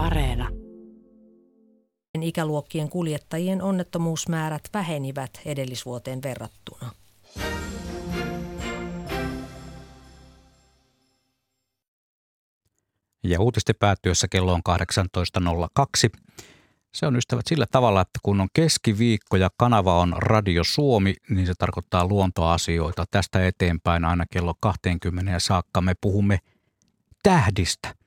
Areena. Ikäluokkien kuljettajien onnettomuusmäärät vähenivät edellisvuoteen verrattuna. Ja uutisten päättyessä kello on 18.02. Se on ystävät sillä tavalla, että kun on keskiviikko ja kanava on Radio Suomi, niin se tarkoittaa luontoasioita. Tästä eteenpäin aina kello 20 saakka me puhumme tähdistä.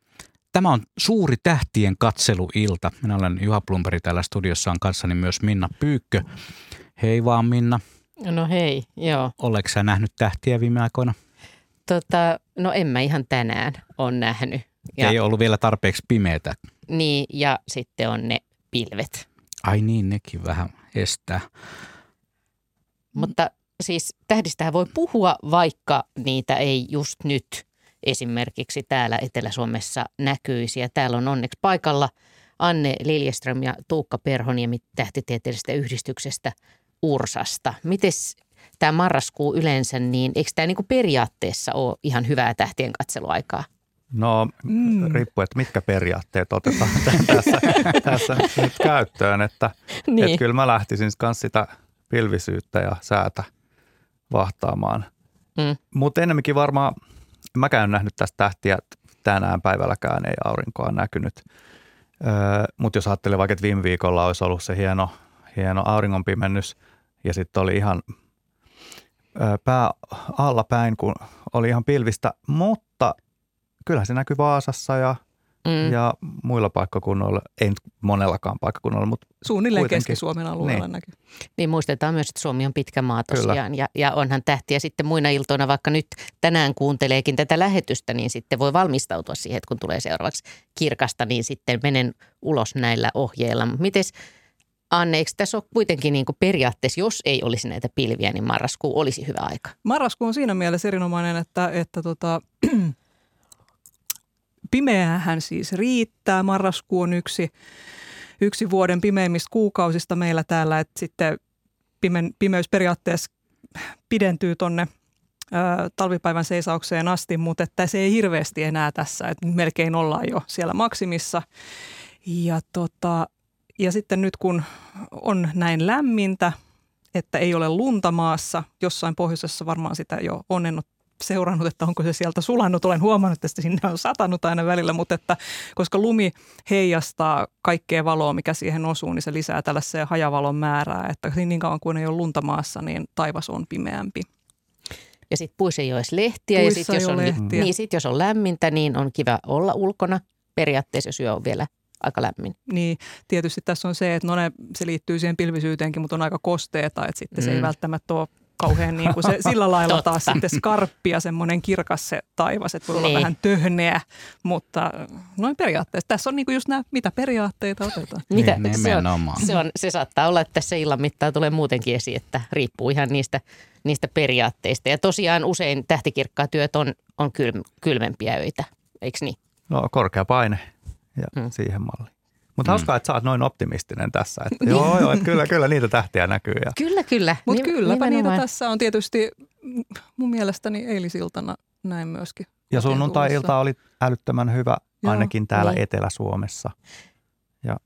Tämä on suuri tähtien katseluilta. Minä olen Juha Plumperi täällä studiossa on kanssani myös Minna Pyykkö. Hei vaan Minna. No hei, joo. Oletko sä nähnyt tähtiä viime aikoina? Tota, no en mä ihan tänään on nähnyt. Ja, Ei ollut vielä tarpeeksi pimeätä. Niin, ja sitten on ne pilvet. Ai niin, nekin vähän estää. Mutta siis tähdistähän voi puhua, vaikka niitä ei just nyt esimerkiksi täällä Etelä-Suomessa näkyisi. Ja täällä on onneksi paikalla Anne Liljeström ja Tuukka Perhoniemi tähtitieteellisestä yhdistyksestä Ursasta. Miten tämä marraskuu yleensä, niin eikö tämä niinku periaatteessa ole ihan hyvää tähtien katseluaikaa? No mm. riippuu, että mitkä periaatteet otetaan tässä, tässä nyt käyttöön. Että, niin. että kyllä mä lähtisin myös sitä pilvisyyttä ja säätä vahtaamaan. Mm. Mutta enemmänkin varmaan, mä käyn nähnyt tästä tähtiä tänään päivälläkään, ei aurinkoa näkynyt. Öö, Mutta jos ajattelee vaikka, että viime viikolla olisi ollut se hieno, hieno auringonpimennys ja sitten oli ihan öö, pää alla päin, kun oli ihan pilvistä, mutta kyllähän se näkyy Vaasassa ja, mm. ja muilla paikkakunnilla, ei nyt monellakaan paikkakunnalla, mutta Suunnilleen Keski-Suomen alueella niin. näkyy. Niin muistetaan myös, että Suomi on pitkä maa tosiaan ja, ja onhan tähtiä sitten muina iltoina, vaikka nyt tänään kuunteleekin tätä lähetystä, niin sitten voi valmistautua siihen, että kun tulee seuraavaksi kirkasta, niin sitten menen ulos näillä ohjeilla. Miten Anne, eikö tässä ole kuitenkin niin kuin periaatteessa, jos ei olisi näitä pilviä, niin marraskuu olisi hyvä aika? Marraskuu on siinä mielessä erinomainen, että, että tota, Pimeähän siis riittää. Marraskuu on yksi, yksi vuoden pimeimmistä kuukausista meillä täällä, että sitten pime, pimeys periaatteessa pidentyy tonne talvipäivän seisaukseen asti, mutta että se ei hirveästi enää tässä, että melkein ollaan jo siellä maksimissa. Ja, tota, ja sitten nyt kun on näin lämmintä, että ei ole lunta maassa, jossain pohjoisessa varmaan sitä jo on seurannut, että onko se sieltä sulannut. Olen huomannut, että sinne on satanut aina välillä, mutta että koska lumi heijastaa kaikkea valoa, mikä siihen osuu, niin se lisää tällaisen hajavalon määrää. Että niin kauan kuin ei ole lunta maassa, niin taivas on pimeämpi. Ja sitten puissa ei ole edes lehtiä. Puissa ja sitten jos, on, lehtiä. niin sit, jos on lämmintä, niin on kiva olla ulkona. Periaatteessa syö on vielä aika lämmin. Niin, tietysti tässä on se, että no ne, se liittyy siihen pilvisyyteenkin, mutta on aika kosteeta, että sitten mm. se ei mm. välttämättä ole kauhean niin kuin se, sillä lailla taas sitten skarppia, semmoinen kirkas se taivas, että voi olla niin. vähän töhneä, mutta noin periaatteessa. Tässä on niin kuin just nämä, mitä periaatteita otetaan. Mitä, niin, se, on, se, on, se saattaa olla, että tässä illan mittaan tulee muutenkin esiin, että riippuu ihan niistä, niistä periaatteista. Ja tosiaan usein tähtikirkkaat työt on, on kyl, kylmempiä öitä, eikö niin? No korkea paine ja hmm. siihen malliin. Mutta mm. hauskaa, että sä oot noin optimistinen tässä. Että. Joo, joo, että kyllä, kyllä niitä tähtiä näkyy. Ja. Kyllä, kyllä. Mutta Nim- kylläpä niitä tässä on tietysti mun mielestäni eilisiltana näin myöskin. Ja sunnuntai-ilta oli älyttömän hyvä, ainakin joo, täällä niin. Etelä-Suomessa. Ja.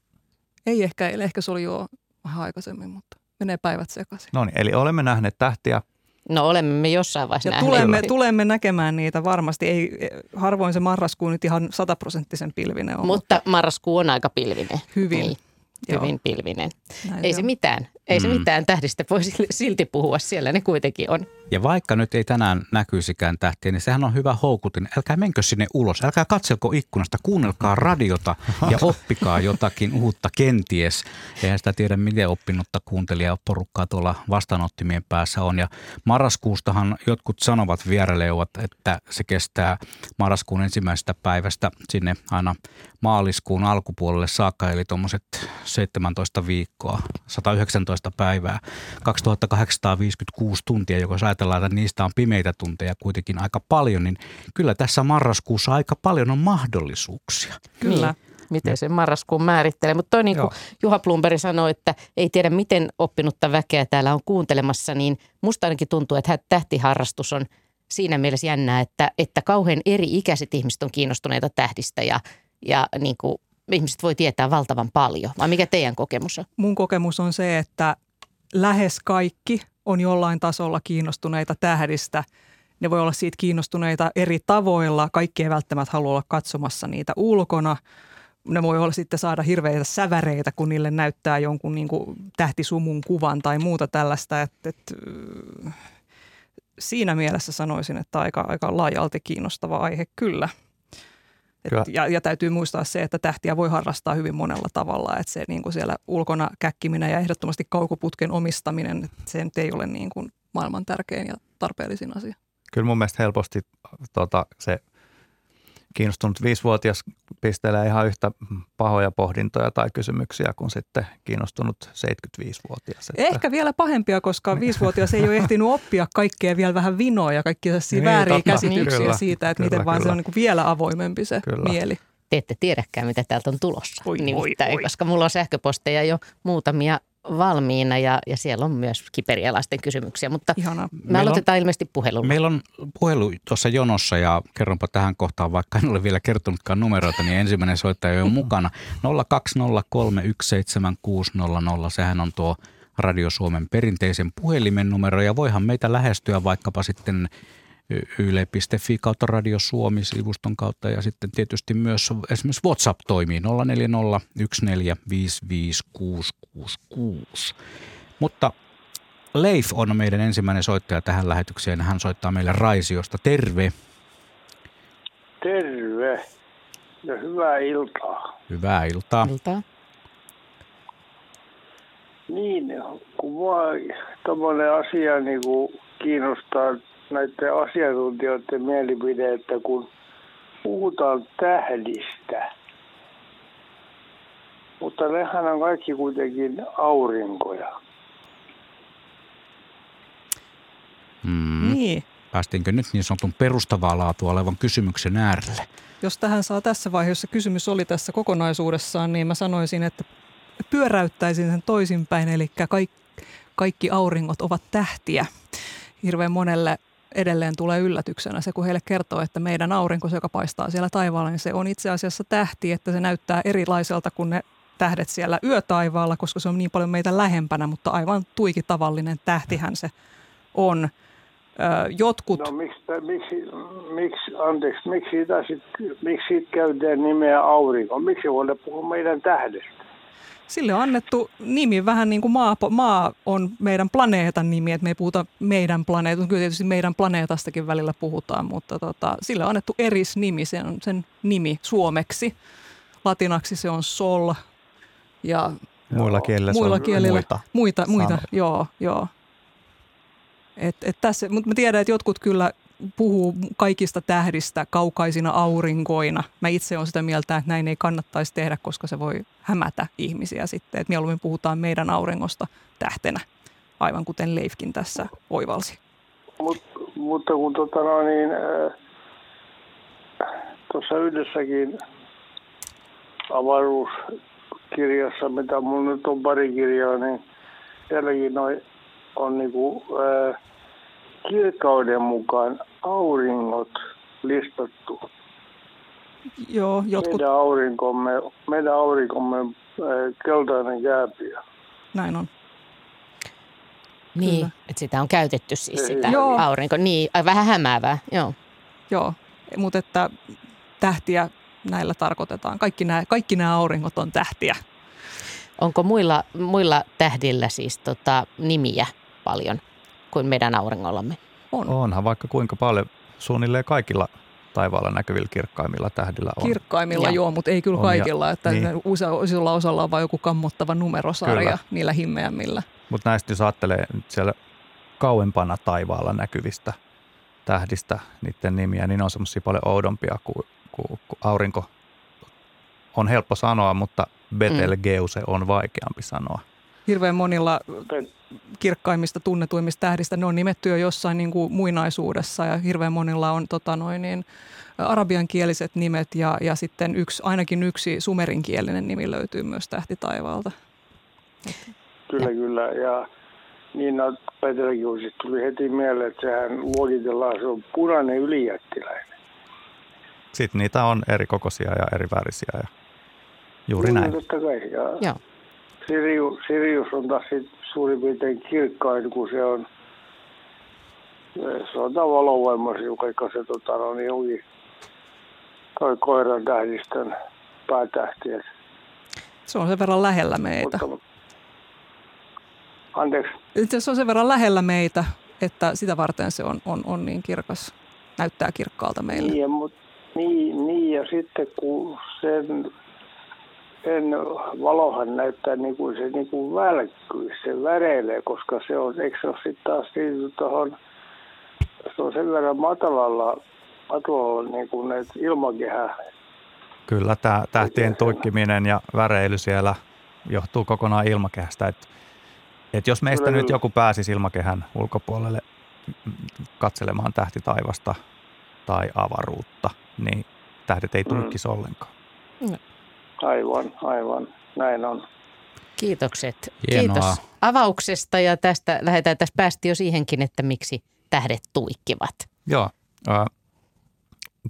Ei ehkä, ehkä se oli jo vähän aikaisemmin, mutta menee päivät sekaisin. No niin, eli olemme nähneet tähtiä – No olemme me jossain vaiheessa ja tulemme, tulemme näkemään niitä varmasti. Ei, harvoin se marraskuu nyt ihan sataprosenttisen pilvinen on. Mutta, mutta marraskuu on aika pilvinen. Hyvin. Niin hyvin Joo. pilvinen. Näin ei se, se mitään. Ei mm. se mitään tähdistä voi silti puhua. Siellä ne kuitenkin on. Ja vaikka nyt ei tänään näkyisikään tähtiä, niin sehän on hyvä houkutin. Älkää menkö sinne ulos. Älkää katselko ikkunasta. Kuunnelkaa radiota ja oppikaa jotakin uutta kenties. Eihän sitä tiedä, miten oppinutta kuuntelijaa porukkaa tuolla vastaanottimien päässä on. Ja marraskuustahan jotkut sanovat viereleuvat, että se kestää marraskuun ensimmäisestä päivästä sinne aina maaliskuun alkupuolelle saakka. Eli tuommoiset 17 viikkoa, 119 päivää, 2856 tuntia, joka ajatellaan, että niistä on pimeitä tunteja kuitenkin aika paljon, niin kyllä tässä marraskuussa aika paljon on mahdollisuuksia. Kyllä. Niin miten se marraskuun määrittelee. Mutta toi niin kuin Juha Plumberi sanoi, että ei tiedä miten oppinutta väkeä täällä on kuuntelemassa, niin musta ainakin tuntuu, että tähtiharrastus on siinä mielessä jännää, että, että kauhean eri ikäiset ihmiset on kiinnostuneita tähdistä ja, ja niin kuin ihmiset voi tietää valtavan paljon? Vai mikä teidän kokemus on? Mun kokemus on se, että lähes kaikki on jollain tasolla kiinnostuneita tähdistä. Ne voi olla siitä kiinnostuneita eri tavoilla. Kaikki ei välttämättä halua olla katsomassa niitä ulkona. Ne voi olla sitten saada hirveitä säväreitä, kun niille näyttää jonkun niin kuin tähtisumun kuvan tai muuta tällaista. Et, et, siinä mielessä sanoisin, että aika, aika laajalti kiinnostava aihe kyllä. Et, ja, ja täytyy muistaa se, että tähtiä voi harrastaa hyvin monella tavalla. Että se niin kuin siellä ulkona käkkiminen ja ehdottomasti kaukoputken omistaminen, se nyt ei ole niin kuin maailman tärkein ja tarpeellisin asia. Kyllä mun mielestä helposti tota, se kiinnostunut viisivuotias pistelee ihan yhtä pahoja pohdintoja tai kysymyksiä kuin sitten kiinnostunut 75-vuotias. Että... Ehkä vielä pahempia, koska viisivuotias ei ole ehtinyt oppia kaikkea vielä vähän vinoa ja kaikkia niin, vääriä totta. käsityksiä kyllä, siitä, että kyllä, miten kyllä. vaan se on niin vielä avoimempi se kyllä. mieli te ette tiedäkään, mitä täältä on tulossa. Oi, nimittäin, oi, oi. koska mulla on sähköposteja jo muutamia valmiina ja, ja siellä on myös kiperiä lasten kysymyksiä, mutta Ihana. me meillä aloitetaan on, ilmeisesti puhelulla. Meillä on puhelu tuossa jonossa ja kerronpa tähän kohtaan, vaikka en ole vielä kertonutkaan numeroita, niin ensimmäinen soittaja on mukana. 020317600, sehän on tuo Radio Suomen perinteisen puhelimen numero ja voihan meitä lähestyä vaikkapa sitten yle.fi kautta Radio Suomi-sivuston kautta ja sitten tietysti myös esimerkiksi WhatsApp toimii 0401455666. Mutta Leif on meidän ensimmäinen soittaja tähän lähetykseen. Hän soittaa meille Raisiosta. Terve. Terve ja hyvää iltaa. Hyvää iltaa. iltaa. Niin, kun mua tämmöinen asia niin kuin kiinnostaa näiden asiantuntijoiden mielipide, että kun puhutaan tähdistä, mutta nehän on kaikki kuitenkin aurinkoja. Mm. Niin. Päästiinkö nyt niin sanotun perustavaa laatua olevan kysymyksen äärelle? Jos tähän saa tässä vaiheessa kysymys oli tässä kokonaisuudessaan, niin mä sanoisin, että pyöräyttäisin sen toisinpäin, eli kaikki, kaikki auringot ovat tähtiä. Hirveän monelle edelleen tulee yllätyksenä se, kun heille kertoo, että meidän aurinko, joka paistaa siellä taivaalla, niin se on itse asiassa tähti, että se näyttää erilaiselta kuin ne tähdet siellä yötaivaalla, koska se on niin paljon meitä lähempänä, mutta aivan tuiki tavallinen tähtihän se on. jotkut... No miksi, miksi, miksi anteeksi, miksi siitä, miksi siitä käytetään nimeä aurinko? Miksi voidaan puhua meidän tähdestä? Sille on annettu nimi vähän niin kuin maa, maa on meidän planeetan nimi, että me ei puhuta meidän planeetasta. Kyllä tietysti meidän planeetastakin välillä puhutaan, mutta tota, sille on annettu erisnimi, se on sen nimi suomeksi. Latinaksi se on sol ja muilla kielillä muilla kielillä, muita. Muita, muita joo, joo. Et, et tässä, mutta mä tiedän, että jotkut kyllä puhuu kaikista tähdistä kaukaisina aurinkoina. Mä itse olen sitä mieltä, että näin ei kannattaisi tehdä, koska se voi hämätä ihmisiä sitten. Että mieluummin puhutaan meidän auringosta tähtenä, aivan kuten Leifkin tässä oivalsi. Mut, mutta kun tota no niin, äh, tuossa yhdessäkin avaruuskirjassa, mitä mun nyt on pari kirjaa, niin sielläkin noi on niinku, äh, kirkauden mukaan auringot listattu. Joo, jotkut... Meidän aurinkomme, meidän aurinkomme äh, keltainen kääpiö. Näin on. Niin, että sitä on käytetty siis Ei. sitä Joo. aurinko. Niin, vähän hämäävää, joo. Joo, mutta että tähtiä näillä tarkoitetaan. Kaikki nämä, kaikki nämä auringot on tähtiä. Onko muilla, muilla tähdillä siis tota, nimiä paljon? kuin meidän auringollamme. On. Onhan vaikka kuinka paljon suunnilleen kaikilla taivaalla näkyvillä kirkkaimmilla tähdillä on. Kirkkaimmilla ja. joo, mutta ei kyllä on, kaikilla. Ja, että niin. Useilla osalla on vain joku kammottava numerosarja kyllä. niillä himmeämmillä. Mutta näistä jos ajattelee siellä kauempana taivaalla näkyvistä tähdistä, niiden nimiä, niin ne on semmoisia paljon oudompia kuin, kuin aurinko. On helppo sanoa, mutta Betelgeuse mm. on vaikeampi sanoa hirveän monilla kirkkaimmista, tunnetuimmista tähdistä, ne on nimetty jo jossain niin kuin muinaisuudessa ja hirveän monilla on tota noin, niin, arabiankieliset nimet ja, ja sitten yksi, ainakin yksi sumerinkielinen nimi löytyy myös tähtitaivaalta. Kyllä, ja. kyllä. Ja Niina Petelkiusista tuli heti mieleen, että sehän luokitellaan, se on punainen ylijättiläinen. Sitten niitä on eri kokoisia ja eri värisiä. Ja Juuri näin. Totta kai, ja Joo. Sirius, Sirius on taas suurin piirtein kirkkain, kun se on, se on tämä valovoimaisuus, vaikka se tota, no, niin onkin toi koiran tähdistön päätähti. Se on sen verran lähellä meitä. Mutta, anteeksi, Itse se on sen verran lähellä meitä, että sitä varten se on, on, on niin kirkas, näyttää kirkkaalta meille. niin ja, mut, niin, niin ja sitten kun sen, sen valohan näyttää niin kuin se niin kuin välkkyy, se väreilee, koska se on, eikö se ole sitten taas siirtynyt tuohon, se on sen verran matalalla, matalalla niin kuin näitä ilmakehää Kyllä tämä tähtien tuikkiminen ja väreily siellä johtuu kokonaan ilmakehästä. Et, et jos meistä Kyllä, nyt joku pääsisi ilmakehän ulkopuolelle katselemaan tähtitaivasta tai avaruutta, niin tähdet ei tuikkisi ollenkaan. Aivan, aivan. Näin on. Kiitokset. Hienoa. Kiitos avauksesta ja tästä lähdetään tässä päästi jo siihenkin, että miksi tähdet tuikkivat. Joo.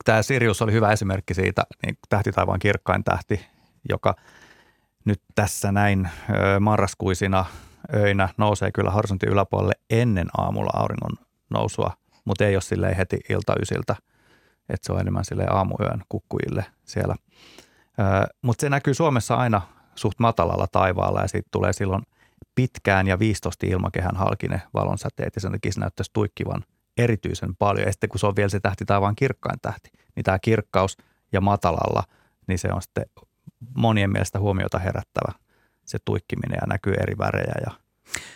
Tämä Sirius oli hyvä esimerkki siitä, niin tähtitaivaan kirkkain tähti, joka nyt tässä näin marraskuisina öinä nousee kyllä horisontin yläpuolelle ennen aamulla auringon nousua, mutta ei ole silleen heti iltaysiltä, että se on enemmän silleen aamuyön kukkujille siellä. Mutta se näkyy Suomessa aina suht matalalla taivaalla ja siitä tulee silloin pitkään ja 15 ilmakehän halkine valonsäteet ja sen takia se näyttäisi tuikkivan erityisen paljon. Ja sitten kun se on vielä se tähti taivaan kirkkain tähti, niin tämä kirkkaus ja matalalla, niin se on sitten monien mielestä huomiota herättävä se tuikkiminen ja näkyy eri värejä ja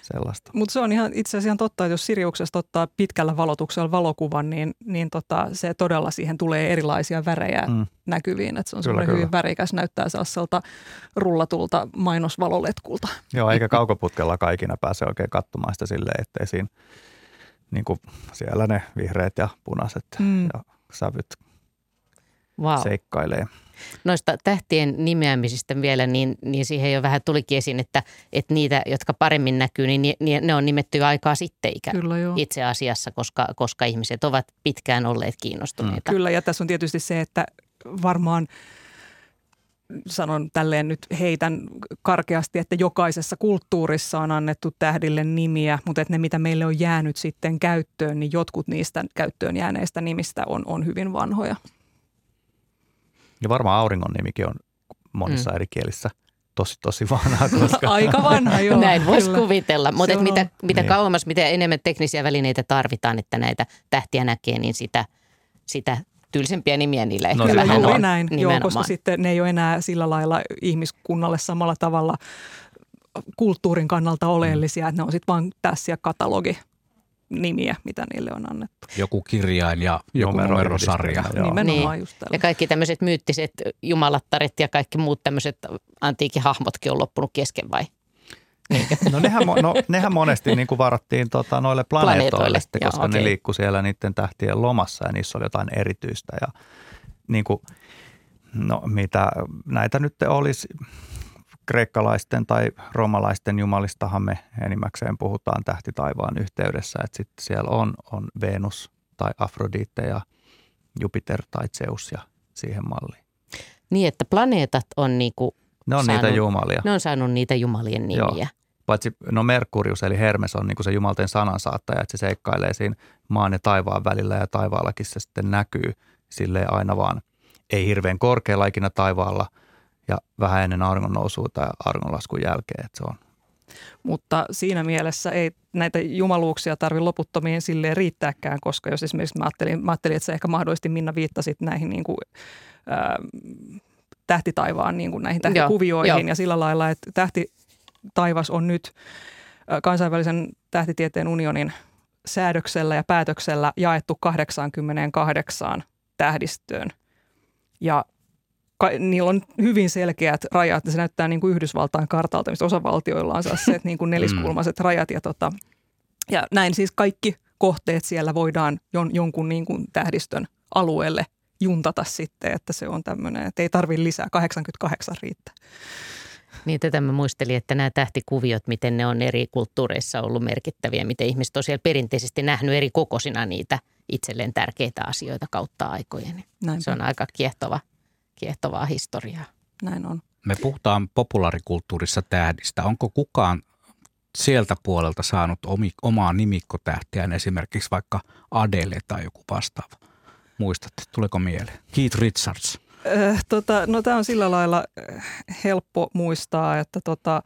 sellaista. Mutta se on ihan itse asiassa ihan totta, että jos Siriuksesta ottaa pitkällä valotuksella valokuvan, niin, niin tota, se todella siihen tulee erilaisia värejä mm. Näkyviin. Et se on Kyllä, kyllä. hyvin värikäs, näyttää sellaiselta rullatulta mainosvaloletkulta. Joo, eikä kaukoputkella kaikina pääse oikein katsomaan sitä silleen, ettei siinä niin kuin siellä ne vihreät ja punaiset mm. ja sävyt Wow. seikkailee. Noista tähtien nimeämisistä vielä, niin, niin siihen jo vähän tulikin esiin, että, että niitä, jotka paremmin näkyy, niin ni- ni- ne on nimetty jo aikaa sitten ikään Kyllä joo. itse asiassa, koska, koska ihmiset ovat pitkään olleet kiinnostuneita. Kyllä, ja tässä on tietysti se, että varmaan sanon tälleen nyt heitän karkeasti, että jokaisessa kulttuurissa on annettu tähdille nimiä, mutta että ne mitä meille on jäänyt sitten käyttöön, niin jotkut niistä käyttöön jääneistä nimistä on, on hyvin vanhoja. Ja varmaan auringon nimikin on monissa mm. eri kielissä tosi tosi vanha, koska Aika vanha joo. Näin voisi kuvitella, mutta Se on mitä, mitä Niin. kauemmas, mitä enemmän teknisiä välineitä tarvitaan, että näitä tähtiä näkee, niin sitä, sitä tylsempiä nimiä niillä ehkä No sehän vähän juuri on. näin, joo, koska sitten ne ei ole enää sillä lailla ihmiskunnalle samalla tavalla kulttuurin kannalta oleellisia, että ne on sitten vaan tässä katalogi nimiä, mitä niille on annettu. Joku kirjain ja joku numerosarja. Numeroyhdistelmä, Joo. Nimenomaan Niin. just tällä. Ja kaikki tämmöiset myyttiset jumalattaret ja kaikki muut tämmöiset antiikin hahmotkin on loppunut kesken vai? No nehän, no, nehän monesti niin kuin varattiin tota, noille planeetoille, Planeetoille, sitten, joo, koska okei. ne liikkui siellä niiden tähtien lomassa ja niissä oli jotain erityistä. Ja niin kuin, no mitä näitä nyt olisi, kreikkalaisten tai romalaisten jumalistahan me enimmäkseen puhutaan tähtitaivaan yhteydessä, että sitten siellä on, on Venus tai Afrodite ja Jupiter tai Zeus ja siihen malliin. Niin, että planeetat on niinku, Ne on Saanut- niitä jumalia. ne on saanut niitä jumalien nimiä. Joo. Paitsi no Merkurius eli Hermes on niin kuin se jumalten sanansaattaja, että se seikkailee siinä maan ja taivaan välillä ja taivaallakin se sitten näkyy silleen aina vaan ei hirveän korkealla ikinä taivaalla ja vähän ennen auringon nousua tai auringonlaskun jälkeen, että se on. Mutta siinä mielessä ei näitä jumaluuksia tarvi loputtomiin silleen riittääkään, koska jos esimerkiksi mä ajattelin, mä ajattelin että sä ehkä mahdollisesti Minna viittasit näihin niin kuin, ää, tähtitaivaan niin kuin näihin tähtikuvioihin joo. ja sillä lailla, että tähtitaivas on nyt ää, kansainvälisen tähtitieteen unionin säädöksellä ja päätöksellä jaettu 88 tähdistöön. Ja ka- niillä on hyvin selkeät rajat. Se näyttää niin kuin Yhdysvaltain kartalta, mistä osavaltioilla on sellaiset niin kuin neliskulmaiset rajat. Ja, tota, ja näin siis kaikki kohteet siellä voidaan jon, jonkun niin kuin tähdistön alueelle juntata sitten, että se on tämmöinen, että ei tarvitse lisää, 88 riittää. Niin tätä mä muistelin, että nämä tähtikuviot, miten ne on eri kulttuureissa ollut merkittäviä, miten ihmiset on siellä perinteisesti nähnyt eri kokoisina niitä itselleen tärkeitä asioita kautta aikojen. Näin, Se on aika kiehtova, kiehtovaa historiaa. näin on. Me puhutaan populaarikulttuurissa tähdistä. Onko kukaan sieltä puolelta saanut omi, omaa nimikkotähtiään, esimerkiksi vaikka Adele tai joku vastaava? Muistatte, tuleeko mieleen? Keith Richards. Äh, tota, no tämä on sillä lailla helppo muistaa, että tota,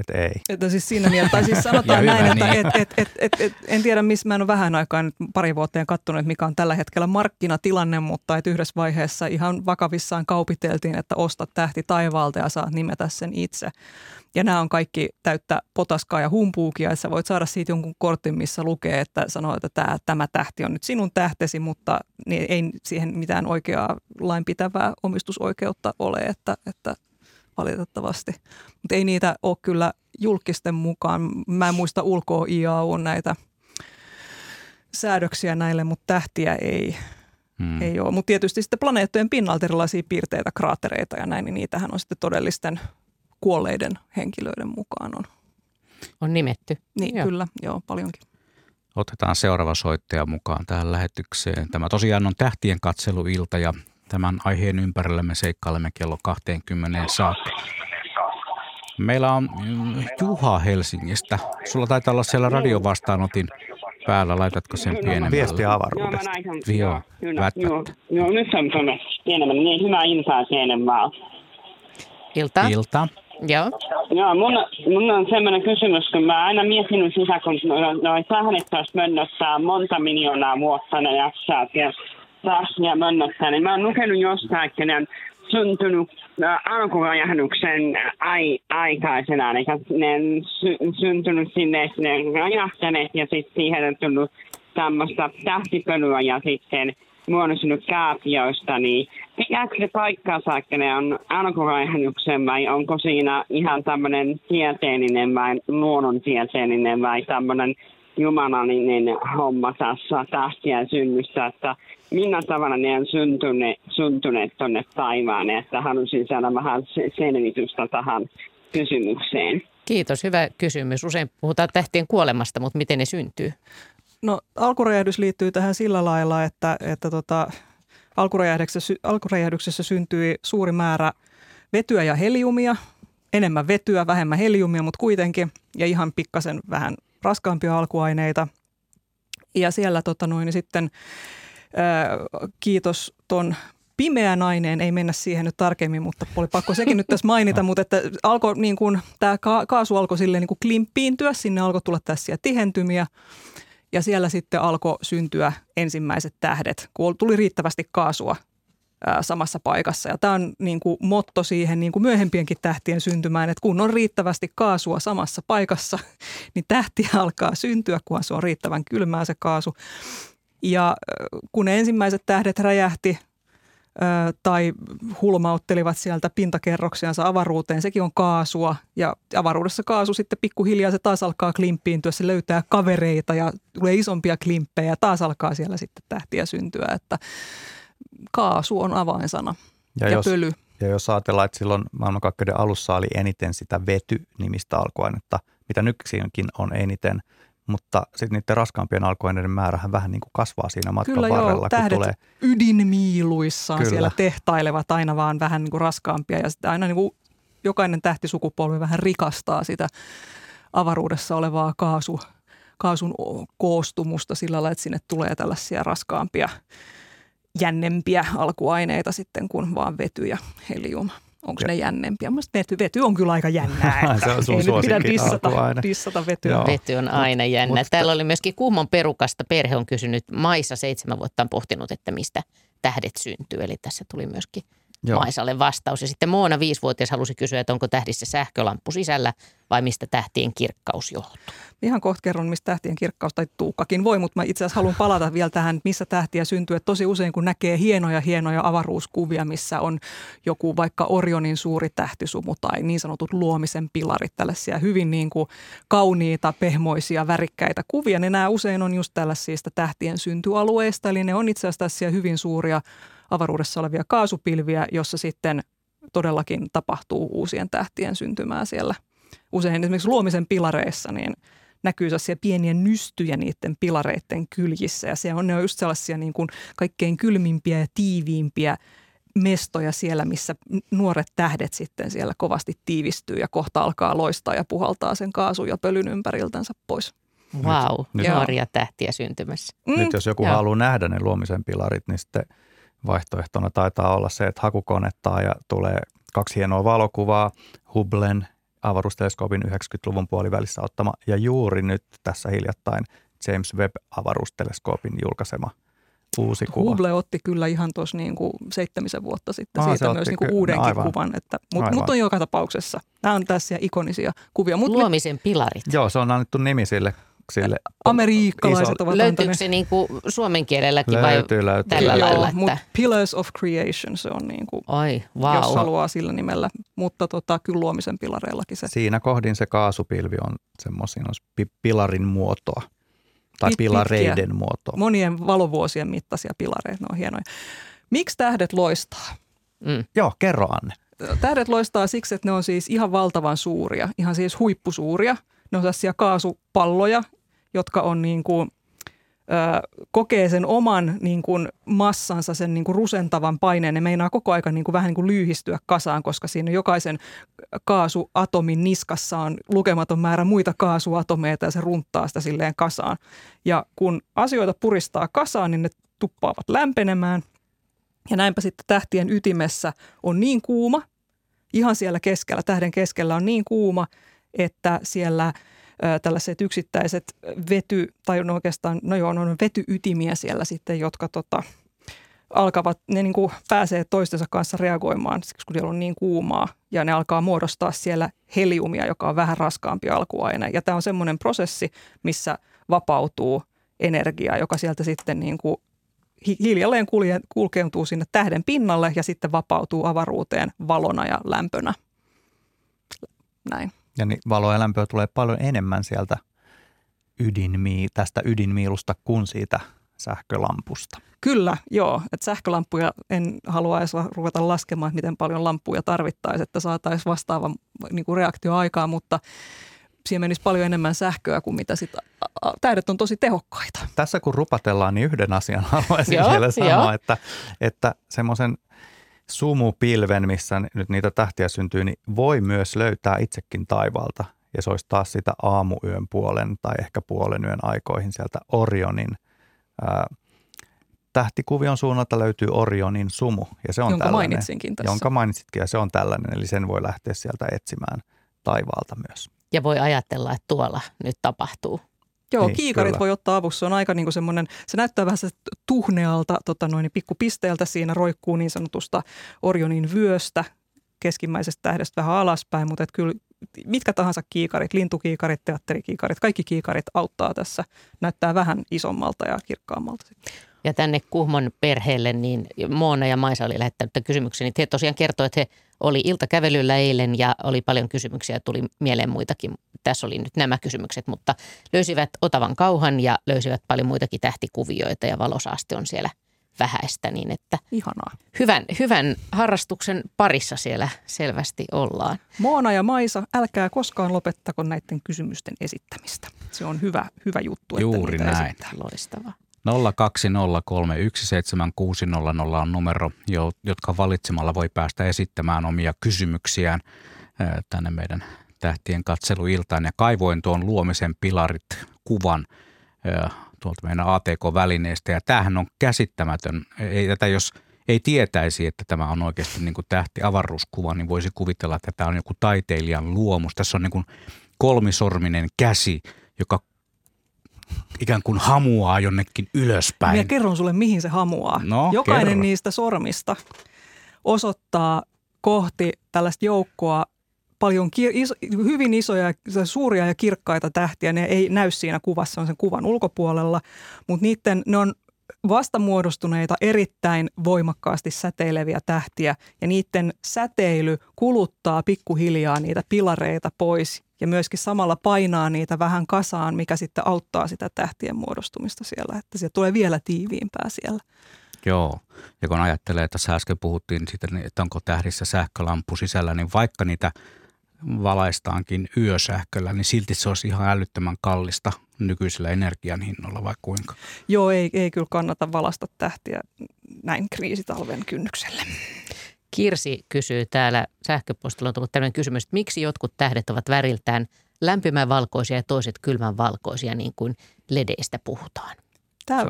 että ei. Että siis siinä mielessä, tai siis sanotaan näin, että niin. et, et, et, et, et, en tiedä, missä mä en ole vähän aikaa nyt pari vuotta katsonut, että mikä on tällä hetkellä markkinatilanne, mutta että yhdessä vaiheessa ihan vakavissaan kaupiteltiin, että osta tähti taivaalta ja saat nimetä sen itse. Ja nämä on kaikki täyttä potaskaa ja humpuukia, että sä voit saada siitä jonkun kortin, missä lukee, että sanoo, että tämä, tämä tähti on nyt sinun tähtesi, mutta niin ei siihen mitään oikeaa lainpitävää omistusoikeutta ole, että, että valitettavasti. Mutta ei niitä ole kyllä julkisten mukaan. Mä en muista ulkoa IAU näitä säädöksiä näille, mutta tähtiä ei, hmm. ei ole. Mutta tietysti sitten planeettojen pinnalta erilaisia piirteitä, kraattereita ja näin, niin niitähän on sitten todellisten kuolleiden henkilöiden mukaan on. On nimetty. Niin, joo. kyllä, joo, paljonkin. Otetaan seuraava soittaja mukaan tähän lähetykseen. Tämä tosiaan on tähtien katseluilta ja Tämän aiheen ympärillä me seikkailemme kello 20 saakka. Meillä on mm, Juha Helsingistä. Sulla taitaa olla siellä radiovastaanotin päällä. Laitatko sen pienemmälle? Viestiä avaruudesta. Joo, Joo, joo, nyt on tuonne pienemmälle. Niin hyvä iltaa enemmän. Ilta. Ilta. Joo. Joo, mun, mun on semmoinen kysymys, kun mä aina miettinyt sitä, kun noin tähdet taas mönnöttää monta miljoonaa vuotta ne jaksaa ja mönnössä, niin mä oon lukenut jostain, että syntynyt alkuräjähdyksen ai, aikaisena, eli ne sy, syntynyt sinne, ne on räjähtäneet ja sitten siihen on tullut tämmöistä tähtipölyä ja sitten muodostunut kaapioista, niin pitääkö se paikkaansa, että ne on alkuräjähdyksen vai onko siinä ihan tämmöinen tieteellinen vai luonnontieteellinen vai tämmöinen jumalallinen homma tässä tähtien synnyssä, että millä tavalla ne on syntyneet, syntyneet tuonne taivaan, että halusin saada vähän selvitystä tähän kysymykseen. Kiitos, hyvä kysymys. Usein puhutaan tähtien kuolemasta, mutta miten ne syntyy? No alkuräjähdys liittyy tähän sillä lailla, että, että tota, alkuräjähdyksessä, alkuräjähdyksessä syntyi suuri määrä vetyä ja heliumia, enemmän vetyä, vähemmän heliumia, mutta kuitenkin, ja ihan pikkasen vähän raskaampia alkuaineita. Ja siellä tota noin, niin sitten kiitos ton pimeä nainen, ei mennä siihen nyt tarkemmin, mutta oli pakko sekin nyt tässä mainita, mutta että alkoi niin kuin, tämä kaasu alkoi silleen niin kuin klimppiintyä, sinne alkoi tulla tässä tihentymiä ja siellä sitten alkoi syntyä ensimmäiset tähdet, kun tuli riittävästi kaasua samassa paikassa. Ja tämä on niin kuin motto siihen niin kuin myöhempienkin tähtien syntymään, että kun on riittävästi kaasua samassa paikassa, niin tähtiä alkaa syntyä, kun se on riittävän kylmää se kaasu. Ja kun ensimmäiset tähdet räjähti tai hulmauttelivat sieltä pintakerroksiansa avaruuteen, sekin on kaasua. Ja avaruudessa kaasu sitten pikkuhiljaa se taas alkaa klimppiintyä, se löytää kavereita ja tulee isompia klimppejä ja taas alkaa siellä sitten tähtiä syntyä. Että kaasu on avainsana ja, ja jos, pöly. Ja jos ajatellaan, että silloin maailmankaikkeuden alussa oli eniten sitä vety-nimistä alkuainetta, mitä nykyisinkin on eniten – mutta sitten niiden raskaampien alkuaineiden määrähän vähän niin kuin kasvaa siinä matkan Kyllä varrella. Joo, kun tulee... ydinmiiluissaan Kyllä. siellä tehtailevat aina vaan vähän niin kuin raskaampia ja sitten aina niin kuin jokainen tähtisukupolvi vähän rikastaa sitä avaruudessa olevaa kaasu, kaasun koostumusta sillä lailla, että sinne tulee tällaisia raskaampia, jännempiä alkuaineita sitten kuin vaan vety ja helium. Onko ne jännempiä? Mielestäni vety, vety on kyllä aika jännää. se on sun Ei nyt pidä dissata, dissata vetyä. Joo. Vety on aina jännä. Mutta... Täällä oli myöskin Kuhmon perukasta. Perhe on kysynyt, Maissa seitsemän vuotta on pohtinut, että mistä tähdet syntyy. Eli tässä tuli myöskin Joo. Maisalle vastaus. Ja sitten Moona viisivuotias halusi kysyä, että onko tähdissä sähkölamppu sisällä vai mistä tähtien kirkkaus johtuu. Ihan kohta kerron, mistä tähtien kirkkaus tai tuukkakin voi, mutta mä itse asiassa haluan palata vielä tähän, missä tähtiä syntyy. Että tosi usein kun näkee hienoja, hienoja avaruuskuvia, missä on joku vaikka Orionin suuri tähtisumu tai niin sanotut luomisen pilarit, tällaisia hyvin niin kuin kauniita, pehmoisia, värikkäitä kuvia, niin nämä usein on just tällaisista tähtien syntyalueista, eli ne on itse asiassa hyvin suuria avaruudessa olevia kaasupilviä, jossa sitten todellakin tapahtuu uusien tähtien syntymää siellä. Usein esimerkiksi luomisen pilareissa niin näkyy sellaisia pieniä nystyjä niiden pilareiden kyljissä ja se on, ne on just sellaisia niin kuin kaikkein kylmimpiä ja tiiviimpiä mestoja siellä, missä nuoret tähdet sitten siellä kovasti tiivistyy ja kohta alkaa loistaa ja puhaltaa sen kaasun ja pölyn ympäriltänsä pois. Vau, wow, nuoria tähtiä syntymässä. Mm. Nyt jos joku Joo. haluaa nähdä ne luomisen pilarit, niin sitten vaihtoehtona taitaa olla se, että hakukonettaa ja tulee kaksi hienoa valokuvaa, Hubblen avaruusteleskoopin 90-luvun puolivälissä ottama ja juuri nyt tässä hiljattain James Webb-avaruusteleskoopin julkaisema uusi kuva. Hubble otti kyllä ihan tuossa niin kuin seitsemisen vuotta sitten Aha, siitä myös niin kuin uudenkin aivan. kuvan, että, mutta mut on joka tapauksessa. Nämä on tässä ikonisia kuvia. Mut Luomisen me, pilarit. Joo, se on annettu nimi sille sille Amerikkalaiset iso... ovat Löytyykö se niin kuin suomen kielelläkin löytyy, vai löytyy. tällä Joo, lailla? Että... Mutta Pillars of Creation se on niin kuin, Ai, wow. jos haluaa sillä nimellä, mutta tota, kyllä luomisen pilareillakin se. Siinä kohdin se kaasupilvi on semmoisia pilarin muotoa tai Pit, pilareiden pitkiä, muotoa. Monien valovuosien mittaisia pilareita, ne on hienoja. Miksi tähdet loistaa? Mm. Joo, kerro Anne. Tähdet loistaa siksi, että ne on siis ihan valtavan suuria, ihan siis huippusuuria. Ne on sellaisia kaasupalloja, jotka on niin kuin, ö, kokee sen oman niin kuin massansa, sen niin kuin rusentavan paineen. Ne meinaa koko aika niin kuin vähän niin kuin lyyhistyä kasaan, koska siinä jokaisen kaasuatomin niskassa on lukematon määrä muita kaasuatomeita ja se runttaa sitä silleen kasaan. Ja kun asioita puristaa kasaan, niin ne tuppaavat lämpenemään. Ja näinpä sitten tähtien ytimessä on niin kuuma, ihan siellä keskellä, tähden keskellä on niin kuuma, että siellä – tällaiset yksittäiset vety, tai no oikeastaan, no joo, on vetyytimiä siellä sitten, jotka tota, alkavat, ne niin kuin pääsee toistensa kanssa reagoimaan, siksi kun siellä on niin kuumaa, ja ne alkaa muodostaa siellä heliumia, joka on vähän raskaampi alkuaine. Ja tämä on semmoinen prosessi, missä vapautuu energia, joka sieltä sitten niin kuin hiljalleen kulkeutuu sinne tähden pinnalle ja sitten vapautuu avaruuteen valona ja lämpönä. Näin. Ja niin valoa ja lämpöä tulee paljon enemmän sieltä ydinmii, tästä ydinmiilusta kuin siitä sähkölampusta. Kyllä, joo. Että sähkölampuja en halua edes ruveta laskemaan, että miten paljon lampuja tarvittaisiin, että saataisiin vastaava niin kuin reaktio aikaa, mutta siihen menisi paljon enemmän sähköä kuin mitä sitä. Tähdet on tosi tehokkaita. Tässä kun rupatellaan, niin yhden asian haluaisin vielä sanoa, että, että semmoisen – sumupilven, missä nyt niitä tähtiä syntyy, niin voi myös löytää itsekin taivaalta. Ja se olisi taas sitä aamuyön puolen tai ehkä puolen yön aikoihin sieltä Orionin ää, tähtikuvion suunnalta löytyy Orionin sumu. Ja se on jonka tällainen, mainitsinkin tässä. Jonka mainitsitkin ja se on tällainen, eli sen voi lähteä sieltä etsimään taivaalta myös. Ja voi ajatella, että tuolla nyt tapahtuu Joo, niin, kiikarit kyllä. voi ottaa avussa. Se on aika niin kuin semmoinen, se näyttää vähän se tuhnealta tota noin, pikkupisteeltä. Siinä roikkuu niin sanotusta Orionin vyöstä keskimmäisestä tähdestä vähän alaspäin, mutta et kyllä mitkä tahansa kiikarit, lintukiikarit, teatterikiikarit, kaikki kiikarit auttaa tässä. Näyttää vähän isommalta ja kirkkaammalta. Ja tänne Kuhmon perheelle, niin Moona ja Maisa oli lähettänyt kysymyksen, niin he tosiaan kertoi, että he oli iltakävelyllä eilen ja oli paljon kysymyksiä, tuli mieleen muitakin. Tässä oli nyt nämä kysymykset, mutta löysivät Otavan kauhan ja löysivät paljon muitakin tähtikuvioita ja valosaaste on siellä vähäistä, niin että Ihanaa. Hyvän, hyvän harrastuksen parissa siellä selvästi ollaan. Moona ja Maisa, älkää koskaan lopettako näiden kysymysten esittämistä. Se on hyvä, hyvä juttu, Juuri että näin. Esittää. Loistavaa. 020317600 on numero, jotka valitsemalla voi päästä esittämään omia kysymyksiään tänne meidän tähtien katseluiltaan. Ja kaivoin tuon luomisen pilarit kuvan tuolta meidän ATK-välineestä. Ja tämähän on käsittämätön. Ei tätä, jos ei tietäisi, että tämä on oikeasti niin kuin tähti-avaruuskuva, niin voisi kuvitella, että tämä on joku taiteilijan luomus. Tässä on niin kuin kolmisorminen käsi, joka ikään kuin hamuaa jonnekin ylöspäin. Minä kerron sulle, mihin se hamuaa. No, Jokainen kerro. niistä sormista osoittaa kohti tällaista joukkoa paljon iso, hyvin isoja, suuria ja kirkkaita tähtiä. Ne ei näy siinä kuvassa, on sen kuvan ulkopuolella, mutta niiden, ne on vastamuodostuneita erittäin voimakkaasti säteileviä tähtiä ja niiden säteily kuluttaa pikkuhiljaa niitä pilareita pois ja myöskin samalla painaa niitä vähän kasaan, mikä sitten auttaa sitä tähtien muodostumista siellä, että se tulee vielä tiiviimpää siellä. Joo, ja kun ajattelee, että äsken puhuttiin siitä, että onko tähdissä sähkölampu sisällä, niin vaikka niitä valaistaankin yösähköllä, niin silti se olisi ihan älyttömän kallista nykyisellä energian hinnolla vai kuinka? Joo, ei, ei kyllä kannata valasta tähtiä näin kriisitalven kynnykselle. Kirsi kysyy täällä sähköpostilla on tullut tämmöinen kysymys, että miksi jotkut tähdet ovat väriltään lämpimän valkoisia ja toiset kylmän valkoisia, niin kuin ledeistä puhutaan. Tämä,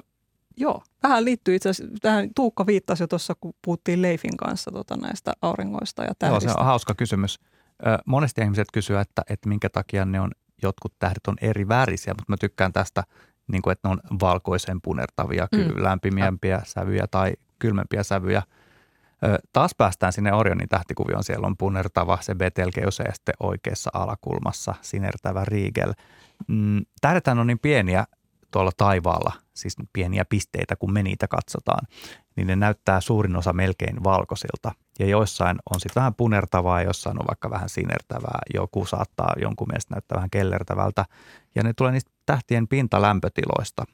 joo, vähän liittyy itse asiassa, tähän Tuukka viittasi jo tuossa, kun puhuttiin Leifin kanssa tota, näistä auringoista ja tähdistä. Joo, se on hauska kysymys. Monesti ihmiset kysyvät, että, että minkä takia ne on, jotkut tähdet on eri värisiä, mutta mä tykkään tästä, niin kuin, että ne on valkoisen punertavia, mm. lämpimiämpiä sävyjä tai kylmempiä sävyjä. Taas päästään sinne Orionin tähtikuvioon. Siellä on punertava se Betelgeuse ja sitten oikeassa alakulmassa sinertävä Riegel. Mm, tähdethän on niin pieniä tuolla taivaalla, siis pieniä pisteitä, kun me niitä katsotaan, niin ne näyttää suurin osa melkein valkoisilta. Ja joissain on sitten vähän punertavaa jossain on vaikka vähän sinertävää. Joku saattaa jonkun mielestä näyttää vähän kellertävältä. Ja ne tulee niistä tähtien pintalämpötiloista,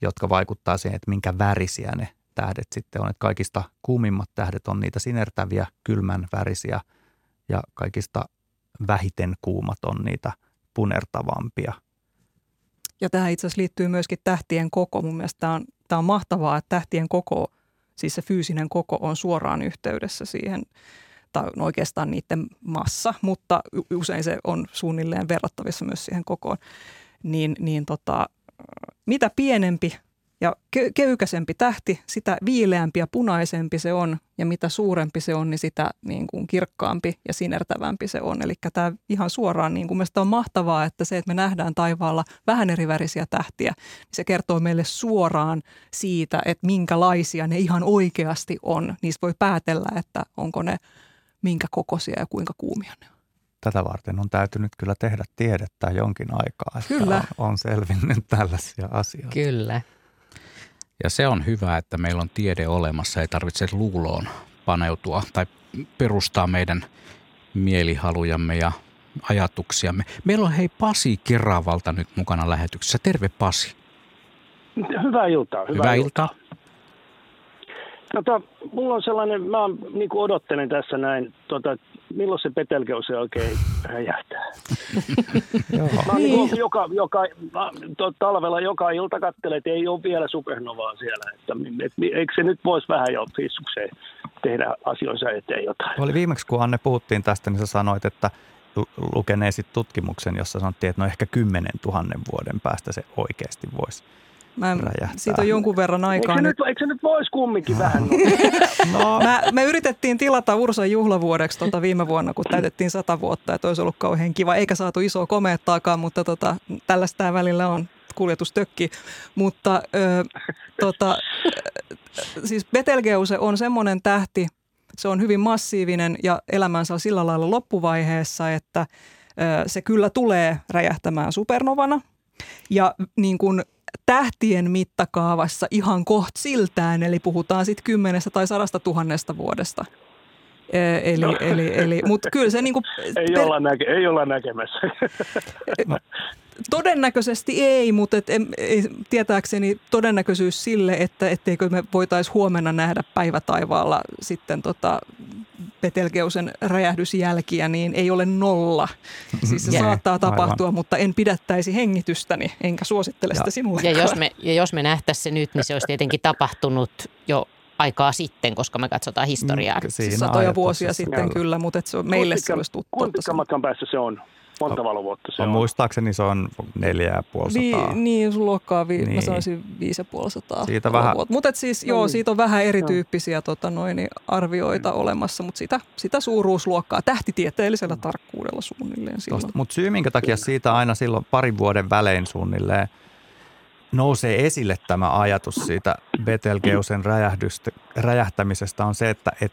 jotka vaikuttaa siihen, että minkä värisiä ne tähdet sitten on. Että kaikista kuumimmat tähdet on niitä sinertäviä, kylmän värisiä ja kaikista vähiten kuumat on niitä punertavampia. Ja tähän itse asiassa liittyy myöskin tähtien koko. Mun mielestä tämä on, tämä on mahtavaa, että tähtien koko, siis se fyysinen koko on suoraan yhteydessä siihen, tai oikeastaan niiden massa, mutta usein se on suunnilleen verrattavissa myös siihen kokoon. Niin, niin tota, mitä pienempi ja ke- köykäisempi tähti, sitä viileämpi ja punaisempi se on, ja mitä suurempi se on, niin sitä niin kuin kirkkaampi ja sinertävämpi se on. Eli tämä ihan suoraan, niin kuin mielestäni on mahtavaa, että se, että me nähdään taivaalla vähän eri värisiä tähtiä, niin se kertoo meille suoraan siitä, että minkälaisia ne ihan oikeasti on. Niistä voi päätellä, että onko ne minkä kokoisia ja kuinka kuumia ne on tätä varten on täytynyt kyllä tehdä tiedettä jonkin aikaa, että kyllä. On, on selvinnyt tällaisia asioita. Kyllä. Ja se on hyvä, että meillä on tiede olemassa, ei tarvitse luuloon paneutua tai perustaa meidän mielihalujamme ja ajatuksiamme. Meillä on hei Pasi Keravalta nyt mukana lähetyksessä. Terve Pasi. Hyvää iltaa. Hyvää, hyvää iltaa. iltaa. Tota, mulla on sellainen, mä niin odottelen tässä näin, tota, milloin se petelkeus oikein räjähtää. mä niin niin joka, joka, to, talvella joka ilta katselen, että ei ole vielä supernovaa siellä. Että, et, eikö se nyt voisi vähän jo fissukseen tehdä asioissa eteen jotain? Oli viimeksi, kun Anne puhuttiin tästä, niin sä sanoit, että lukeneesit tutkimuksen, jossa sanottiin, että no ehkä 10 000 vuoden päästä se oikeasti voisi Mä, siitä on jonkun verran aikaa. Eikö, nyt, eikö se nyt voisi kumminkin vähän? no. Mä, me yritettiin tilata Ursan juhlavuodeksi tota viime vuonna, kun täytettiin sata vuotta, että olisi ollut kauhean kiva. Eikä saatu isoa komeettaakaan, mutta tota, tällaista välillä on kuljetustökki. Mutta ö, tota, siis Betelgeuse on semmoinen tähti, se on hyvin massiivinen ja elämänsä on sillä lailla loppuvaiheessa, että ö, se kyllä tulee räjähtämään supernovana. Ja niin kuin tähtien mittakaavassa ihan koht siltään, eli puhutaan sitten kymmenestä tai sadasta tuhannesta vuodesta. Eli, no. eli, eli, mutta kyllä se niinku... Ei, per... olla näke, ei olla näkemässä. Todennäköisesti ei, mutta et, ei, tietääkseni todennäköisyys sille, että etteikö me voitaisiin huomenna nähdä päivätaivaalla sitten tota Petelgeusen räjähdysjälkiä, niin ei ole nolla. Siis se yeah. saattaa tapahtua, Aivan. mutta en pidättäisi hengitystäni, enkä suosittele sitä sinulle. Ja jos me, ja jos me nähtäisiin se nyt, niin se olisi tietenkin tapahtunut jo aikaa sitten, koska me katsotaan historiaa. Mm, siis satoja vuosia sitten joo. kyllä, mutta se on, meille se olisi tuttu. Kuinka matkan päässä se on? Monta valovuotta se on? Muistaakseni se on neljä ja puoli sataa. Niin, niin luokkaa, vi, niin. mä sanoisin viisi ja puoli sataa siitä vähän. Mutta siis joo, niin. siitä on vähän erityyppisiä tota, noin, arvioita mm. olemassa, mutta sitä, sitä suuruusluokkaa tähtitieteellisellä mm. tarkkuudella suunnilleen. Mutta syy minkä takia siitä aina silloin parin vuoden välein suunnilleen nousee esille tämä ajatus siitä Betelgeusen räjähtämisestä on se, että et,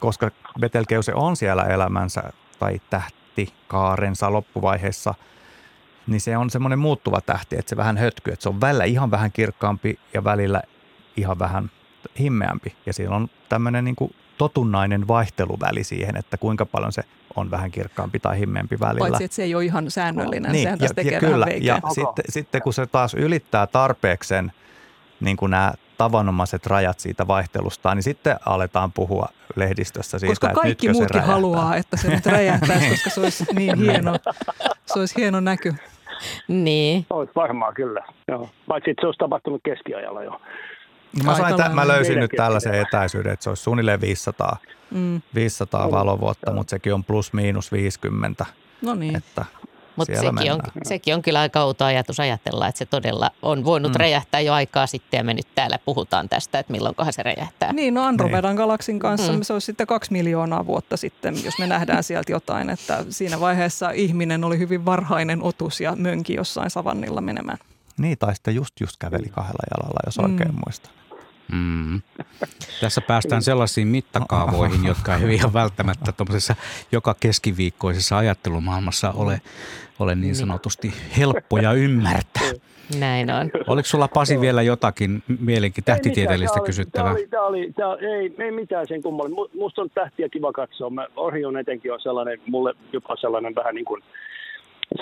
koska Betelgeuse on siellä elämänsä tai tähtikaarensa loppuvaiheessa, niin se on semmoinen muuttuva tähti, että se vähän hötkyy, että se on välillä ihan vähän kirkkaampi ja välillä ihan vähän himmeämpi. Ja siellä on tämmöinen niin kuin totunnainen vaihteluväli siihen, että kuinka paljon se on vähän kirkkaampi tai himmeämpi välillä. Paitsi, että se ei ole ihan säännöllinen, niin, sehän ja, tekee ja kyllä, ja sitten, sitten kun se taas ylittää tarpeeksen niin kuin nämä tavanomaiset rajat siitä vaihtelusta, niin sitten aletaan puhua lehdistössä siitä, koska että kaikki muutkin haluaa, että se nyt räjähtäisi, koska se olisi niin hieno, se olisi hieno näky. Niin. Olet varmaan kyllä, joo. Paitsi, että se olisi tapahtunut keskiajalla jo. Mä, sain tä- mä löysin nyt tällaisen etäisyyden, että se olisi suunnilleen 500, mm. 500 valovuotta, mutta sekin on plus miinus 50. No niin. Että mutta sekin on, sekin on kyllä aika outo ajatus ajatella, että se todella on voinut mm. räjähtää jo aikaa sitten ja me nyt täällä puhutaan tästä, että milloinkohan se räjähtää. Niin, no Andromedan niin. galaksin kanssa mm. se olisi sitten kaksi miljoonaa vuotta sitten, jos me nähdään sieltä jotain, että siinä vaiheessa ihminen oli hyvin varhainen otus ja mönki jossain savannilla menemään. Niin, tai sitten just just käveli kahdella jalalla, jos oikein mm. muistan. Mm. Tässä päästään sellaisiin mittakaavoihin, jotka ei ole välttämättä joka keskiviikkoisessa ajattelumaailmassa ole, ole niin sanotusti helppoja ymmärtää. Näin on. Oliko sulla Pasi vielä jotakin mielenki tähtitieteellistä kysyttävää? Tämä oli, tämä oli, tämä, ei, ei mitään sen kummalle. Musta on tähtiä kiva katsoa. Mä, Orion etenkin on sellainen, mulle jopa sellainen vähän niin kuin –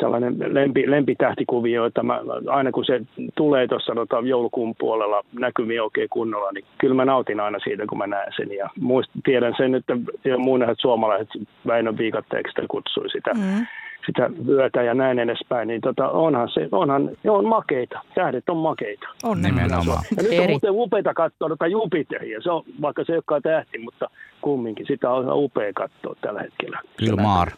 sellainen lempi, lempitähtikuvio, että mä, aina kun se tulee tuossa tota, joulukuun puolella näkymiä oikein kunnolla, niin kyllä mä nautin aina siitä, kun mä näen sen. Ja muist, tiedän sen, että muun suomalaiset Väinö Viikatteeksi kutsui sitä. Mm sitä vyötä ja näin edespäin, niin tota, onhan se, onhan, ne on makeita. Tähdet on makeita. On nimenomaan. Ja nyt on muuten upeita katsoa tota Jupiteria. Se on, vaikka se ei olekaan tähti, mutta kumminkin sitä on upea katsoa tällä hetkellä. Kyllä maar.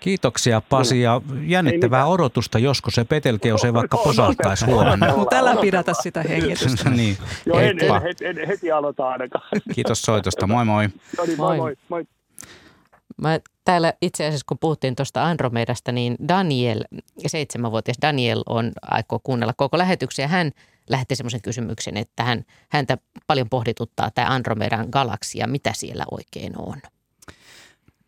Kiitoksia Pasi ja jännittävää odotusta, josko se Petelkeus ei vaikka posaltaisi huomenna. Mutta älä pidätä sitä hengitystä. niin. Joo, en, en, en, heti aloita ainakaan. Kiitos soitosta. Moi moi. No niin, moi moi. moi. Mä täällä itse asiassa, kun puhuttiin tuosta Andromedasta, niin Daniel, seitsemänvuotias Daniel on aikoo kuunnella koko lähetyksen. Hän lähetti semmoisen kysymyksen, että hän, häntä paljon pohdituttaa tämä Andromedan galaksia, mitä siellä oikein on.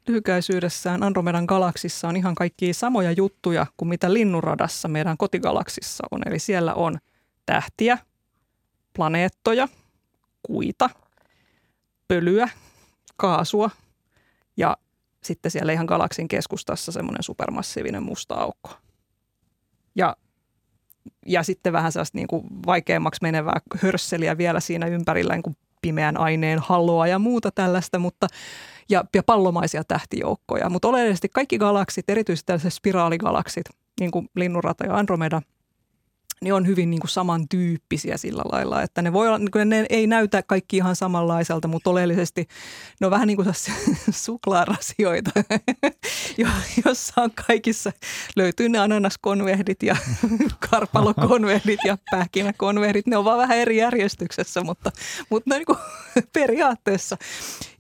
Lyhykäisyydessään Andromedan galaksissa on ihan kaikki samoja juttuja kuin mitä Linnunradassa meidän kotigalaksissa on. Eli siellä on tähtiä, planeettoja, kuita, pölyä, kaasua ja sitten siellä ihan galaksin keskustassa semmoinen supermassiivinen musta aukko. Ja, ja sitten vähän sellaista niin kuin vaikeammaksi menevää hörsseliä vielä siinä ympärillä niin kuin pimeän aineen halloa ja muuta tällaista, mutta ja, ja pallomaisia tähtijoukkoja. Mutta oleellisesti kaikki galaksit, erityisesti tällaiset spiraaligalaksit, niin kuin Linnunrata ja Andromeda – ne on hyvin niin kuin samantyyppisiä sillä lailla, että ne, voi olla, niin ne ei näytä kaikki ihan samanlaiselta, mutta oleellisesti ne on vähän niin kuin suklaarasioita, jossa on kaikissa, löytyy ne ananaskonvehdit ja karpalokonvehdit ja pähkinäkonvehdit. Ne on vaan vähän eri järjestyksessä, mutta, mutta ne niin kuin periaatteessa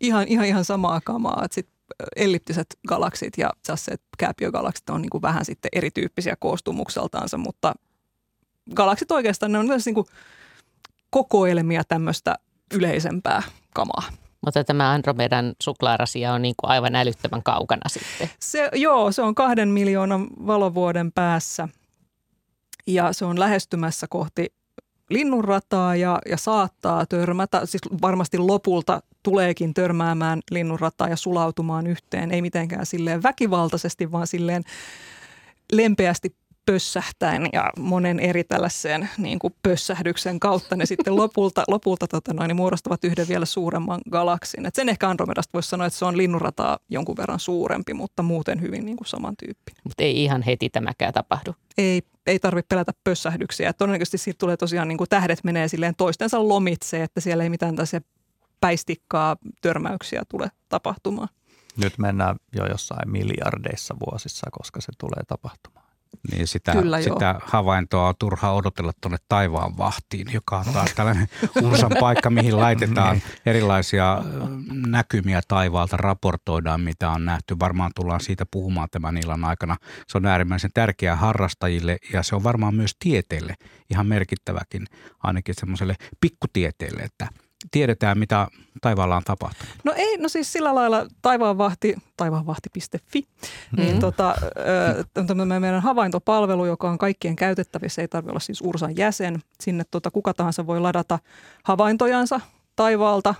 ihan, ihan, ihan samaa kamaa. Sit elliptiset galaksit ja kääpiögalaksit on niin kuin vähän sitten erityyppisiä koostumukseltaansa, mutta – galaksit oikeastaan ne on myös niin kokoelmia tämmöistä yleisempää kamaa. Mutta tämä Andromedan suklaarasia on niin kuin aivan älyttömän kaukana sitten. Se, joo, se on kahden miljoonan valovuoden päässä ja se on lähestymässä kohti linnunrataa ja, ja saattaa törmätä, siis varmasti lopulta tuleekin törmäämään linnunrataa ja sulautumaan yhteen, ei mitenkään silleen väkivaltaisesti, vaan silleen lempeästi pössähtäen ja monen eri tällaiseen niin kuin pössähdyksen kautta ne sitten lopulta, lopulta tota noin, niin muodostavat yhden vielä suuremman galaksin. Et sen ehkä Andromedasta voisi sanoa, että se on linnunrataa jonkun verran suurempi, mutta muuten hyvin niin kuin samantyyppinen. Mutta ei ihan heti tämäkään tapahdu. Ei, ei tarvitse pelätä pössähdyksiä. Et todennäköisesti siitä tulee tosiaan niin kuin tähdet menee silleen toistensa lomitse, että siellä ei mitään tällaisia päistikkaa törmäyksiä tule tapahtumaan. Nyt mennään jo jossain miljardeissa vuosissa, koska se tulee tapahtumaan. Niin sitä, Kyllä, sitä havaintoa on turha odotella tuonne taivaan vahtiin, joka on taas tällainen unsan paikka, mihin laitetaan niin. erilaisia näkymiä taivaalta, raportoidaan mitä on nähty. Varmaan tullaan siitä puhumaan tämän illan aikana. Se on äärimmäisen tärkeää harrastajille ja se on varmaan myös tieteelle ihan merkittäväkin, ainakin semmoiselle pikkutieteelle, että – tiedetään, mitä taivaalla on tapahtunut? No ei, no siis sillä lailla taivaanvahti, taivaanvahti.fi, mm. niin tota, äh, meidän havaintopalvelu, joka on kaikkien käytettävissä, ei tarvitse olla siis Ursan jäsen. Sinne tota, kuka tahansa voi ladata havaintojansa taivaalta.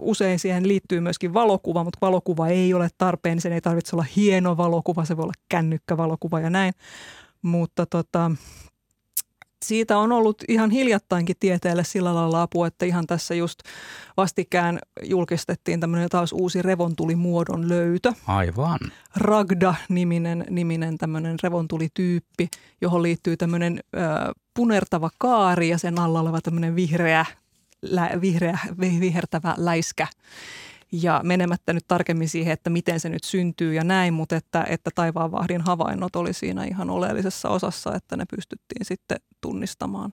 Usein siihen liittyy myöskin valokuva, mutta valokuva ei ole tarpeen. Sen ei tarvitse olla hieno valokuva, se voi olla kännykkävalokuva ja näin. Mutta tota, siitä on ollut ihan hiljattainkin tieteelle sillä lailla apua, että ihan tässä just vastikään julkistettiin tämmöinen taas uusi revontulimuodon löytö. Aivan. Ragda-niminen niminen tämmöinen revontulityyppi, johon liittyy tämmöinen ö, punertava kaari ja sen alla oleva tämmöinen vihreä lä, vihreä, vihertävä läiskä. Ja menemättä nyt tarkemmin siihen, että miten se nyt syntyy ja näin, mutta että, että taivaanvahdin havainnot oli siinä ihan oleellisessa osassa, että ne pystyttiin sitten tunnistamaan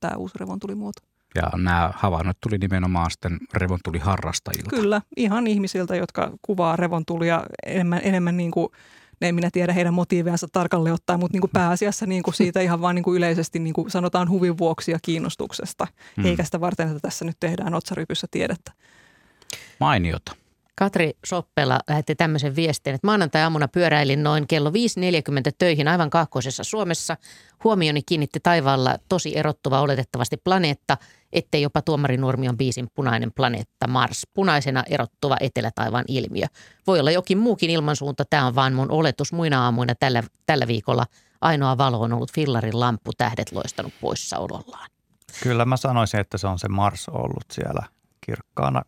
tämä uusi revontulimuoto. Ja nämä havainnot tuli nimenomaan sitten revontuliharrastajilta. Kyllä, ihan ihmisiltä, jotka kuvaa revontulia enemmän, enemmän niin kuin, en minä tiedä heidän motiiveansa tarkalleen ottaen, mutta niin kuin pääasiassa niin kuin siitä ihan vain niin kuin yleisesti niin kuin sanotaan huvin vuoksi ja kiinnostuksesta, hmm. eikä sitä varten, että tässä nyt tehdään otsarypyssä tiedettä. Mainiota. Katri Soppela lähetti tämmöisen viestin, että maanantai-aamuna pyöräilin noin kello 5.40 töihin aivan kaakkoisessa Suomessa. Huomioni kiinnitti taivaalla tosi erottuva oletettavasti planeetta, ettei jopa tuomarinurmion biisin punainen planeetta Mars. Punaisena erottuva etelätaivaan ilmiö. Voi olla jokin muukin ilmansuunta, tämä on vaan mun oletus. Muina aamuina tällä, tällä viikolla ainoa valo on ollut fillarin lamppu, tähdet loistanut poissaolollaan. Kyllä mä sanoisin, että se on se Mars ollut siellä kirkkaana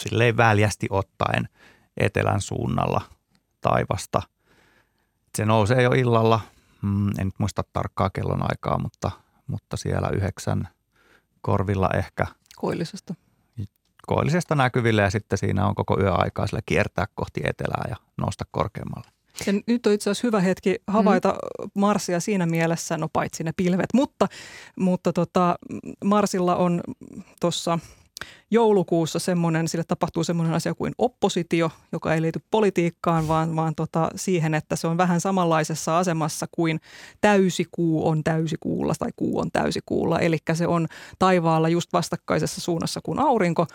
silleen väljästi ottaen etelän suunnalla taivasta. Se nousee jo illalla, mm, en nyt muista tarkkaa kellon aikaa, mutta, mutta siellä yhdeksän korvilla ehkä. Koillisesta. Koillisesta näkyville ja sitten siinä on koko yö aikaa sille kiertää kohti etelää ja nousta korkeammalle. Ja nyt on itse asiassa hyvä hetki havaita mm. Marsia siinä mielessä, no paitsi ne pilvet, mutta, mutta tota, Marsilla on tuossa – joulukuussa semmoinen, sille tapahtuu semmoinen asia kuin oppositio, joka ei liity politiikkaan, vaan, vaan tota siihen, että se on vähän samanlaisessa asemassa kuin täysikuu on täysikuulla tai kuu on täysikuulla. Eli se on taivaalla just vastakkaisessa suunnassa kuin aurinko,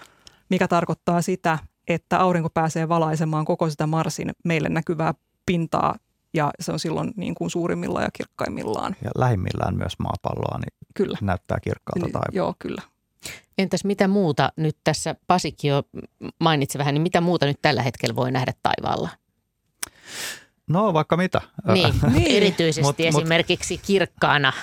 mikä tarkoittaa sitä, että aurinko pääsee valaisemaan koko sitä Marsin meille näkyvää pintaa ja se on silloin niin kuin suurimmillaan ja kirkkaimmillaan. Ja lähimmillään myös maapalloa, niin kyllä. näyttää kirkkaalta taivaalta. Joo, kyllä. Entäs mitä muuta nyt tässä, Pasikin jo mainitsi vähän, niin mitä muuta nyt tällä hetkellä voi nähdä taivaalla? No vaikka mitä. Niin, niin. erityisesti mut, esimerkiksi mut, kirkkaana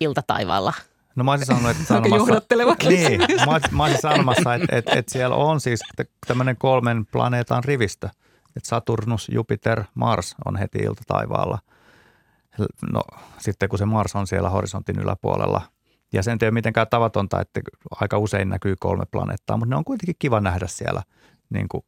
iltataivaalla. No mä olisin sanonut, että sanomassa, niin, mä olisin, mä olisin sanomassa, että, että, että siellä on siis tämmöinen kolmen planeetan rivistö. Että Saturnus, Jupiter, Mars on heti iltataivaalla. No sitten kun se Mars on siellä horisontin yläpuolella – ja sen ei ole mitenkään tavatonta, että aika usein näkyy kolme planeettaa, mutta ne on kuitenkin kiva nähdä siellä. Niin kuin,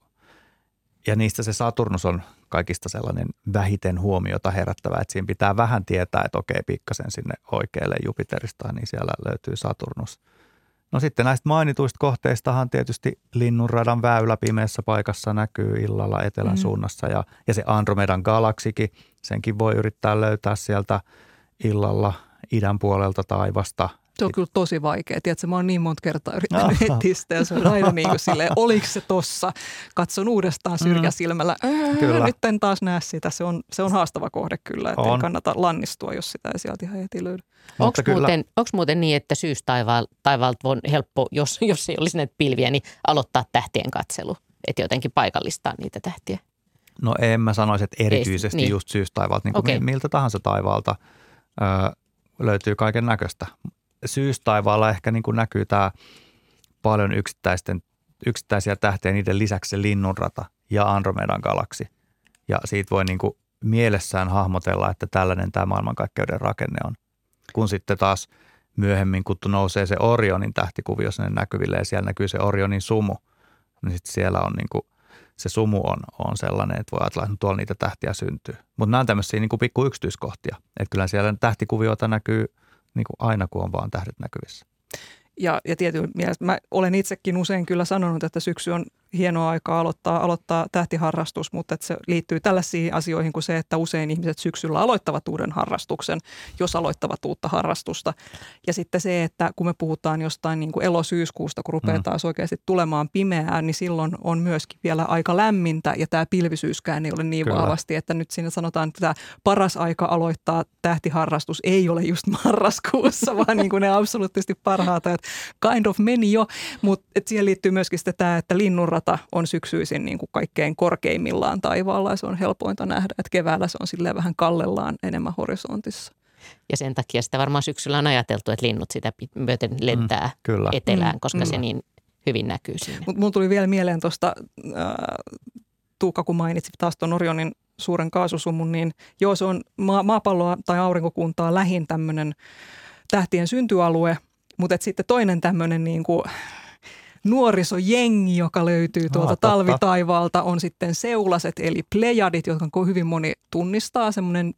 ja niistä se Saturnus on kaikista sellainen vähiten huomiota herättävä, että siinä pitää vähän tietää, että okei, pikkasen sinne oikealle Jupiterista, niin siellä löytyy Saturnus. No sitten näistä mainituista kohteistahan tietysti linnunradan väylä pimeässä paikassa näkyy illalla etelän mm. suunnassa ja, ja se Andromedan galaksikin, senkin voi yrittää löytää sieltä illalla idän puolelta taivasta – se on kyllä tosi vaikea. Tiedätkö, mä oon niin monta kertaa yrittänyt etsiä sitä ja se on aina niin kuin silleen, oliko se tossa? Katson uudestaan mm. syrjäsilmällä. Äh, nyt en taas näe sitä. Se on, se on haastava kohde kyllä, että ei kannata lannistua, jos sitä ei sieltä ihan heti löydy. Onko muuten, muuten niin, että syystaivaalta on helppo, jos, jos ei olisi näitä pilviä, niin aloittaa tähtien katselu? Että jotenkin paikallistaa niitä tähtiä? No en mä sanoisi, että erityisesti ei, niin. just syystaivaalta, niin kuin okay. miltä tahansa taivaalta öö, löytyy kaiken näköistä syystaivaalla ehkä niin kuin näkyy tämä paljon yksittäisten, yksittäisiä tähtiä, niiden lisäksi se linnunrata ja Andromedan galaksi. Ja siitä voi niin kuin mielessään hahmotella, että tällainen tämä maailmankaikkeuden rakenne on. Kun sitten taas myöhemmin, kun nousee se Orionin tähtikuvio sinne näkyville ja siellä näkyy se Orionin sumu, niin sitten siellä on niin kuin, se sumu on, on sellainen, että voi ajatella, että tuolla niitä tähtiä syntyy. Mutta nämä on tämmöisiä niin pikku yksityiskohtia. Että kyllä siellä tähtikuvioita näkyy – niin kuin aina, kun on vaan tähdet näkyvissä. Ja, ja tietysti mielestä mä olen itsekin usein kyllä sanonut, että syksy on hienoa aikaa aloittaa, aloittaa tähtiharrastus, mutta että se liittyy tällaisiin asioihin kuin se, että usein ihmiset syksyllä aloittavat uuden harrastuksen, jos aloittavat uutta harrastusta. Ja sitten se, että kun me puhutaan jostain niin kuin elosyyskuusta, kun rupeaa mm. taas oikeasti tulemaan pimeää, niin silloin on myöskin vielä aika lämmintä ja tämä pilvisyyskään ei ole niin Kyllä. vahvasti, että nyt siinä sanotaan, että tämä paras aika aloittaa tähtiharrastus ei ole just marraskuussa, vaan niin kuin ne absoluuttisesti parhaat että kind of meni jo, mutta siihen liittyy myöskin sitten tämä, että linnunra rata on syksyisin niin kuin kaikkein korkeimmillaan taivaalla ja se on helpointa nähdä, että keväällä se on silleen vähän kallellaan enemmän horisontissa. Ja sen takia sitä varmaan syksyllä on ajateltu, että linnut sitä myöten lentää mm, kyllä. etelään, mm, koska mm, se niin hyvin näkyy siinä. Mutta mun tuli vielä mieleen tuosta, äh, Tuukka kun mainitsi taas tuon Orionin suuren kaasusumun, niin joo se on ma- maapalloa tai aurinkokuntaa lähin tämmöinen tähtien syntyalue, mutta sitten toinen tämmöinen niin kuin nuorisojengi, joka löytyy tuolta Aa, talvitaivaalta, on sitten seulaset eli plejadit, jotka hyvin moni tunnistaa, semmoinen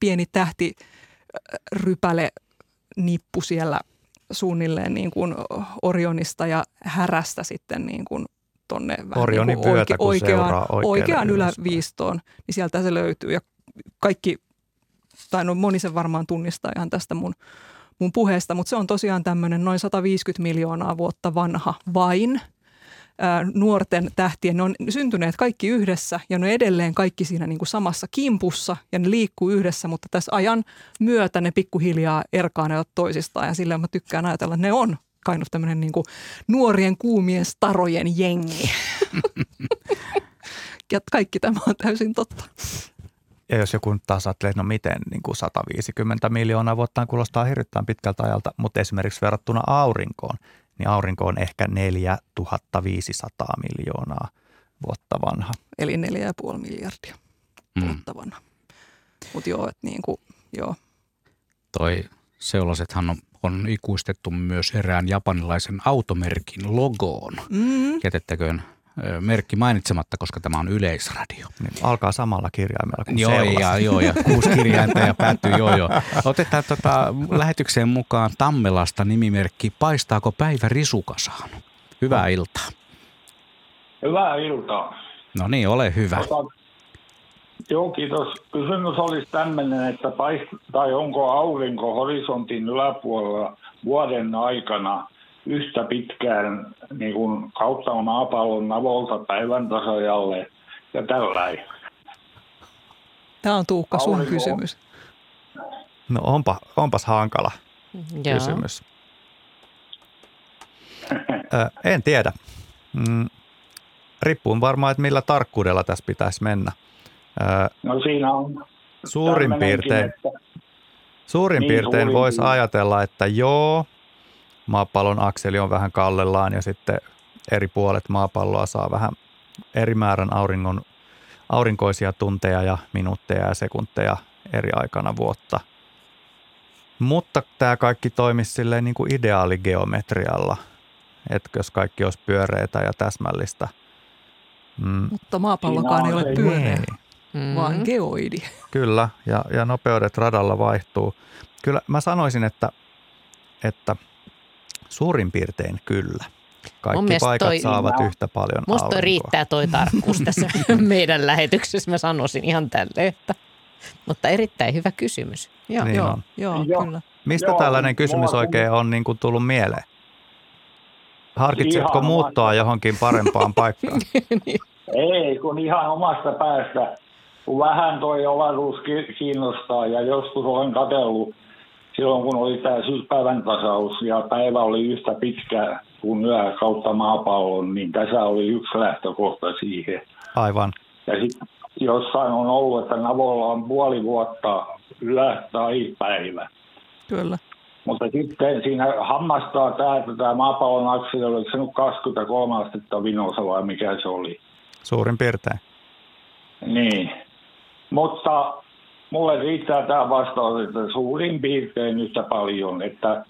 pieni tähti rypäle nippu siellä suunnilleen niin kuin Orionista ja härästä sitten niin kuin tonne Orionin niin kuin kun oikeaan, oikeaan yläviistoon, niin sieltä se löytyy. Ja kaikki, tai no moni sen varmaan tunnistaa ihan tästä mun, mun puheesta, mutta se on tosiaan tämmöinen noin 150 miljoonaa vuotta vanha vain nuorten tähtien. Ne on syntyneet kaikki yhdessä ja ne on edelleen kaikki siinä niin kuin samassa kimpussa ja ne liikkuu yhdessä, mutta tässä ajan myötä ne pikkuhiljaa erkaanevat toisistaan ja silleen mä tykkään ajatella, että ne on kind of tämmöinen niin kuin nuorien kuumien starojen jengi. ja kaikki tämä on täysin totta. Ja jos joku taas ajattelee, että no miten niin kuin 150 miljoonaa vuotta kuulostaa hirvittävän pitkältä ajalta, mutta esimerkiksi verrattuna aurinkoon, niin aurinko on ehkä 4500 miljoonaa vuotta vanha. Eli 4,5 miljardia Mm. vuotta vanha. Mutta joo, että niin kuin, joo. Toi seulasethan on, on ikuistettu myös erään japanilaisen automerkin logoon. Mm. Jätettäköön merkki mainitsematta, koska tämä on yleisradio. Niin alkaa samalla kirjaimella kuin Joo, ja, joo, ja kuusi kirjainta ja päättyy joo, joo. Otetaan tota, lähetykseen mukaan Tammelasta nimimerkki Paistaako päivä risukasaan? Hyvää iltaa. Hyvää iltaa. No niin, ole hyvä. Tota, joo, kiitos. Kysymys olisi tämmöinen, että paist, tai onko aurinko horisontin yläpuolella vuoden aikana yhtä pitkään niin kuin kautta maapallon navolta päivän tasajalle ja tällä Tämä on Tuukka sun Aurinko. kysymys. No onpa, onpas hankala Joo. kysymys. Ö, en tiedä. Mm, riippuu varmaan, että millä tarkkuudella tässä pitäisi mennä. Ö, No siinä on suurin piirtein, että- suurin Niin, piirtein suurin voisi piirtein. ajatella, että joo, maapallon akseli on vähän kallellaan ja sitten eri puolet maapalloa saa vähän eri määrän auringon, aurinkoisia tunteja ja minuutteja ja sekunteja eri aikana vuotta. Mutta tämä kaikki toimisi silleen niin kuin ideaaligeometrialla, että jos kaikki olisi pyöreitä ja täsmällistä. Mm, Mutta maapallokaan ei ole pyöreä. Mm. vaan geoidi. Kyllä, ja, ja nopeudet radalla vaihtuu. Kyllä mä sanoisin, että, että suurin piirtein kyllä. Mun Kaikki mielestä paikat toi- saavat yhtä paljon Musta toi aurinkoa. riittää toi tarkkuus tässä meidän lähetyksessä, mä sanoisin ihan tälleen, että mutta erittäin hyvä kysymys. Joo. Niin joo, on. joo, Joo. kyllä. Mistä Joo, tällainen kysymys mulla- oikein on niin kuin tullut mieleen? Harkitsetko Ihan muuttoa omasta- johonkin parempaan paikkaan? Ei, kun ihan omasta päästä. Kun vähän toi avaruus ki- kiinnostaa ja joskus olen katsellut silloin, kun oli tämä päivän tasaus ja päivä oli yhtä pitkä kuin yö kautta maapallon, niin tässä oli yksi lähtökohta siihen. Aivan. Ja sitten jossain on ollut, että Navolla on puoli vuotta yö tai päivä. kyllä. Mutta sitten siinä hammastaa tämä, että tämä maapallon akseli oli se nyt 23 astetta vinossa vai mikä se oli. Suurin piirtein. Niin. Mutta mulle riittää tämä vastaus, että suurin piirtein yhtä paljon, että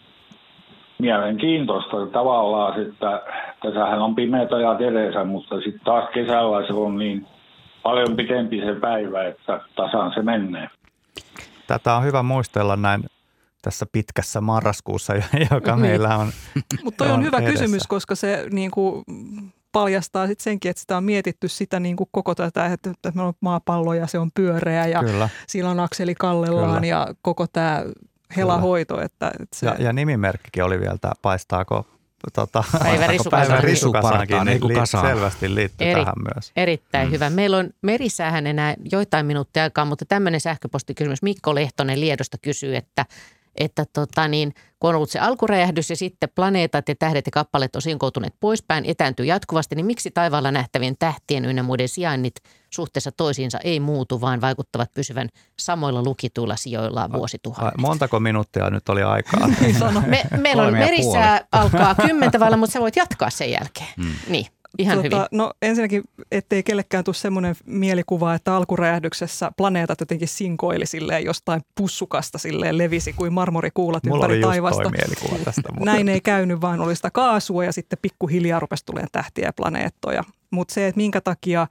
mielenkiintoista tavallaan, että tässähän on pimeätä ja tereensä, mutta sitten taas kesällä se on niin paljon pitempi se päivä, että tasan se menee. Tätä on hyvä muistella näin tässä pitkässä marraskuussa, joka meillä on. Mutta on, on hyvä edessä. kysymys, koska se niin kuin, paljastaa sit senkin, että sitä on mietitty sitä niin kuin koko tätä, että, että meillä on maapallo ja se on pyöreä ja Kyllä. sillä on akseli kallellaan Kyllä. ja koko tämä helahoito. Että, että se, Ja, ja nimimerkkikin oli vielä tämä paistaako tota, Päivä risukasaan. päivä Risupartaan, risukasaankin, ei niin li- kasaan. selvästi liittyy Eri- tähän myös. Erittäin mm. hyvä. Meillä on merisäähän enää joitain minuuttia aikaa, mutta tämmöinen sähköpostikysymys. Mikko Lehtonen Liedosta kysyy, että, että tota niin, kun on ollut se alkuräjähdys ja sitten planeetat ja tähdet ja kappaleet on sinkoutuneet poispäin, etääntyy jatkuvasti, niin miksi taivaalla nähtävien tähtien ynnä muiden sijainnit suhteessa toisiinsa ei muutu, vaan vaikuttavat pysyvän samoilla lukituilla sijoillaan Ai, vuosituhannet? montako minuuttia nyt oli aikaa? Me, meillä on merisää alkaa kymmentä vailla, mutta sä voit jatkaa sen jälkeen. Mm. Niin. Ihan tota, hyvin. No ensinnäkin, ettei kellekään tule semmoinen mielikuva, että alkuräjähdyksessä planeetat jotenkin sinkoili silleen jostain pussukasta silleen levisi kuin marmorikuulat Mulla ympäri oli taivasta. just mielikuva tästä. Näin ei käynyt, vaan oli sitä kaasua ja sitten pikkuhiljaa rupesi tulemaan tähtiä ja planeettoja. Mutta se, että minkä takia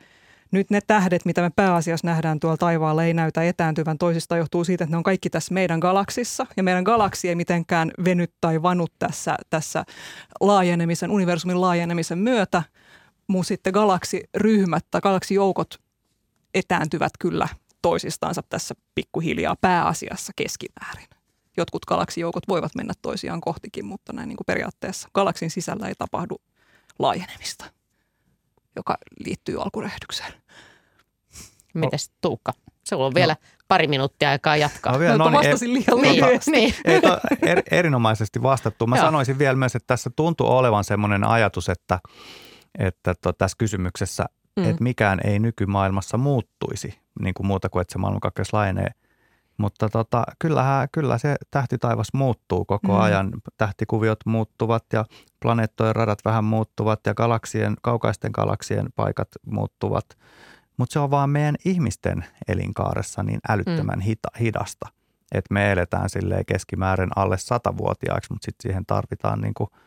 nyt ne tähdet, mitä me pääasiassa nähdään tuolla taivaalla, ei näytä etääntyvän toisista, johtuu siitä, että ne on kaikki tässä meidän galaksissa. Ja meidän galaksi ei mitenkään venyt tai vanut tässä, tässä laajenemisen, universumin laajenemisen myötä, mutta sitten galaksiryhmät tai galaksijoukot etääntyvät kyllä toisistansa tässä pikkuhiljaa pääasiassa keskimäärin. Jotkut galaksijoukot voivat mennä toisiaan kohtikin, mutta näin niin kuin periaatteessa galaksin sisällä ei tapahdu laajenemista joka liittyy alkurehdykseen. Mites Tuukka? Se on vielä no. pari minuuttia aikaa jatkaa. No, vielä, no, niin, vastasin liian niin, lyhyesti. Niin. Ei, to, er, erinomaisesti vastattu. Mä sanoisin vielä myös, että tässä tuntuu olevan semmoinen ajatus, että, että to, tässä kysymyksessä, mm. että mikään ei nykymaailmassa muuttuisi, niin kuin muuta kuin että se maailmankaikkeus laajenee – mutta tota, kyllähän, kyllä se tähtitaivas muuttuu koko mm. ajan. Tähtikuviot muuttuvat ja planeettojen radat vähän muuttuvat ja galaksien, kaukaisten galaksien paikat muuttuvat. Mutta se on vaan meidän ihmisten elinkaaressa niin älyttömän mm. hita, hidasta, että me eletään keskimäärin alle satavuotiaaksi, mutta sitten siihen tarvitaan niin kuin –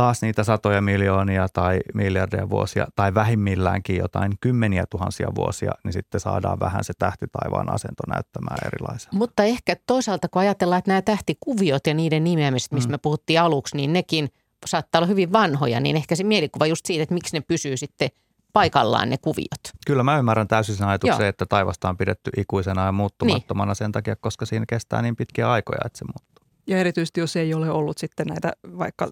taas niitä satoja miljoonia tai miljardeja vuosia tai vähimmilläänkin jotain kymmeniä tuhansia vuosia, niin sitten saadaan vähän se tähtitaivaan asento näyttämään erilaisen. Mutta ehkä toisaalta kun ajatellaan, että nämä tähtikuviot ja niiden nimeämiset, mistä mm. me puhuttiin aluksi, niin nekin saattaa olla hyvin vanhoja, niin ehkä se mielikuva just siitä, että miksi ne pysyy sitten paikallaan ne kuviot. Kyllä mä ymmärrän täysin sen ajatuksen, Joo. että taivasta on pidetty ikuisena ja muuttumattomana niin. sen takia, koska siinä kestää niin pitkiä aikoja, että se muuttuu. Ja erityisesti, jos ei ole ollut sitten näitä vaikka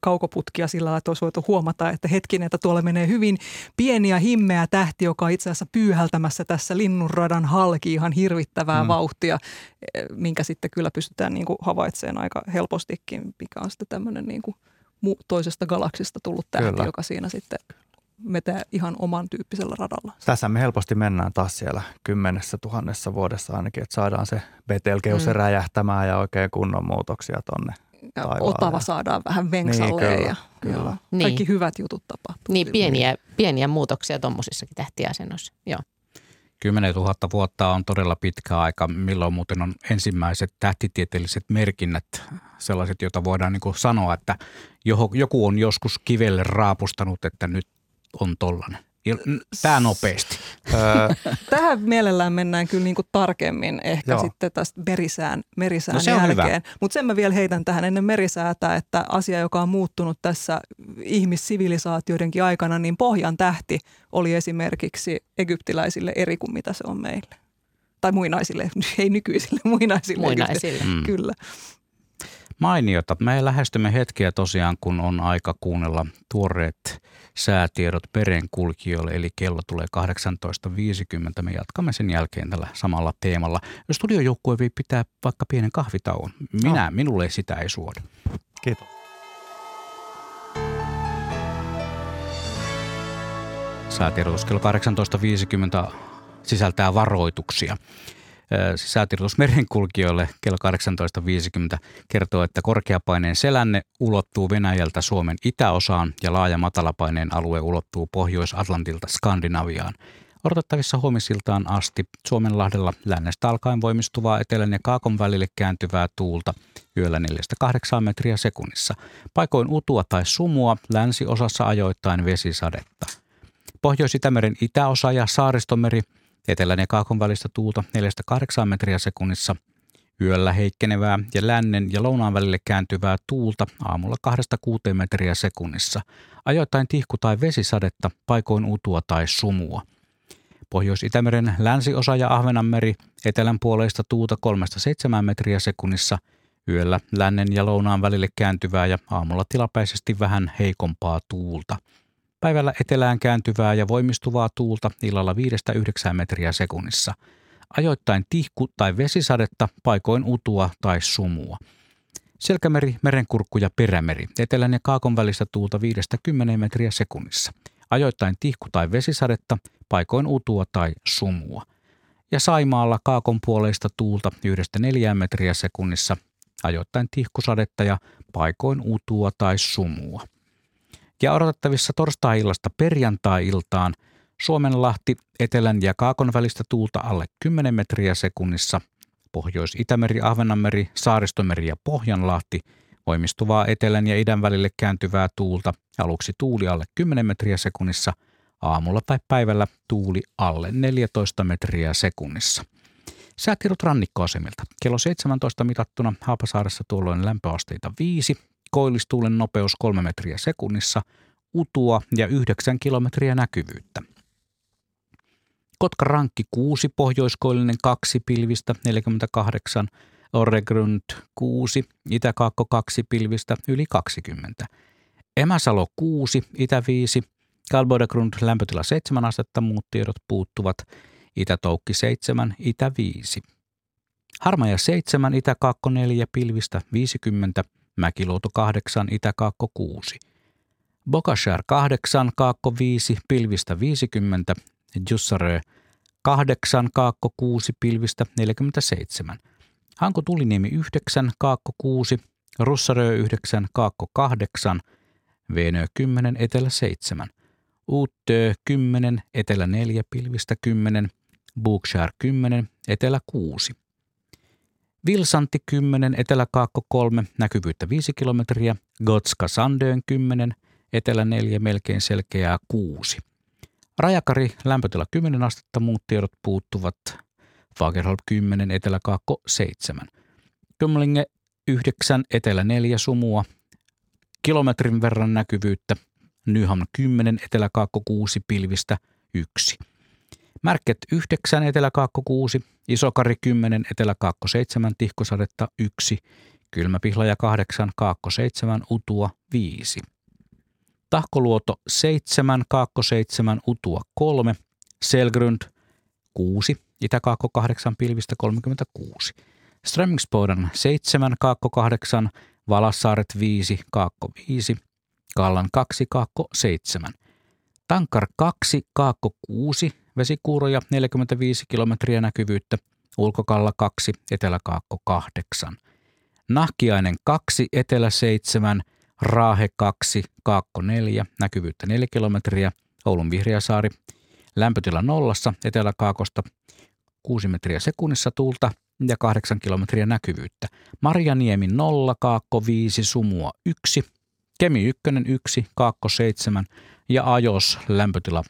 kaukoputkia sillä lailla, että olisi voitu huomata, että hetkin, että tuolla menee hyvin pieni ja himmeä tähti, joka on itse asiassa pyyhältämässä tässä linnunradan halki ihan hirvittävää mm. vauhtia, eh, minkä sitten kyllä pystytään niin kuin havaitsemaan aika helpostikin, mikä on sitten tämmöinen niin kuin toisesta galaksista tullut tähti, kyllä. joka siinä sitten vetää ihan oman tyyppisellä radalla. Tässä me helposti mennään taas siellä kymmenessä tuhannessa vuodessa ainakin, että saadaan se Betelgeuse mm. räjähtämään ja oikein kunnon muutoksia tonne Otava saadaan vähän venksalle niin, kyllä, ja, kyllä. ja niin. kaikki hyvät jutut tapahtuu. Niin, pieniä, pieniä muutoksia tuommoisissakin tähtiasennoissa, joo. 10 000 vuotta on todella pitkä aika, milloin muuten on ensimmäiset tähtitieteelliset merkinnät, sellaiset, joita voidaan niin sanoa, että joku on joskus kivelle raapustanut, että nyt on tollainen? Tämä nopeasti. Tähän mielellään mennään kyllä niin kuin tarkemmin ehkä Joo. sitten tästä merisään, merisään no jälkeen. Mutta sen mä vielä heitän tähän ennen merisäätä, että asia, joka on muuttunut tässä ihmissivilisaatioidenkin aikana, niin Pohjan tähti oli esimerkiksi egyptiläisille eri kuin mitä se on meille. Tai muinaisille, ei nykyisille, muinaisille. Muinaisille. Mm. Kyllä. Mainiota. Me lähestymme hetkiä tosiaan, kun on aika kuunnella tuoreet säätiedot perenkulkijoille, eli kello tulee 18.50. Me jatkamme sen jälkeen tällä samalla teemalla. Jos studiojoukkue voi pitää vaikka pienen kahvitauon, minä, no. minulle sitä ei suoda. Kiitos. Säätiedotus kello 18.50 sisältää varoituksia. Säätiedotus merenkulkijoille kello 18.50 kertoo, että korkeapaineen selänne ulottuu Venäjältä Suomen itäosaan ja laaja matalapaineen alue ulottuu Pohjois-Atlantilta Skandinaviaan. Odotettavissa huomisiltaan asti Suomenlahdella lännestä alkaen voimistuvaa etelän ja kaakon välille kääntyvää tuulta yöllä 4-8 metriä sekunnissa. Paikoin utua tai sumua, länsiosassa ajoittain vesisadetta. Pohjois-Itämeren itäosa ja saaristomeri – Etelän ja kaakon välistä tuulta 4-8 metriä sekunnissa. Yöllä heikkenevää ja lännen ja lounaan välille kääntyvää tuulta aamulla 2-6 metriä sekunnissa. Ajoittain tihku tai vesisadetta, paikoin utua tai sumua. Pohjois-Itämeren länsiosa ja Ahvenanmeri etelän puoleista tuulta 3-7 metriä sekunnissa. Yöllä lännen ja lounaan välille kääntyvää ja aamulla tilapäisesti vähän heikompaa tuulta – Päivällä etelään kääntyvää ja voimistuvaa tuulta illalla 5-9 metriä sekunnissa. Ajoittain tihku- tai vesisadetta, paikoin utua tai sumua. Selkämeri, merenkurkku ja perämeri. Etelän ja kaakon välistä tuulta 5-10 metriä sekunnissa. Ajoittain tihku- tai vesisadetta, paikoin utua tai sumua. Ja Saimaalla kaakon puoleista tuulta 1-4 metriä sekunnissa. Ajoittain tihkusadetta ja paikoin utua tai sumua Ja odotettavissa torstai-illasta perjantai-iltaan Suomenlahti, Etelän ja Kaakon välistä tuulta alle 10 metriä sekunnissa, Pohjois-Itämeri, Ahvenanmeri, Saaristomeri ja Pohjanlahti – voimistuvaa etelän ja idän välille kääntyvää tuulta, aluksi tuuli alle 10 metriä sekunnissa, aamulla tai päivällä tuuli alle 14 metriä sekunnissa. Säätiedot rannikkoasemilta. Kello 17 mitattuna Haapasaaressa tuolloin lämpöasteita 5, koillistuulen nopeus 3 metriä sekunnissa, utua ja 9 kilometriä näkyvyyttä. Kotka rankki 6, pohjoiskoillinen 2 pilvistä 48, Orregrund 6, Itä-Kaakko 2 pilvistä yli 20. Emäsalo 6, Itä 5, Kalbodegrund lämpötila 7 astetta, muut tiedot puuttuvat. Itä-Toukki 7, Itä 5. Harmaja 7, Itä-Kaakko 4 pilvistä 50, Mäkiluoto 8, Itä-Kaakko 6. Bokashar 8, Kaakko 5, pilvistä 50, Jussarö 8, Kaakko 6, pilvistä 47. Hanko Tuliniemi 9, Kaakko 6, Russarö 9, Kaakko 8, Veenö 10, Etelä 7, Uuttö 10, Etelä 4, Pilvistä 10, Bookshire 10, Etelä 6. Vilsanti 10, Etelä-Kaakko 3, näkyvyyttä 5 kilometriä, Gotska Sandöön 10, Etelä 4, melkein selkeää 6. Rajakari, lämpötila 10 astetta, muut tiedot puuttuvat. Fagerholm 10, Etelä-Kaakko 7. Kymlinge 9, Etelä 4 sumua, kilometrin verran näkyvyyttä, Nyhamn 10, Etelä-Kaakko 6 pilvistä 1. Märket 9, Etelä-Kaakko 6, Isokari 10, Etelä-Kaakko 7, Tihkosadetta 1, Kylmäpihlaja 8, Kaakko 7, Utua 5. Tahkoluoto 7, Kaakko 7, Utua 3, Selgrund 6, Itä-Kaakko 8 pilvistä 36. Strömingspodan 7, Kaakko 8, Valassaaret 5, Kaakko 5, Kallan 2, Kaakko 7. Tankar 2, Kaakko 6, vesikuuroja 45 kilometriä näkyvyyttä, Ulkokalla 2, Etelä-Kaakko 8. Nahkiainen 2, Etelä 7, Raahe 2, Kaakko 4, näkyvyyttä 4 kilometriä, Oulun Vihreäsaari, lämpötila nollassa, Etelä-Kaakosta 6 metriä sekunnissa tuulta ja 8 kilometriä näkyvyyttä. Marjaniemi 0, Kaakko 5, Sumua 1, Kemi 1, 1, Kaakko 7 ja Ajos lämpötila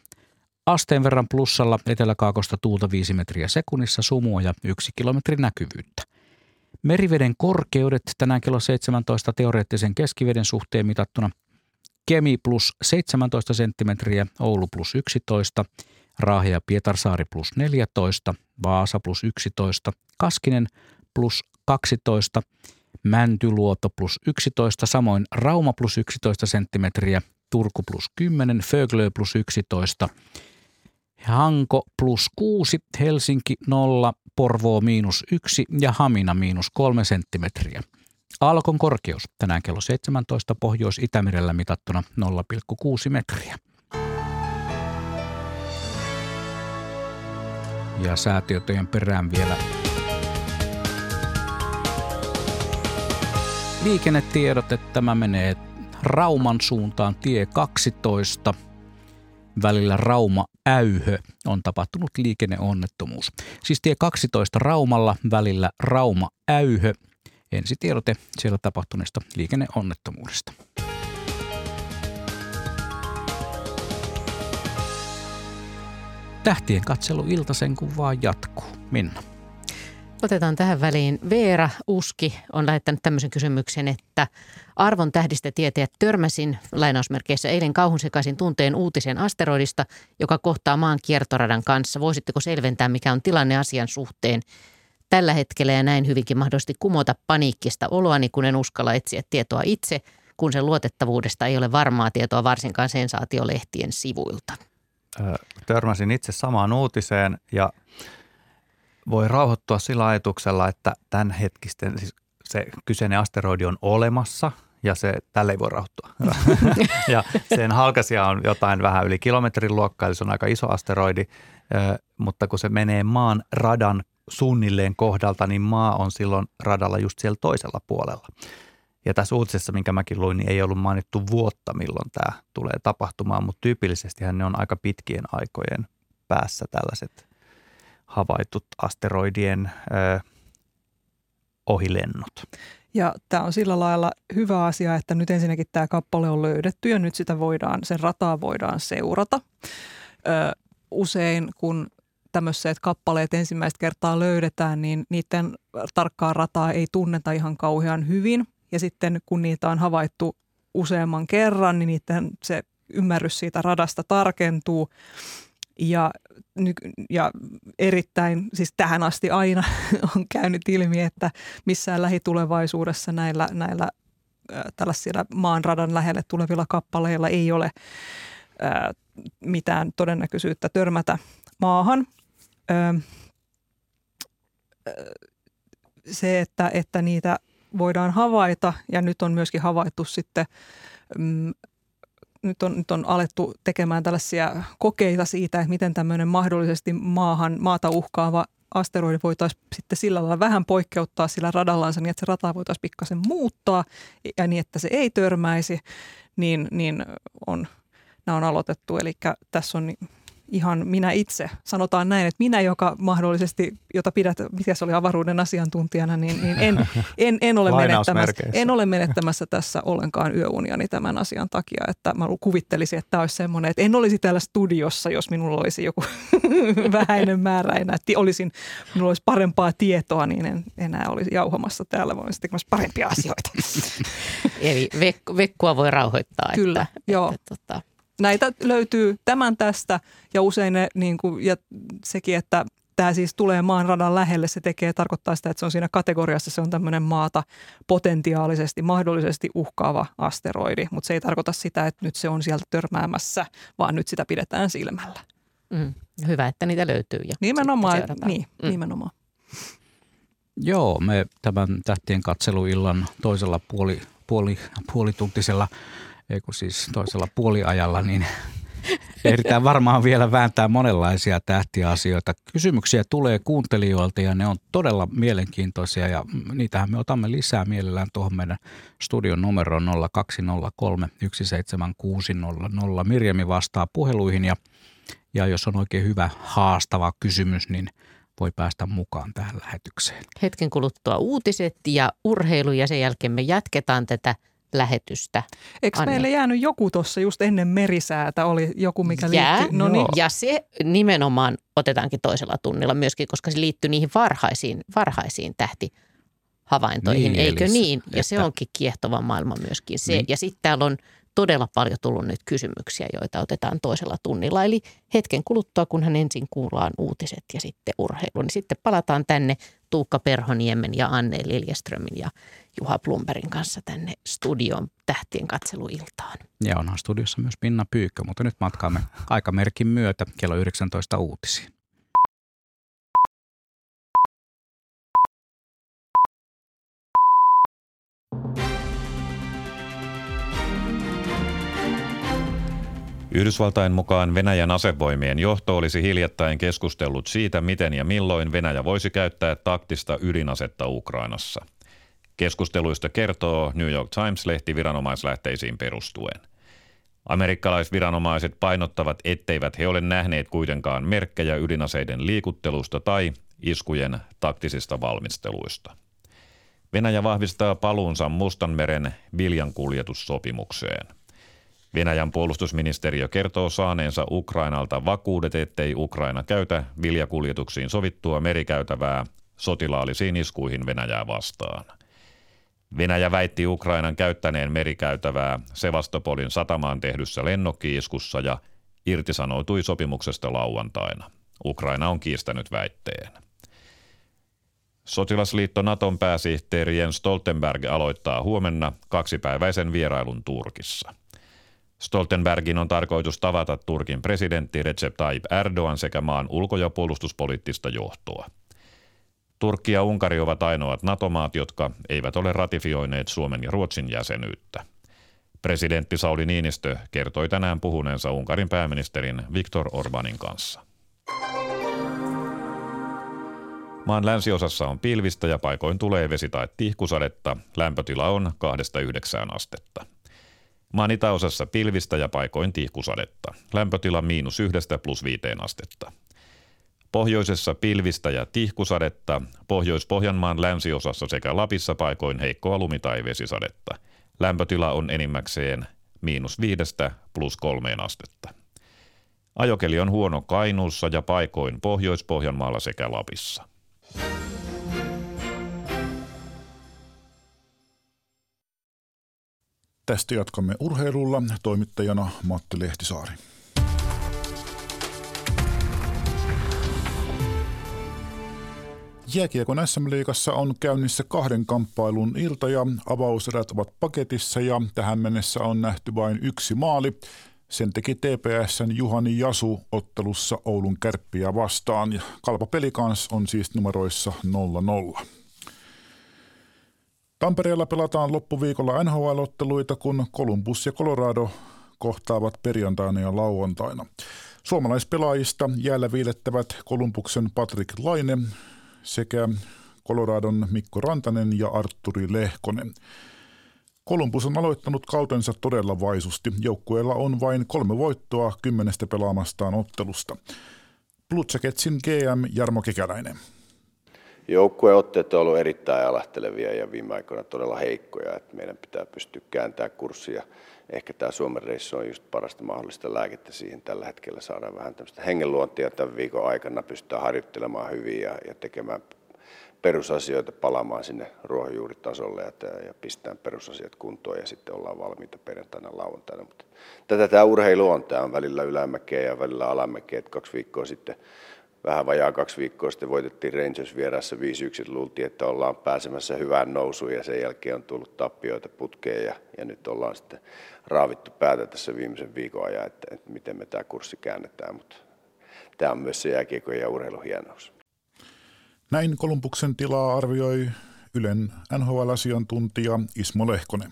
asteen verran plussalla Etelä-Kaakosta tuulta 5 metriä sekunnissa, Sumua ja 1 kilometrin näkyvyyttä. Meriveden korkeudet tänään kello 17 teoreettisen keskiveden suhteen mitattuna Kemi plus 17 senttimetriä, Oulu plus 11, Raahe ja Pietarsaari plus 14, Vaasa plus 11, Kaskinen plus 12, Mäntyluoto plus 11, samoin Rauma plus 11 senttimetriä, Turku plus 10, Föglö plus 11, Hanko plus 6, Helsinki 0, Porvoo miinus 1 ja Hamina miinus 3 senttimetriä. Alkon korkeus tänään kello 17 Pohjois-Itämerellä mitattuna 0,6 metriä. Ja säätietojen perään vielä liikennetiedot, että tämä menee Rauman suuntaan tie 12 välillä Rauma-Äyhö on tapahtunut liikenneonnettomuus. Siis tie 12 Raumalla välillä Rauma-Äyhö. Ensi tiedote siellä tapahtuneesta liikenneonnettomuudesta. Tähtien katselu iltasen kun vaan jatkuu. Minna. Otetaan tähän väliin. Veera Uski on lähettänyt tämmöisen kysymyksen, että arvon tähdistä tietäjät törmäsin lainausmerkeissä eilen kauhun sekaisin tunteen uutisen asteroidista, joka kohtaa maan kiertoradan kanssa. Voisitteko selventää, mikä on tilanne asian suhteen tällä hetkellä ja näin hyvinkin mahdollisesti kumota paniikkista oloani, kun en uskalla etsiä tietoa itse, kun sen luotettavuudesta ei ole varmaa tietoa varsinkaan sensaatiolehtien sivuilta? Törmäsin itse samaan uutiseen ja voi rauhoittua sillä ajatuksella, että tämän hetkisten, siis se kyseinen asteroidi on olemassa ja se, tälle ei voi rauhoittua. ja sen halkasia on jotain vähän yli kilometrin luokkaa, eli se on aika iso asteroidi, mutta kun se menee maan radan suunnilleen kohdalta, niin maa on silloin radalla just siellä toisella puolella. Ja tässä uutisessa, minkä mäkin luin, niin ei ollut mainittu vuotta, milloin tämä tulee tapahtumaan, mutta tyypillisesti ne on aika pitkien aikojen päässä tällaiset havaitut asteroidien ö, ohilennot. Ja tämä on sillä lailla hyvä asia, että nyt ensinnäkin tämä kappale on löydetty ja nyt sitä voidaan, sen rataa voidaan seurata. Ö, usein kun tämmöiset kappaleet ensimmäistä kertaa löydetään, niin niiden tarkkaa rataa ei tunneta ihan kauhean hyvin. Ja sitten kun niitä on havaittu useamman kerran, niin niiden se ymmärrys siitä radasta tarkentuu. Ja, ja erittäin, siis tähän asti aina on käynyt ilmi, että missään lähitulevaisuudessa näillä, näillä tällaisilla maanradan lähelle tulevilla kappaleilla ei ole ää, mitään todennäköisyyttä törmätä maahan. Se, että, että niitä voidaan havaita ja nyt on myöskin havaittu sitten mm, nyt on, nyt on alettu tekemään tällaisia kokeita siitä, että miten tämmöinen mahdollisesti maahan, maata uhkaava asteroidi voitaisiin sitten sillä lailla vähän poikkeuttaa sillä radallansa niin, että se rata voitaisiin pikkasen muuttaa ja niin, että se ei törmäisi, niin, niin on, nämä on aloitettu. Eli tässä on ihan minä itse, sanotaan näin, että minä, joka mahdollisesti, jota pidät, mikä se oli avaruuden asiantuntijana, niin, niin en, en, en, ole menettämässä, en ole menettämässä tässä ollenkaan yöuniani tämän asian takia, että mä kuvittelisin, että tämä olisi semmoinen, että en olisi täällä studiossa, jos minulla olisi joku vähäinen määrä enää, että olisin, minulla olisi parempaa tietoa, niin en enää olisi jauhamassa täällä, vaan olisi tekemässä parempia asioita. Eli vek- vekkua voi rauhoittaa. Kyllä, että, joo. Että, tota, näitä löytyy tämän tästä ja usein ne, niin kuin, ja sekin, että tämä siis tulee maan radan lähelle, se tekee, tarkoittaa sitä, että se on siinä kategoriassa, se on tämmöinen maata potentiaalisesti, mahdollisesti uhkaava asteroidi, mutta se ei tarkoita sitä, että nyt se on sieltä törmäämässä, vaan nyt sitä pidetään silmällä. Mm, hyvä, että niitä löytyy. Ja nimenomaan, niin, mm. nimenomaan. Joo, me tämän tähtien katseluillan toisella puoli, puoli, puolituntisella ei kun siis toisella puoliajalla, niin ehditään varmaan vielä vääntää monenlaisia tähtiasioita. Kysymyksiä tulee kuuntelijoilta ja ne on todella mielenkiintoisia ja niitähän me otamme lisää mielellään tuohon meidän studion numeroon 0203 17600. Mirjami vastaa puheluihin ja, ja jos on oikein hyvä haastava kysymys, niin voi päästä mukaan tähän lähetykseen. Hetken kuluttua uutiset ja urheilu ja sen jälkeen me jatketaan tätä – lähetystä. Eikö Anne? meille jäänyt joku tuossa just ennen merisäätä, oli joku mikä Jää, liittyy? No niin. Ja se nimenomaan otetaankin toisella tunnilla myöskin, koska se liittyy niihin varhaisiin, varhaisiin tähtihavaintoihin, niin, eikö niin? Ja että... se onkin kiehtova maailma myöskin se. Niin. Ja sitten täällä on todella paljon tullut nyt kysymyksiä, joita otetaan toisella tunnilla. Eli hetken kuluttua, kunhan ensin kuullaan uutiset ja sitten urheilu, niin sitten palataan tänne Tuukka Perhoniemen ja Anne Liljeströmin ja Juha Plumberin kanssa tänne studion tähtien katseluiltaan. Ja onhan studiossa myös Minna Pyykkö, mutta nyt matkaamme aikamerkin myötä kello 19 uutisiin. Yhdysvaltain mukaan Venäjän asevoimien johto olisi hiljattain keskustellut siitä, miten ja milloin Venäjä voisi käyttää taktista ydinasetta Ukrainassa. Keskusteluista kertoo New York Times-lehti viranomaislähteisiin perustuen. Amerikkalaisviranomaiset painottavat, etteivät he ole nähneet kuitenkaan merkkejä ydinaseiden liikuttelusta tai iskujen taktisista valmisteluista. Venäjä vahvistaa paluunsa Mustanmeren viljankuljetussopimukseen. Venäjän puolustusministeriö kertoo saaneensa Ukrainalta vakuudet, ettei Ukraina käytä viljakuljetuksiin sovittua merikäytävää sotilaallisiin iskuihin Venäjää vastaan. Venäjä väitti Ukrainan käyttäneen merikäytävää Sevastopolin satamaan tehdyssä lennokkiiskussa ja irtisanoutui sopimuksesta lauantaina. Ukraina on kiistänyt väitteen. Sotilasliitto Naton pääsihteeri Jens Stoltenberg aloittaa huomenna kaksipäiväisen vierailun Turkissa – Stoltenbergin on tarkoitus tavata Turkin presidentti Recep Tayyip Erdogan sekä maan ulko- ja puolustuspoliittista johtoa. Turkki ja Unkari ovat ainoat NATO-maat, jotka eivät ole ratifioineet Suomen ja Ruotsin jäsenyyttä. Presidentti Sauli Niinistö kertoi tänään puhuneensa Unkarin pääministerin Viktor Orbanin kanssa. Maan länsiosassa on pilvistä ja paikoin tulee vesi- tai tihkusadetta. Lämpötila on 2-9 astetta. Maan itäosassa pilvistä ja paikoin tihkusadetta. Lämpötila miinus yhdestä plus viiteen astetta. Pohjoisessa pilvistä ja tihkusadetta, Pohjois-Pohjanmaan länsiosassa sekä Lapissa paikoin heikkoa lumi- tai vesisadetta. Lämpötila on enimmäkseen miinus viidestä plus kolmeen astetta. Ajokeli on huono Kainuussa ja paikoin Pohjois-Pohjanmaalla sekä Lapissa. Tästä jatkamme urheilulla toimittajana Matti Lehtisaari. Jääkiekon SM-liigassa on käynnissä kahden kamppailun ilta ja avauserät ovat paketissa ja tähän mennessä on nähty vain yksi maali. Sen teki TPSn Juhani Jasu ottelussa Oulun kärppiä vastaan ja Kalpa Pelikans on siis numeroissa 0-0. Tampereella pelataan loppuviikolla NHL-otteluita, kun Columbus ja Colorado kohtaavat perjantaina ja lauantaina. Suomalaispelaajista jäällä viilettävät Kolumbuksen Patrick Laine sekä Coloradon Mikko Rantanen ja Arturi Lehkonen. Kolumbus on aloittanut kautensa todella vaisusti. Joukkueella on vain kolme voittoa kymmenestä pelaamastaan ottelusta. Blue GM Jarmo Kekäläinen. Joukkueotteet on ollut erittäin alastelevia ja viime aikoina todella heikkoja. Että meidän pitää pystyä kääntämään kurssia. Ehkä tämä Suomen reissu on just parasta mahdollista lääkettä siihen. Tällä hetkellä saadaan vähän tämmöistä hengenluontia tämän viikon aikana. Pystytään harjoittelemaan hyvin ja, ja tekemään perusasioita palaamaan sinne ruohonjuuritasolle ja, ja pistää perusasiat kuntoon ja sitten ollaan valmiita perjantaina lauantaina. Mutta tätä tämä urheilu on. Tämä on välillä ylämäkeä ja välillä alamäkeä. Kaksi viikkoa sitten vähän vajaa kaksi viikkoa sitten voitettiin Rangers vieressä 5-1. Luultiin, että ollaan pääsemässä hyvään nousuun ja sen jälkeen on tullut tappioita putkeen ja, ja nyt ollaan sitten raavittu päätä tässä viimeisen viikon ajan, että, että miten me tämä kurssi käännetään, mutta tämä on myös se jääkiekko ja urheilun hienous. Näin Kolumbuksen tilaa arvioi Ylen NHL-asiantuntija Ismo Lehkonen.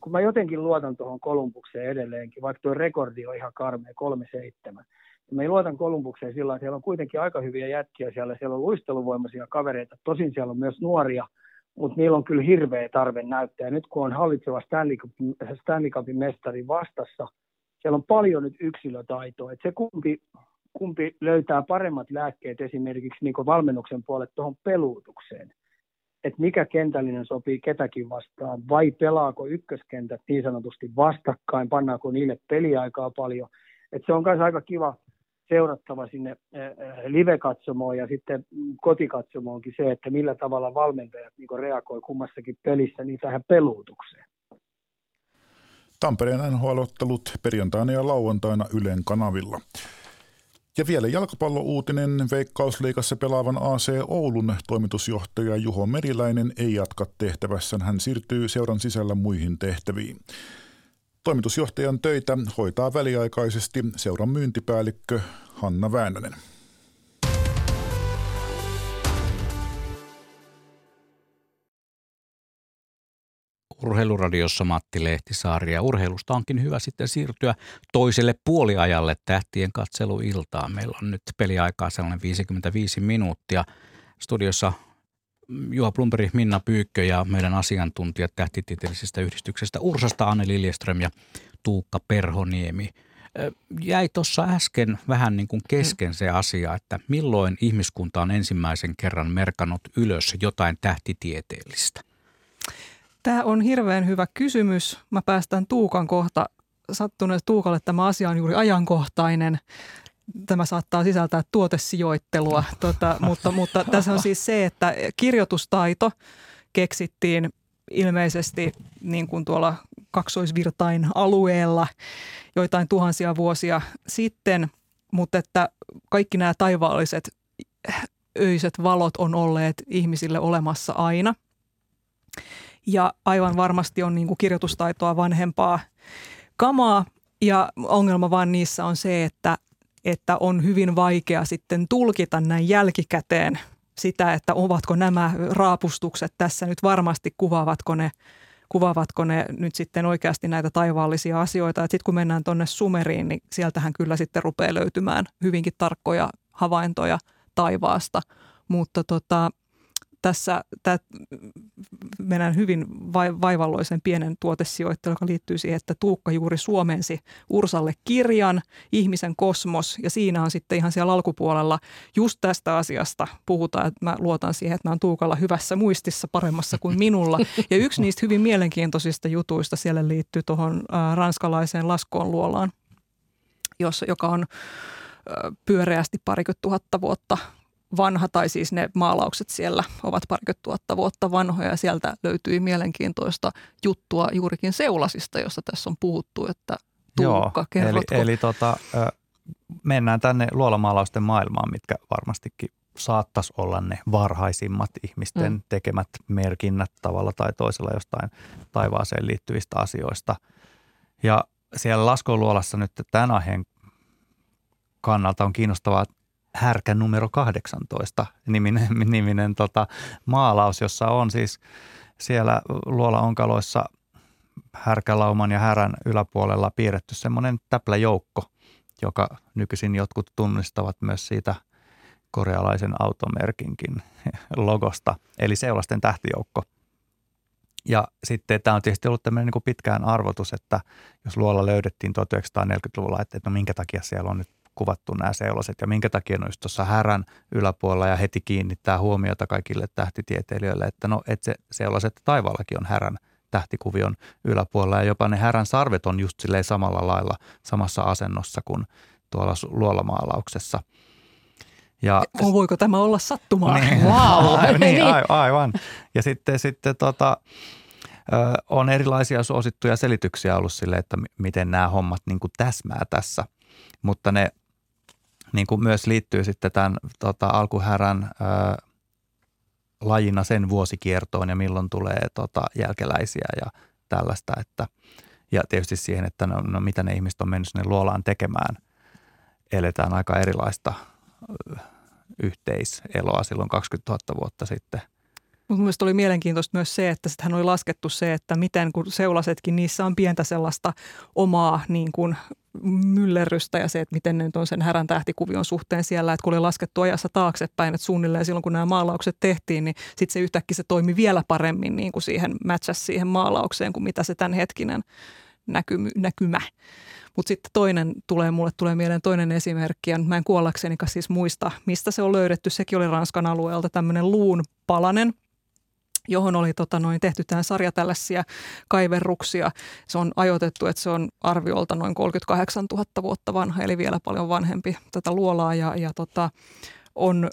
Kun mä jotenkin luotan tuohon Kolumbukseen edelleenkin, vaikka tuo rekordi on ihan karmea, 3-7, me luotan Kolumbukseen sillä että siellä on kuitenkin aika hyviä jätkiä siellä, siellä on luisteluvoimaisia kavereita, tosin siellä on myös nuoria, mutta niillä on kyllä hirveä tarve näyttää. Nyt kun on hallitseva Stanley, Cupin, Stanley Cupin mestari vastassa, siellä on paljon nyt yksilötaitoa. Et se kumpi, kumpi löytää paremmat lääkkeet esimerkiksi niin valmennuksen puolelle tuohon peluutukseen. Että mikä kentällinen sopii ketäkin vastaan, vai pelaako ykköskentät niin sanotusti vastakkain, pannaako niille peliaikaa paljon. Et se on myös aika kiva seurattava sinne live-katsomoon ja sitten kotikatsomoonkin se, että millä tavalla valmentajat niin reagoi kummassakin pelissä niin tähän peluutukseen. Tampereen NHL-ottelut perjantaina ja lauantaina Ylen kanavilla. Ja vielä jalkapallouutinen. Veikkausliikassa pelaavan AC Oulun toimitusjohtaja Juho Meriläinen ei jatka tehtävässään. Hän siirtyy seuran sisällä muihin tehtäviin. Toimitusjohtajan töitä hoitaa väliaikaisesti seuran myyntipäällikkö Hanna Väänänen. Urheiluradiossa Matti Lehtisaari ja urheilusta onkin hyvä sitten siirtyä toiselle puoliajalle tähtien katseluiltaan. Meillä on nyt peliaikaa sellainen 55 minuuttia. Studiossa Juha Plumperi, Minna Pyykkö ja meidän asiantuntijat tähtitieteellisestä yhdistyksestä Ursasta Anne Liljeström ja Tuukka Perhoniemi. Jäi tuossa äsken vähän niin kuin kesken se asia, että milloin ihmiskunta on ensimmäisen kerran merkannut ylös jotain tähtitieteellistä? Tämä on hirveän hyvä kysymys. Mä päästän Tuukan kohta sattuneet Tuukalle tämä asia on juuri ajankohtainen tämä saattaa sisältää tuotesijoittelua, tota, mutta, mutta tässä on siis se, että kirjoitustaito keksittiin ilmeisesti niin kuin tuolla kaksoisvirtain alueella joitain tuhansia vuosia sitten, mutta että kaikki nämä taivaalliset öiset valot on olleet ihmisille olemassa aina. Ja aivan varmasti on niin kuin kirjoitustaitoa vanhempaa kamaa, ja ongelma vaan niissä on se, että että on hyvin vaikea sitten tulkita näin jälkikäteen sitä, että ovatko nämä raapustukset tässä nyt varmasti, kuvaavatko ne, kuvaavatko ne nyt sitten oikeasti näitä taivaallisia asioita. Sitten kun mennään tuonne Sumeriin, niin sieltähän kyllä sitten rupeaa löytymään hyvinkin tarkkoja havaintoja taivaasta. mutta tota, tässä tämä mennään hyvin vaivalloisen pienen tuotesijoittelun, joka liittyy siihen, että Tuukka juuri suomensi Ursalle kirjan, Ihmisen kosmos, ja siinä on sitten ihan siellä alkupuolella just tästä asiasta puhutaan, että mä luotan siihen, että mä oon Tuukalla hyvässä muistissa paremmassa kuin minulla. Ja yksi niistä hyvin mielenkiintoisista jutuista siellä liittyy tuohon ranskalaiseen laskoon luolaan, joka on pyöreästi parikymmentä tuhatta vuotta vanha, tai siis ne maalaukset siellä ovat parikymmentä tuhatta vuotta vanhoja, ja sieltä löytyi mielenkiintoista juttua juurikin Seulasista, josta tässä on puhuttu, että Tuukka, Joo, kerrotko? Eli, eli tota, mennään tänne luolamaalausten maailmaan, mitkä varmastikin saattaisi olla ne varhaisimmat ihmisten mm. tekemät merkinnät tavalla tai toisella jostain taivaaseen liittyvistä asioista. Ja siellä laskoluolassa nyt tämän aiheen kannalta on kiinnostavaa härkä numero 18 niminen, niminen tota, maalaus, jossa on siis siellä luola-onkaloissa härkälauman ja härän yläpuolella piirretty semmoinen täpläjoukko, joka nykyisin jotkut tunnistavat myös siitä korealaisen automerkinkin logosta, eli seulasten tähtijoukko. Ja sitten tämä on tietysti ollut tämmöinen niin pitkään arvotus, että jos luola löydettiin 1940-luvulla, että no minkä takia siellä on nyt kuvattu nämä seulaset ja minkä takia ne tuossa härän yläpuolella ja heti kiinnittää huomiota kaikille tähtitieteilijöille, että no et se seulaset taivaallakin on härän tähtikuvion yläpuolella ja jopa ne härän sarvet on just silleen samalla lailla samassa asennossa kuin tuolla luolamaalauksessa. Ja, Voiko tämä olla sattumaa? Niin, wow. niin, aivan. Ja sitten, sitten tota, on erilaisia suosittuja selityksiä ollut sille, että miten nämä hommat niin kuin täsmää tässä. Mutta ne niin kuin myös liittyy sitten tämän tota, alkuhärän ää, lajina sen vuosikiertoon ja milloin tulee tota, jälkeläisiä ja tällaista. Että, ja tietysti siihen, että no, no mitä ne ihmiset on mennyt sinne luolaan tekemään. Eletään aika erilaista yhteiseloa silloin 20 000 vuotta sitten – mutta mielestäni oli mielenkiintoista myös se, että hän oli laskettu se, että miten kun seulasetkin, niissä on pientä sellaista omaa niin kuin myllerrystä ja se, että miten ne nyt on sen härän tähtikuvion suhteen siellä, että kun oli laskettu ajassa taaksepäin, että suunnilleen silloin kun nämä maalaukset tehtiin, niin sitten se yhtäkkiä se toimi vielä paremmin niin kuin siihen matchasi siihen maalaukseen kuin mitä se tämänhetkinen näky, näkymä. Mutta sitten toinen tulee, mulle tulee mieleen toinen esimerkki, ja mä en kuollakseni siis muista, mistä se on löydetty. Sekin oli Ranskan alueelta tämmöinen luun palanen, johon oli tota, noin, tehty tämän sarja tällaisia kaiverruksia. Se on ajoitettu, että se on arviolta noin 38 000 vuotta vanha, eli vielä paljon vanhempi tätä luolaa. Ja, ja tota, on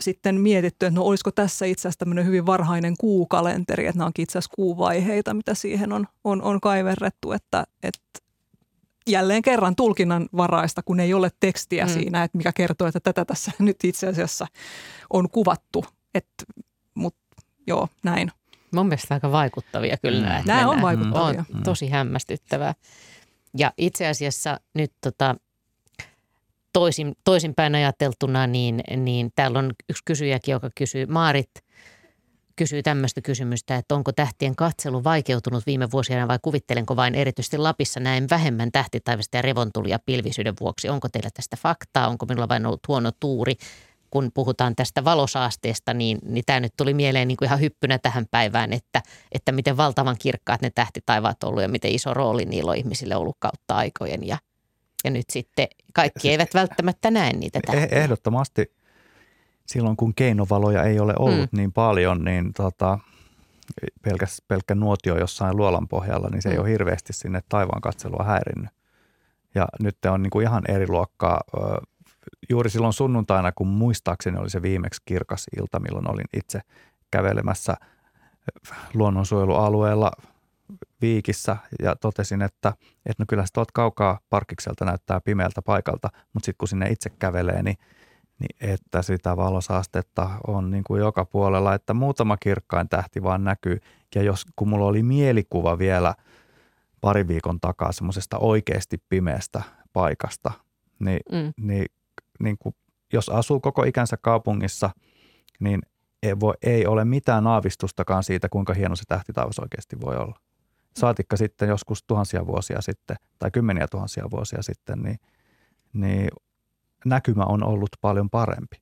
sitten mietitty, että no olisiko tässä itse asiassa tämmöinen hyvin varhainen kuukalenteri, että nämä onkin itse asiassa kuuvaiheita, mitä siihen on, on, on kaiverrettu, että, että jälleen kerran tulkinnan varaista, kun ei ole tekstiä mm. siinä, että mikä kertoo, että tätä tässä nyt itse asiassa on kuvattu. Että joo, näin. Mun mielestä aika vaikuttavia kyllä mm. nämä. on vaikuttavia. On tosi hämmästyttävää. Ja itse asiassa nyt tota, toisin, toisinpäin ajateltuna, niin, niin täällä on yksi kysyjäkin, joka kysyy, Maarit kysyy tämmöistä kysymystä, että onko tähtien katselu vaikeutunut viime vuosina vai kuvittelenko vain erityisesti Lapissa näin vähemmän tähtitaivasta ja revontulia pilvisyyden vuoksi. Onko teillä tästä faktaa? Onko minulla vain ollut huono tuuri? Kun puhutaan tästä valosaasteesta, niin, niin tämä nyt tuli mieleen niin kuin ihan hyppynä tähän päivään, että, että miten valtavan kirkkaat ne tähtitaivaat on ollut ja miten iso rooli niillä on ihmisille ollut kautta aikojen. Ja, ja nyt sitten kaikki siis, eivät välttämättä näe niitä eh, tähtiä. Ehdottomasti silloin, kun keinovaloja ei ole ollut mm. niin paljon, niin tota, pelkäs, pelkkä nuotio jossain luolan pohjalla, niin se mm. ei ole hirveästi sinne taivaan katselua häirinnyt. Ja nyt on niin kuin ihan eri luokkaa juuri silloin sunnuntaina, kun muistaakseni oli se viimeksi kirkas ilta, milloin olin itse kävelemässä luonnonsuojelualueella Viikissä ja totesin, että, että no kyllä sä kaukaa parkkikselta näyttää pimeältä paikalta, mutta sitten kun sinne itse kävelee, niin, niin että sitä valosaastetta on niin kuin joka puolella, että muutama kirkkain tähti vaan näkyy. Ja jos, kun mulla oli mielikuva vielä pari viikon takaa semmoisesta oikeasti pimeästä paikasta, niin, mm. niin niin kuin, jos asuu koko ikänsä kaupungissa, niin ei, voi, ei ole mitään aavistustakaan siitä, kuinka hieno se tähtitaivas oikeasti voi olla. Saatikka sitten joskus tuhansia vuosia sitten tai kymmeniä tuhansia vuosia sitten, niin, niin näkymä on ollut paljon parempi.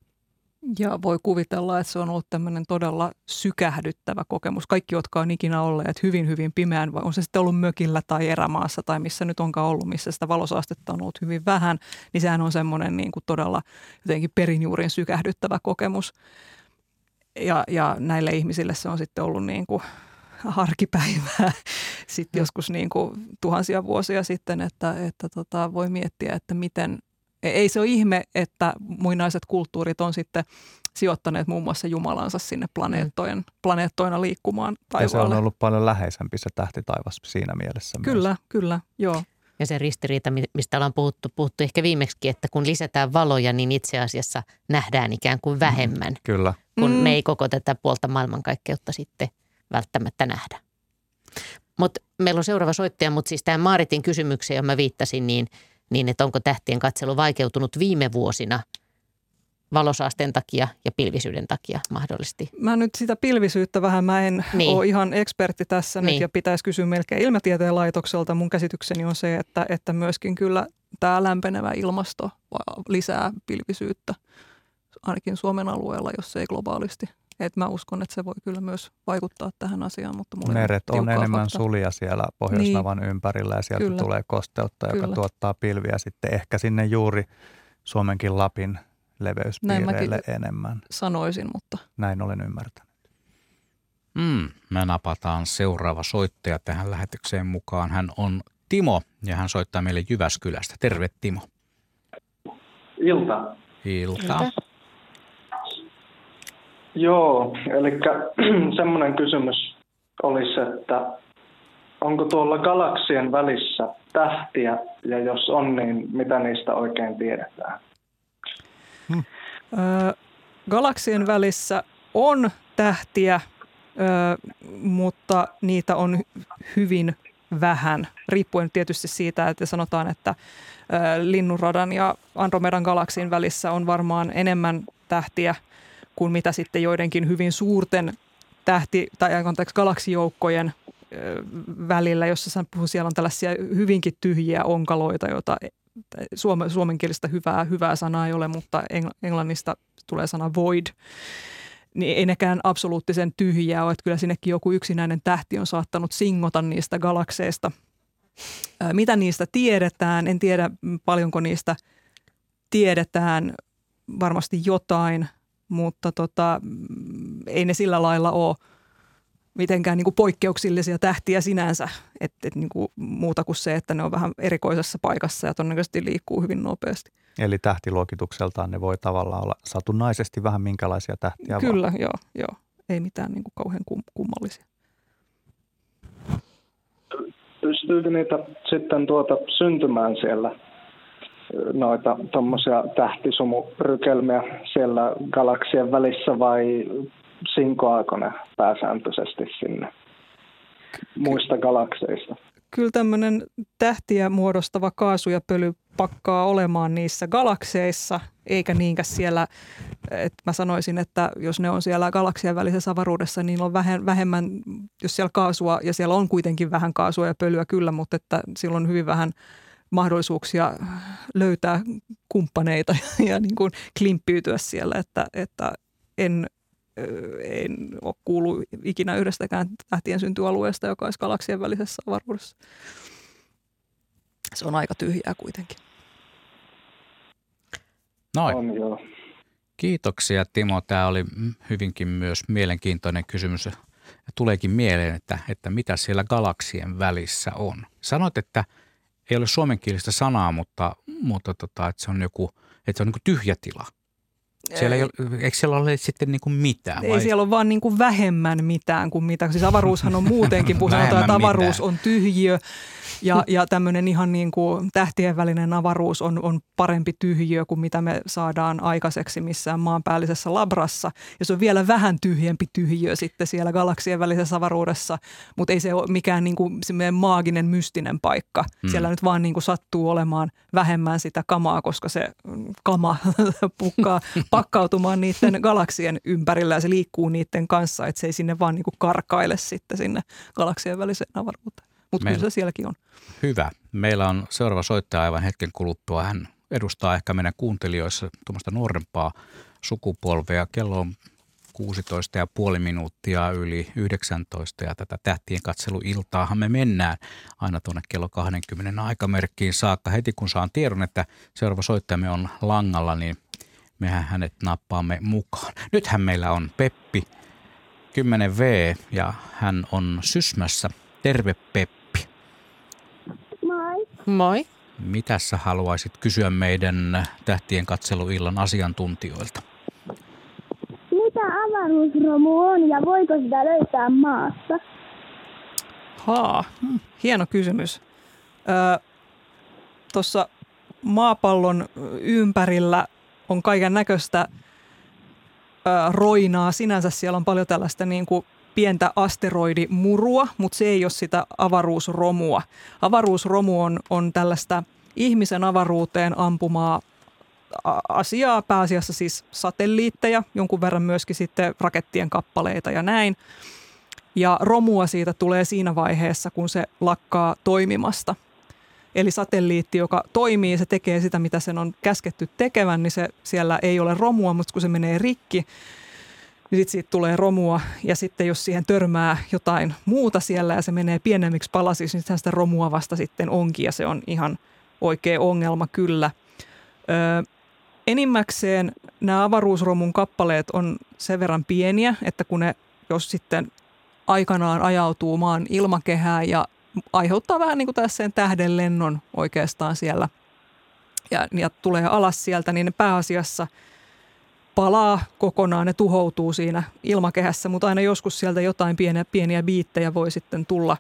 Ja voi kuvitella, että se on ollut tämmöinen todella sykähdyttävä kokemus. Kaikki, jotka on ikinä olleet hyvin, hyvin pimeän, vai on se sitten ollut mökillä tai erämaassa tai missä nyt onkaan ollut, missä sitä valosaastetta on ollut hyvin vähän, niin sehän on semmoinen niin kuin todella jotenkin perinjuurin sykähdyttävä kokemus. Ja, ja näille ihmisille se on sitten ollut niin kuin arkipäivää sitten mm. joskus niin kuin tuhansia vuosia sitten, että, että tota, voi miettiä, että miten, ei se ole ihme, että muinaiset kulttuurit on sitten sijoittaneet muun muassa Jumalansa sinne planeettojen, mm. planeettoina liikkumaan taivaalle. Ja se on ollut paljon läheisempi se tähtitaivas siinä mielessä Kyllä, myös. kyllä, joo. Ja se ristiriita, mistä ollaan puhuttu, puhuttu ehkä viimeksi, että kun lisätään valoja, niin itse asiassa nähdään ikään kuin mm, vähemmän. Mm, kyllä. Kun mm. me ei koko tätä puolta maailmankaikkeutta sitten välttämättä nähdä. Mutta meillä on seuraava soittaja, mutta siis tähän Maaritin kysymykseen, johon mä viittasin, niin, niin että onko tähtien katselu vaikeutunut viime vuosina valosaasteen takia ja pilvisyyden takia mahdollisesti? Mä nyt sitä pilvisyyttä vähän, mä en niin. ole ihan ekspertti tässä niin. nyt ja pitäisi kysyä melkein ilmatieteen laitokselta. Mun käsitykseni on se, että, että myöskin kyllä tämä lämpenevä ilmasto lisää pilvisyyttä ainakin Suomen alueella, jos ei globaalisti. Et mä uskon, että se voi kyllä myös vaikuttaa tähän asiaan. Mutta Meret on enemmän fakta. sulia siellä Pohjoisnavan niin. ympärillä ja sieltä kyllä. tulee kosteutta, joka kyllä. tuottaa pilviä sitten ehkä sinne juuri Suomenkin Lapin leveyspiireille enemmän. sanoisin, mutta... Näin olen ymmärtänyt. Mm, me napataan seuraava soittaja tähän lähetykseen mukaan. Hän on Timo ja hän soittaa meille Jyväskylästä. Terve Timo. Ilta. Ilta. Ilta. Joo, eli semmoinen kysymys olisi, että onko tuolla galaksien välissä tähtiä ja jos on, niin mitä niistä oikein tiedetään? Hmm. Ö, galaksien välissä on tähtiä, ö, mutta niitä on hyvin vähän, riippuen tietysti siitä, että sanotaan, että Linnunradan ja Andromedan galaksin välissä on varmaan enemmän tähtiä – kuin mitä sitten joidenkin hyvin suurten tähti- tai anteeksi, galaksijoukkojen välillä, jossa siellä on tällaisia hyvinkin tyhjiä onkaloita, joita suome, suomenkielistä hyvää, hyvää sanaa ei ole, mutta englannista tulee sana void. Niin ei nekään absoluuttisen tyhjiä ole, että kyllä sinnekin joku yksinäinen tähti on saattanut singota niistä galakseista. Mitä niistä tiedetään? En tiedä paljonko niistä tiedetään. Varmasti jotain – mutta tota, ei ne sillä lailla ole mitenkään niin kuin poikkeuksellisia tähtiä sinänsä, et, et niin kuin muuta kuin se, että ne on vähän erikoisessa paikassa ja todennäköisesti liikkuu hyvin nopeasti. Eli tähtiluokitukseltaan ne voi tavallaan olla satunnaisesti vähän minkälaisia tähtiä Kyllä, vaan. joo, joo. Ei mitään niin kuin kauhean kum, kummallisia. Pystyykö niitä sitten tuota syntymään siellä noita tuommoisia tähtisumurykelmiä siellä galaksien välissä vai sinkoaako ne pääsääntöisesti sinne muista galakseista? Kyllä tämmöinen tähtiä muodostava kaasu ja pöly pakkaa olemaan niissä galakseissa, eikä niinkään siellä, että mä sanoisin, että jos ne on siellä galaksien välisessä avaruudessa, niin on vähemmän, jos siellä kaasua, ja siellä on kuitenkin vähän kaasua ja pölyä kyllä, mutta että silloin hyvin vähän mahdollisuuksia löytää kumppaneita ja niin kuin klimppiytyä siellä, että, että en, en ole kuullut ikinä yhdestäkään tähtien syntyalueesta, joka olisi galaksien välisessä avaruudessa. Se on aika tyhjää kuitenkin. Noin. On, joo. Kiitoksia Timo. Tämä oli hyvinkin myös mielenkiintoinen kysymys. Tuleekin mieleen, että, että mitä siellä galaksien välissä on. Sanoit, että – ei ole suomenkielistä sanaa, mutta, mutta tota, että se on joku, että se on niin tyhjä tila. Siellä ei, eikö siellä ole sitten niin kuin mitään? Ei vai? siellä ole vaan niin kuin vähemmän mitään kuin mitä. Siis avaruushan on muutenkin, kun sanotaan, että avaruus mitään. on tyhjiö ja, ja tämmöinen ihan niin kuin tähtien välinen avaruus on, on parempi tyhjiö kuin mitä me saadaan aikaiseksi missään maanpäällisessä labrassa. Ja se on vielä vähän tyhjempi tyhjiö sitten siellä galaksien välisessä avaruudessa, mutta ei se ole mikään niin kuin maaginen, mystinen paikka. Hmm. Siellä nyt vaan niin kuin sattuu olemaan vähemmän sitä kamaa, koska se kama pukkaa pakkautumaan niiden galaksien ympärillä ja se liikkuu niiden kanssa, että se ei sinne vaan niin kuin karkaile sitten sinne galaksien väliseen avaruuteen. Mutta kyllä se sielläkin on. Hyvä. Meillä on seuraava soittaja aivan hetken kuluttua. Hän edustaa ehkä meidän kuuntelijoissa tuommoista nuorempaa sukupolvea. Kello on 16 ja puoli minuuttia yli 19 ja tätä tähtien katseluiltaahan me mennään aina tuonne kello 20 aikamerkkiin saakka. Heti kun saan tiedon, että seuraava soittajamme on langalla, niin mehän hänet nappaamme mukaan. Nythän meillä on Peppi 10V ja hän on Sysmässä. Terve Peppi. Moi. Moi. Mitä sä haluaisit kysyä meidän tähtien katseluillan asiantuntijoilta? Mitä avaruusromu on ja voiko sitä löytää maassa? Haa, hieno kysymys. Öö, Tuossa maapallon ympärillä on kaiken näköistä roinaa. Sinänsä siellä on paljon tällaista niin kuin pientä asteroidimurua, mutta se ei ole sitä avaruusromua. Avaruusromu on, on tällaista ihmisen avaruuteen ampumaa asiaa, pääasiassa siis satelliitteja, jonkun verran myöskin sitten rakettien kappaleita ja näin. Ja romua siitä tulee siinä vaiheessa, kun se lakkaa toimimasta. Eli satelliitti, joka toimii, se tekee sitä, mitä sen on käsketty tekevän, niin se, siellä ei ole romua, mutta kun se menee rikki, niin sitten siitä tulee romua. Ja sitten jos siihen törmää jotain muuta siellä ja se menee pienemmiksi palasiksi, niin sitä romua vasta sitten onkin ja se on ihan oikea ongelma kyllä. Öö, enimmäkseen nämä avaruusromun kappaleet on sen verran pieniä, että kun ne, jos sitten aikanaan ajautuu maan ilmakehään ja aiheuttaa vähän niin kuin tässä tähden lennon oikeastaan siellä ja, ja tulee alas sieltä, niin ne pääasiassa palaa kokonaan, ne tuhoutuu siinä ilmakehässä, mutta aina joskus sieltä jotain pieniä, pieniä biittejä voi sitten tulla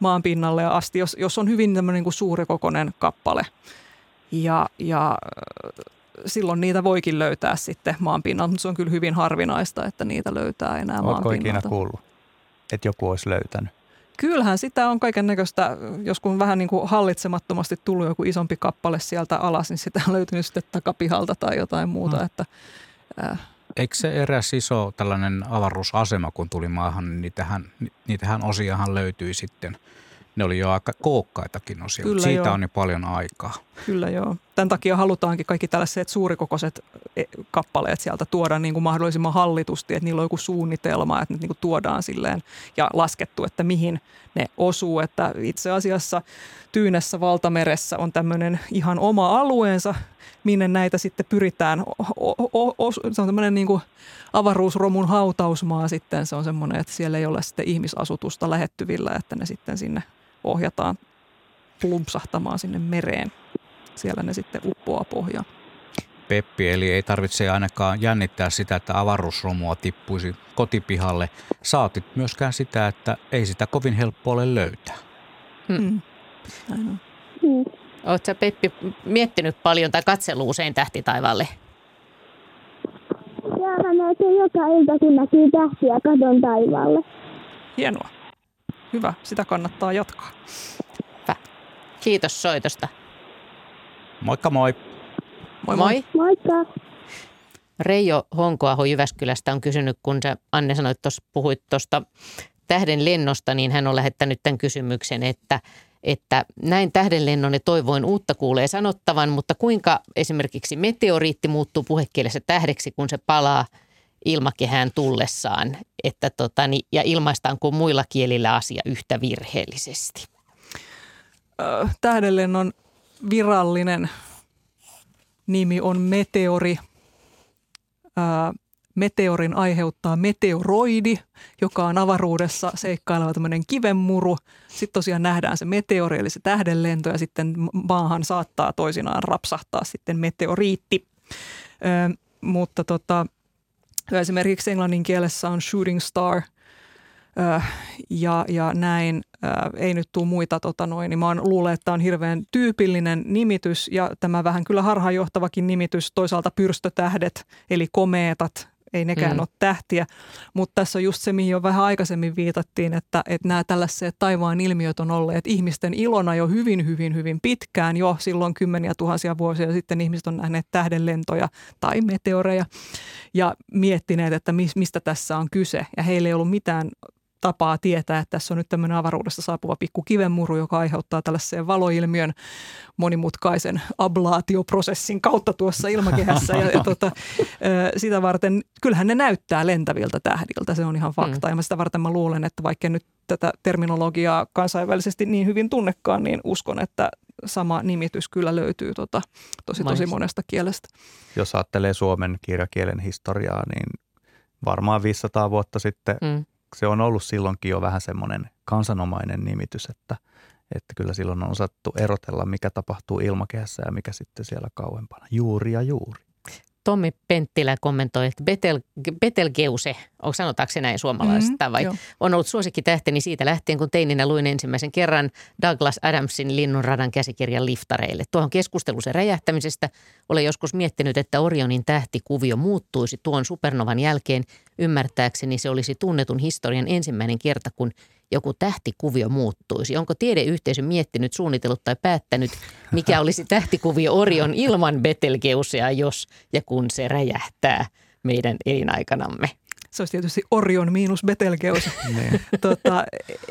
maan pinnalle asti, jos, jos on hyvin tämmöinen niin kuin suurikokoinen kappale. Ja, ja silloin niitä voikin löytää sitten maan pinnalta, mutta se on kyllä hyvin harvinaista, että niitä löytää enää Oletko maan pinnalta. ikinä kuullut, että joku olisi löytänyt? Kyllähän sitä on kaiken näköistä, jos kun vähän niin kuin hallitsemattomasti tullut joku isompi kappale sieltä alas, niin sitä on löytynyt sitten takapihalta tai jotain muuta. Hmm. Että, äh. Eikö se eräs iso tällainen avaruusasema, kun tuli maahan, niin niitähän, niitähän osiahan löytyi sitten – ne oli jo aika kookkaitakin osia, Kyllä mutta siitä joo. on jo paljon aikaa. Kyllä joo. Tämän takia halutaankin kaikki tällaiset suurikokoiset e, kappaleet sieltä tuoda niin kuin mahdollisimman hallitusti, että niillä on joku suunnitelma, että ne niin kuin tuodaan silleen ja laskettu, että mihin ne osuu. Että itse asiassa Tyynessä valtameressä on tämmöinen ihan oma alueensa, minne näitä sitten pyritään. O, o, o, se on tämmöinen niin kuin avaruusromun hautausmaa sitten. Se on semmoinen, että siellä ei ole sitten ihmisasutusta lähettyvillä, että ne sitten sinne ohjataan plumpsahtamaan sinne mereen. Siellä ne sitten uppoaa pohjaan. Peppi, eli ei tarvitse ainakaan jännittää sitä, että avaruusromua tippuisi kotipihalle. Saatit myöskään sitä, että ei sitä kovin helppo ole löytää. Hmm. Mm. Oletko Peppi miettinyt paljon tai katsellut usein tähtitaivaalle? Joka ilta, kun näkyy tähtiä, katon taivaalle. Hienoa. Hyvä, sitä kannattaa jatkaa. Hyvä. Kiitos soitosta. Moikka moi. Moi moi. Moikka. Reijo Honkoaho Jyväskylästä on kysynyt, kun sä Anne sanoit, että puhuit tuosta tähden lennosta, niin hän on lähettänyt tämän kysymyksen, että, että näin tähdenlennon ja toivoin uutta kuulee sanottavan, mutta kuinka esimerkiksi meteoriitti muuttuu puhekielessä tähdeksi, kun se palaa – ilmakehään tullessaan, että tota, niin, ja ilmaistaanko muilla kielillä asia yhtä virheellisesti? Tähdenlennon virallinen nimi on meteori. Meteorin aiheuttaa meteoroidi, joka on avaruudessa seikkaileva tämmöinen kivenmuru. Sitten tosiaan nähdään se meteori, eli se tähdenlento, ja sitten maahan saattaa toisinaan rapsahtaa sitten meteoriitti. Mutta tota, Esimerkiksi englannin kielessä on shooting star ja, ja näin. Ei nyt tule muita, tota noin, niin mä luulen, että tämä on hirveän tyypillinen nimitys ja tämä vähän kyllä harhaanjohtavakin nimitys. Toisaalta pyrstötähdet eli komeetat ei nekään mm. ole tähtiä. Mutta tässä on just se, mihin jo vähän aikaisemmin viitattiin, että, että nämä tällaiset taivaan ilmiöt on olleet ihmisten ilona jo hyvin, hyvin, hyvin pitkään. Jo silloin kymmeniä tuhansia vuosia sitten ihmiset on nähneet tähdenlentoja tai meteoreja ja miettineet, että mistä tässä on kyse. Ja heillä ei ollut mitään tapaa tietää, että tässä on nyt tämmöinen avaruudesta saapuva pikku kivenmuru, joka aiheuttaa tällaisen valoilmiön monimutkaisen ablaatioprosessin kautta tuossa ilmakehässä. Ja, ja tota, sitä varten, kyllähän ne näyttää lentäviltä tähdiltä, se on ihan fakta. Mm. Ja sitä varten mä luulen, että vaikka nyt tätä terminologiaa kansainvälisesti niin hyvin tunnekaan, niin uskon, että sama nimitys kyllä löytyy tota, tosi tosi monesta kielestä. Jos ajattelee suomen kirjakielen historiaa, niin varmaan 500 vuotta sitten mm. Se on ollut silloinkin jo vähän semmoinen kansanomainen nimitys, että, että kyllä silloin on osattu erotella, mikä tapahtuu ilmakehässä ja mikä sitten siellä kauempana. Juuri ja juuri. Tommi Penttilä kommentoi, että Betel, Betelgeuse, onko sanotaanko se näin suomalaisesta mm, vai on ollut suosikkitähteni siitä lähtien, kun teininä luin ensimmäisen kerran Douglas Adamsin Linnunradan käsikirjan liftareille. Tuohon keskustelusen räjähtämisestä olen joskus miettinyt, että Orionin tähtikuvio muuttuisi tuon supernovan jälkeen. Ymmärtääkseni se olisi tunnetun historian ensimmäinen kerta, kun joku tähtikuvio muuttuisi? Onko tiedeyhteisö miettinyt, suunnitellut tai päättänyt, mikä olisi tähtikuvio Orion ilman Betelgeusea, jos ja kun se räjähtää meidän elinaikanamme? Se olisi tietysti Orion miinus Betelgeuse. Niin. tota,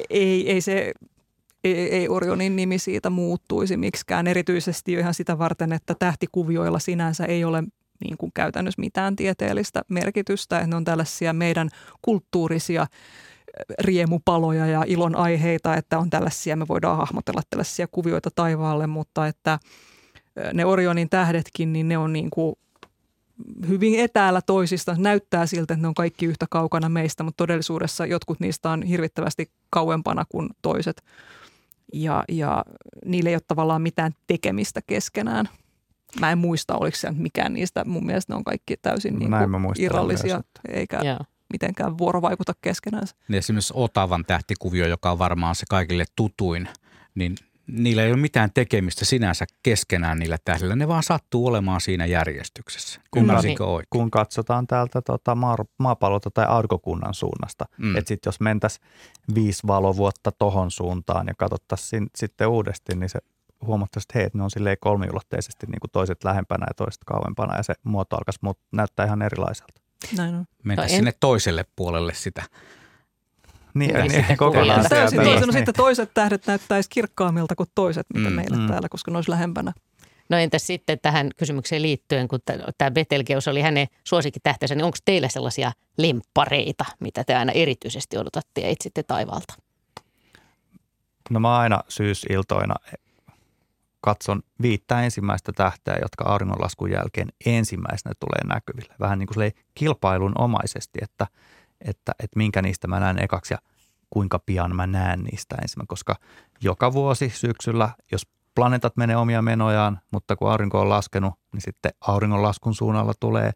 ei, ei se ei, ei Orionin nimi siitä muuttuisi miksikään, erityisesti jo ihan sitä varten, että tähtikuvioilla sinänsä ei ole niin kuin käytännössä mitään tieteellistä merkitystä. Että ne on tällaisia meidän kulttuurisia riemupaloja ja ilon aiheita, että on tällaisia, me voidaan hahmotella tällaisia kuvioita taivaalle, mutta että ne Orionin tähdetkin, niin ne on niin kuin hyvin etäällä toisista. Näyttää siltä, että ne on kaikki yhtä kaukana meistä, mutta todellisuudessa jotkut niistä on hirvittävästi kauempana kuin toiset. Ja, ja niille ei ole tavallaan mitään tekemistä keskenään. Mä en muista, oliko se mikään niistä. Mun mielestä ne on kaikki täysin niin kuin irrallisia, myös, eikä, yeah mitenkään vuorovaikuta keskenään. Niin esimerkiksi Otavan tähtikuvio, joka on varmaan se kaikille tutuin, niin niillä ei ole mitään tekemistä sinänsä keskenään niillä tähdillä. Ne vaan sattuu olemaan siinä järjestyksessä. Kun, niin. kun katsotaan täältä tota maa- maapallolta tai aurinkokunnan suunnasta, mm. että sitten jos mentäisiin viisi valovuotta tohon suuntaan ja katsottaisiin sitten uudesti, niin se huomattaisiin, että hei, että ne on silleen kolmiulotteisesti niin kuin toiset lähempänä ja toiset kauempana ja se muoto alkaisi näyttää ihan erilaiselta. Näin on. Mennä sinne en... toiselle puolelle sitä. Niin, niin, niin kokonaan Täysin toisin. No sitten toiset tähdet näyttäisi kirkkaammilta kuin toiset, mitä mm, meillä mm. täällä, koska ne olisi lähempänä. No entäs sitten tähän kysymykseen liittyen, kun tämä Betelgeus oli hänen suosikkitähtensä, niin onko teillä sellaisia lemppareita, mitä te aina erityisesti odotatte ja etsitte taivaalta? No mä aina syysiltoina katson viittä ensimmäistä tähteä, jotka auringonlaskun jälkeen ensimmäisenä tulee näkyville. Vähän niin kuin kilpailun omaisesti, että, että, että minkä niistä mä näen ekaksi ja kuinka pian mä näen niistä ensimmäinen, koska joka vuosi syksyllä, jos planeetat menee omia menojaan, mutta kun aurinko on laskenut, niin sitten auringonlaskun suunnalla tulee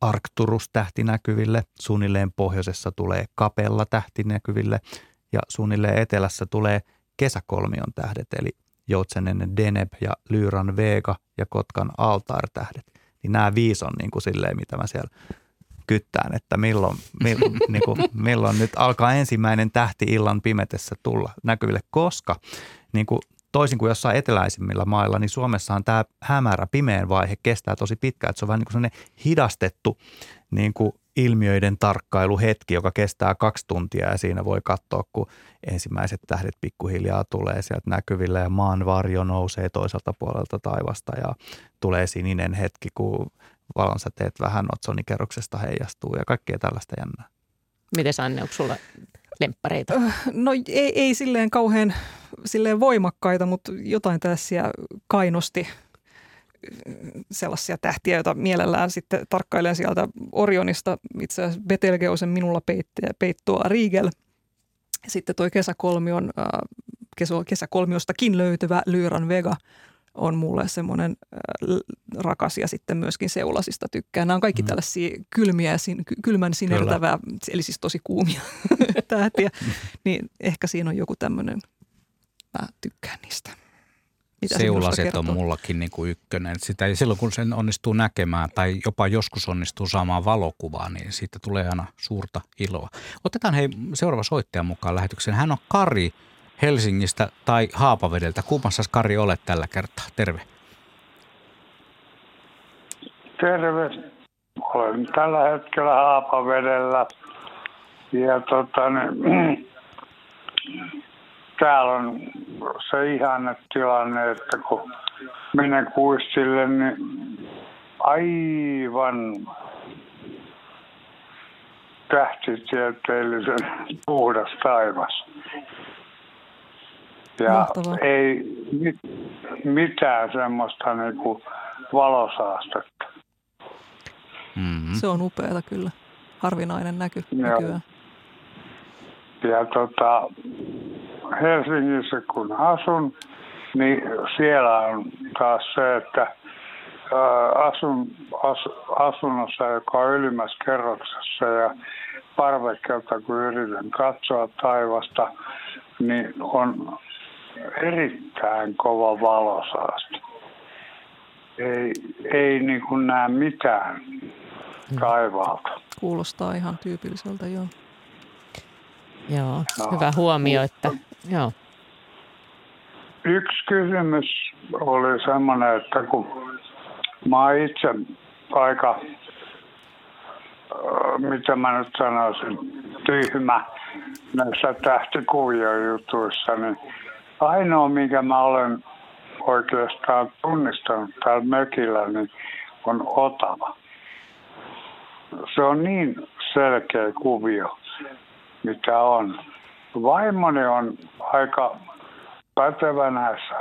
Arcturus-tähti näkyville, suunnilleen pohjoisessa tulee Capella-tähti näkyville ja suunnilleen etelässä tulee kesäkolmion tähdet, eli Joutsenen Deneb ja Lyran Vega ja Kotkan Altair-tähdet. Niin nämä viisi on niin kuin silleen, mitä mä siellä kyttään, että milloin, milloin, niin kuin, milloin nyt alkaa ensimmäinen tähti illan pimetessä tulla näkyville, koska niin kuin toisin kuin jossain eteläisimmillä mailla, niin Suomessahan tämä hämärä, pimeän vaihe kestää tosi pitkään. Että se on vähän niin kuin hidastettu niin kuin ilmiöiden tarkkailuhetki, joka kestää kaksi tuntia ja siinä voi katsoa, kun ensimmäiset tähdet pikkuhiljaa tulee sieltä näkyville ja maan varjo nousee toiselta puolelta taivasta ja tulee sininen hetki, kun valonsäteet vähän otsonikerroksesta heijastuu ja kaikkea tällaista jännää. Miten Anne, onko sulla lemppareita? No ei, ei silleen kauhean silleen voimakkaita, mutta jotain tässä kainosti sellaisia tähtiä, joita mielellään sitten tarkkailen sieltä Orionista. Itse asiassa Betelgeusen minulla peittoa Riegel. Sitten tuo kesäkolmion, äh, kesä, kesäkolmiostakin löytyvä Lyran Vega on mulle semmoinen äh, rakas ja sitten myöskin seulasista tykkään. Nämä on kaikki mm. tällaisia kylmiä, sin, kylmän sinertävää, eli siis tosi kuumia tähtiä. niin ehkä siinä on joku tämmöinen, mä tykkään niistä. Mitä Seulaset on mullakin niin kuin ykkönen. Sitä, ja silloin kun sen onnistuu näkemään tai jopa joskus onnistuu saamaan valokuvaa, niin siitä tulee aina suurta iloa. Otetaan hei seuraava soittaja mukaan lähetykseen. Hän on Kari Helsingistä tai Haapavedeltä. Kummassa Kari olet tällä kertaa? Terve. Terve. Olen tällä hetkellä Haapavedellä. Ja tota, täällä on se ihanne tilanne, että kun menen kuistille, niin aivan tähtitieteellisen puhdas taivas. Ja Mahtavaa. ei mit, mitään semmoista niinku valosaastetta. Mm-hmm. Se on upeata kyllä. Harvinainen näky nykyään. Ja tota, Helsingissä kun asun, niin siellä on taas se, että asun as, asunnossa, joka on ylimmässä kerroksessa ja parvekkeelta, kun yritän katsoa taivasta, niin on erittäin kova valosaaste. Ei, ei niin kuin näe mitään taivaalta. Kuulostaa ihan tyypilliseltä, joo. Joo, no, hyvä huomio, että joo. Yksi kysymys oli semmoinen, että kun mä oon itse aika, mitä mä nyt sanoisin, tyhmä näissä tähtikuviojutuissa, niin ainoa, mikä mä olen oikeastaan tunnistanut täällä mökillä, niin on Otava. Se on niin selkeä kuvio, mitä on. Vaimoni on aika pätevä näissä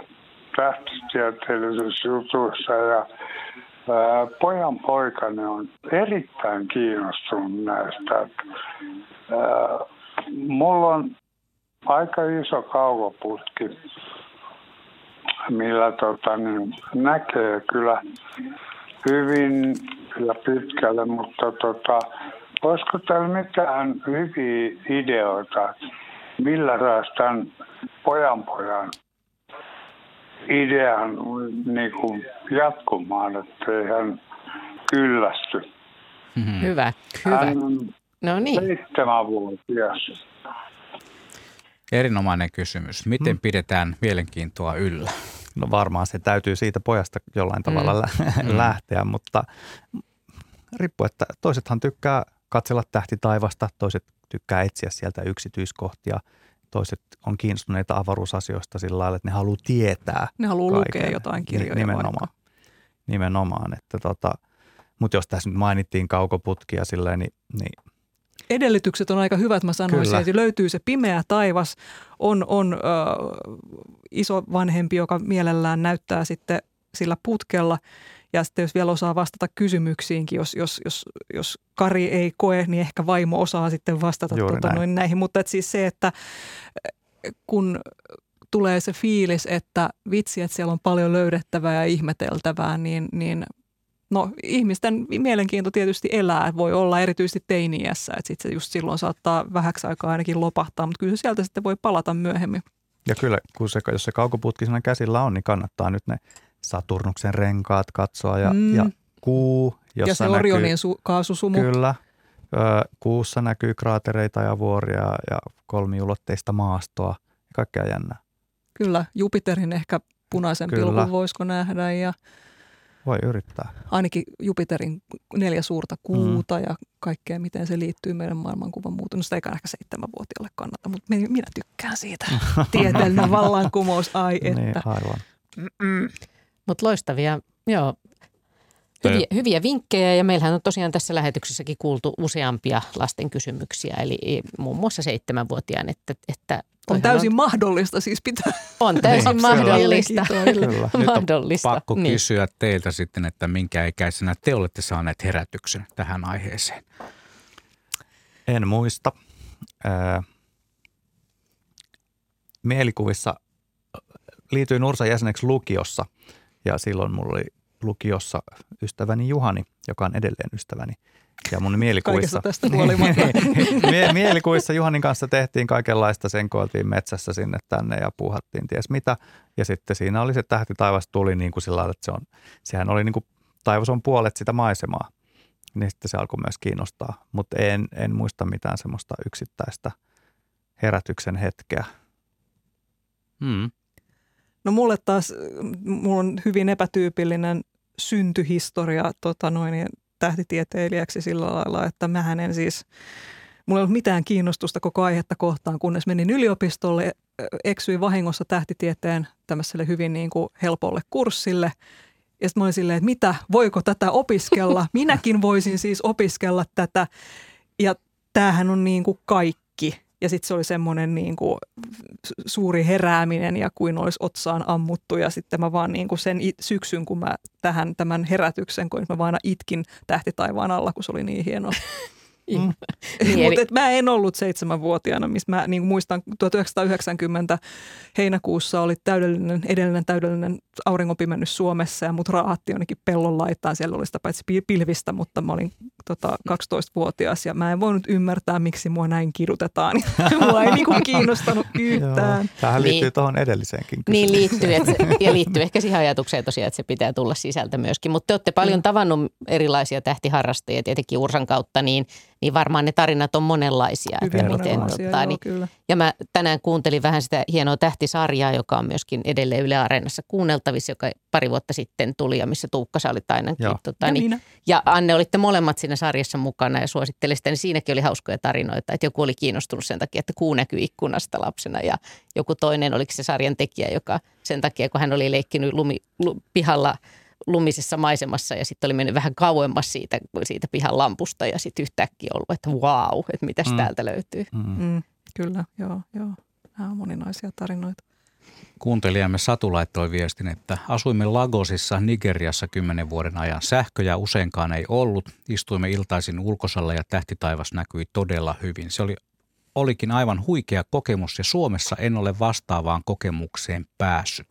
tähtitieteellisissä jutuissa ja pojan poikani on erittäin kiinnostunut näistä. Mulla on aika iso kaukoputki, millä tota, niin näkee kyllä hyvin ja pitkälle, mutta tota, olisiko täällä mitään hyviä ideoita, millä saisi tämän pojan pojan idean niin kuin jatkumaan, ettei hän kyllästy. Mm-hmm. Hyvä, hyvä. Hän on no niin. seitsemänvuotias. Erinomainen kysymys. Miten mm. pidetään mielenkiintoa yllä? No varmaan se täytyy siitä pojasta jollain tavalla mm. mm. lähteä, mutta riippuu, että toisethan tykkää katsella tähti taivasta, toiset tykkää etsiä sieltä yksityiskohtia, toiset on kiinnostuneita avaruusasioista sillä lailla, että ne haluaa tietää. Ne haluaa kaiken. lukea jotain kirjoja Nimenomaan. Vaikka. Nimenomaan. Että tota, mutta jos tässä nyt mainittiin kaukoputkia silleen, niin, niin edellytykset on aika hyvät, mä sanoisin, Kyllä. että löytyy se pimeä taivas, on, on ö, iso vanhempi, joka mielellään näyttää sitten sillä putkella ja sitten jos vielä osaa vastata kysymyksiinkin, jos, jos, jos, jos Kari ei koe, niin ehkä vaimo osaa sitten vastata tuota, noin näihin. Mutta et siis se, että kun tulee se fiilis, että vitsi, että siellä on paljon löydettävää ja ihmeteltävää, niin, niin No ihmisten mielenkiinto tietysti elää, voi olla erityisesti teiniässä, että sitten se just silloin saattaa vähäksi aikaa ainakin lopahtaa, mutta kyllä se sieltä sitten voi palata myöhemmin. Ja kyllä, kun se, jos se kaukoputki siinä käsillä on, niin kannattaa nyt ne Saturnuksen renkaat katsoa ja, mm. ja kuu, jossa Ja se Orionin su- kaasusumu. Kyllä. Ö, kuussa näkyy kraatereita ja vuoria ja kolmiulotteista maastoa ja kaikkea jännää. Kyllä, Jupiterin ehkä punaisen Kyllä. pilkun voisiko nähdä ja voi yrittää. Ainakin Jupiterin neljä suurta kuuta mm. ja kaikkea, miten se liittyy meidän maailmankuvan muutoon. No sitä ei ehkä seitsemänvuotiaalle kannata, mutta minä tykkään siitä. Tieteellinen vallankumous, ai niin, että. Niin, aivan. Mutta loistavia, joo, Hyviä, hyviä vinkkejä ja meillähän on tosiaan tässä lähetyksessäkin kuultu useampia lasten kysymyksiä, eli muun muassa seitsemänvuotiaan, että, että on täysin on, mahdollista siis pitää. On täysin niin, mahdollista. Kyllä. mahdollista. Nyt on pakko niin. kysyä teiltä sitten, että minkä ikäisenä te olette saaneet herätyksen tähän aiheeseen? En muista. Äh, mielikuvissa liityin Ursan jäseneksi lukiossa ja silloin mulla oli lukiossa ystäväni Juhani, joka on edelleen ystäväni. Ja mun mielikuvissa, tästä mielikuvissa Juhanin kanssa tehtiin kaikenlaista, senkoiltiin metsässä sinne tänne ja puuhattiin ties mitä. Ja sitten siinä oli se tähti taivas tuli niin kuin sillä että se on, sehän oli niin kuin, taivas on puolet sitä maisemaa. Niin sitten se alkoi myös kiinnostaa, mutta en, en muista mitään semmoista yksittäistä herätyksen hetkeä. Hmm. No mulle taas, mulla on hyvin epätyypillinen syntyhistoria tota noin, tähtitieteilijäksi sillä lailla, että mähän en siis mulla ei ollut mitään kiinnostusta koko aihetta kohtaan, kunnes menin yliopistolle, eksyin vahingossa tähtitieteen tämmöiselle hyvin niin kuin helpolle kurssille. Ja sitten mä olin silleen, että mitä, voiko tätä opiskella? Minäkin voisin siis opiskella tätä. Ja tämähän on niin kuin kaikki. Ja sitten se oli semmoinen niin kuin suuri herääminen ja kuin olisi otsaan ammuttu. Ja sitten mä vaan niin kuin sen syksyn, kun mä tähän tämän herätyksen, kun mä vaan itkin tähti taivaan alla, kun se oli niin hieno. Mm. niin, Mutta mä en ollut seitsemänvuotiaana, missä mä niin muistan 1990 heinäkuussa oli täydellinen, edellinen täydellinen auringonpimennys Suomessa ja mut raahatti jonnekin pellon laitaan. Siellä oli sitä paitsi pilvistä, mutta mä olin tota, 12-vuotias ja mä en voinut ymmärtää, miksi mua näin kidutetaan. mua ei niinku kiinnostanut yhtään. Tähän liittyy niin. tuohon edelliseenkin Niin liittyy, että se, ja liittyy ehkä siihen ajatukseen tosiaan, että se pitää tulla sisältä myöskin. Mutta te olette paljon mm. tavannut erilaisia tähtiharrastajia tietenkin Ursan kautta, niin – niin varmaan ne tarinat on monenlaisia. Hyvin että miten, monenlaisia, tota, joo, niin, kyllä. Ja mä tänään kuuntelin vähän sitä hienoa tähtisarjaa, joka on myöskin edelleen Yle Areenassa kuunneltavissa, joka pari vuotta sitten tuli ja missä Tuukka sä olit ainakin. Joo. Tota, ja, niin, ja Anne olitte molemmat siinä sarjassa mukana ja suosittelitte, sitä, niin siinäkin oli hauskoja tarinoita, että joku oli kiinnostunut sen takia, että kuu näkyi ikkunasta lapsena ja joku toinen, oliko se sarjan tekijä, joka sen takia, kun hän oli leikkinyt lumi, lu, pihalla – lumisessa maisemassa ja sitten oli mennyt vähän kauemmas siitä, siitä pihan lampusta ja sitten yhtäkkiä ollut, että wow, että mitäs mm. täältä löytyy. Mm. Mm, kyllä, joo, joo. Nämä on moninaisia tarinoita. Kuuntelijamme Satu laittoi viestin, että asuimme Lagosissa Nigeriassa kymmenen vuoden ajan. Sähköjä useinkaan ei ollut. Istuimme iltaisin ulkosalla ja tähtitaivas näkyi todella hyvin. Se oli, olikin aivan huikea kokemus ja Suomessa en ole vastaavaan kokemukseen päässyt.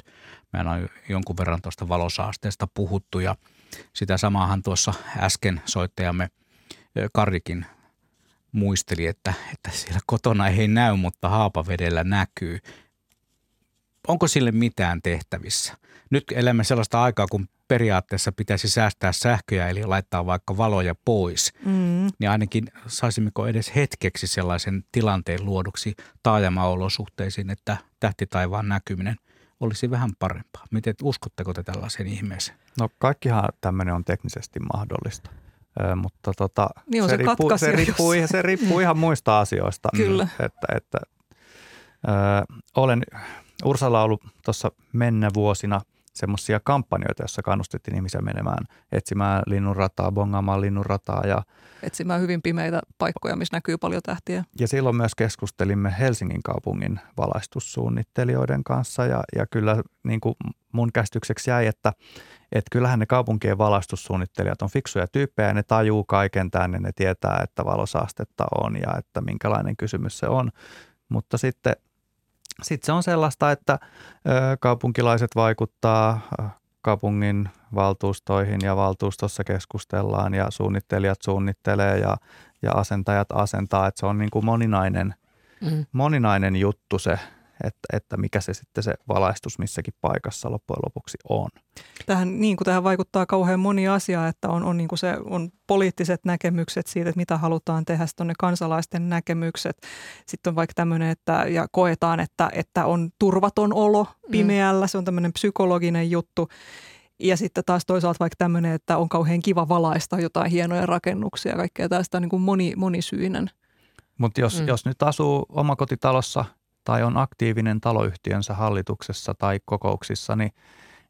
Meillä on jonkun verran tuosta valosaasteesta puhuttu ja sitä samaahan tuossa äsken soittajamme Karikin muisteli, että, että siellä kotona ei näy, mutta haapavedellä näkyy. Onko sille mitään tehtävissä? Nyt elämme sellaista aikaa, kun periaatteessa pitäisi säästää sähköjä, eli laittaa vaikka valoja pois. Mm. Niin ainakin saisimmeko edes hetkeksi sellaisen tilanteen luoduksi taajama-olosuhteisiin, että tähtitaivaan näkyminen – olisi vähän parempaa. Miten uskotteko te tällaisen ihmeeseen? No kaikkihan tämmöinen on teknisesti mahdollista. Ö, mutta tota, niin se, se, riippuu, se, riippuu, se riippuu ihan muista asioista. Kyllä. Että, että, ö, olen Ursalla ollut tuossa mennä vuosina semmoisia kampanjoita, joissa kannustettiin ihmisiä menemään etsimään linnunrataa, bongaamaan linnunrataa. Ja, etsimään hyvin pimeitä paikkoja, missä näkyy paljon tähtiä. Ja silloin myös keskustelimme Helsingin kaupungin valaistussuunnittelijoiden kanssa ja, ja kyllä niin kuin mun käsitykseksi jäi, että, että kyllähän ne kaupunkien valaistussuunnittelijat on fiksuja tyyppejä ja ne tajuu kaiken tänne, ne tietää, että valosaastetta on ja että minkälainen kysymys se on. Mutta sitten sitten se on sellaista, että kaupunkilaiset vaikuttaa kaupungin valtuustoihin ja valtuustossa keskustellaan ja suunnittelijat suunnittelee ja, ja asentajat asentaa. Että se on niin kuin moninainen, mm. moninainen juttu se että, että mikä se sitten se valaistus missäkin paikassa loppujen lopuksi on. Tähän, niin kuin tähän vaikuttaa kauhean moni asia, että on, on, niin kuin se, on poliittiset näkemykset siitä, että mitä halutaan tehdä, sitten on ne kansalaisten näkemykset, sitten on vaikka tämmöinen, että ja koetaan, että, että on turvaton olo mm. pimeällä, mm. se on tämmöinen psykologinen juttu. Ja sitten taas toisaalta vaikka tämmöinen, että on kauhean kiva valaista jotain hienoja rakennuksia ja kaikkea tästä on niin kuin moni, monisyinen. Mutta jos, mm. jos nyt asuu omakotitalossa – tai on aktiivinen taloyhtiönsä hallituksessa tai kokouksissa, niin,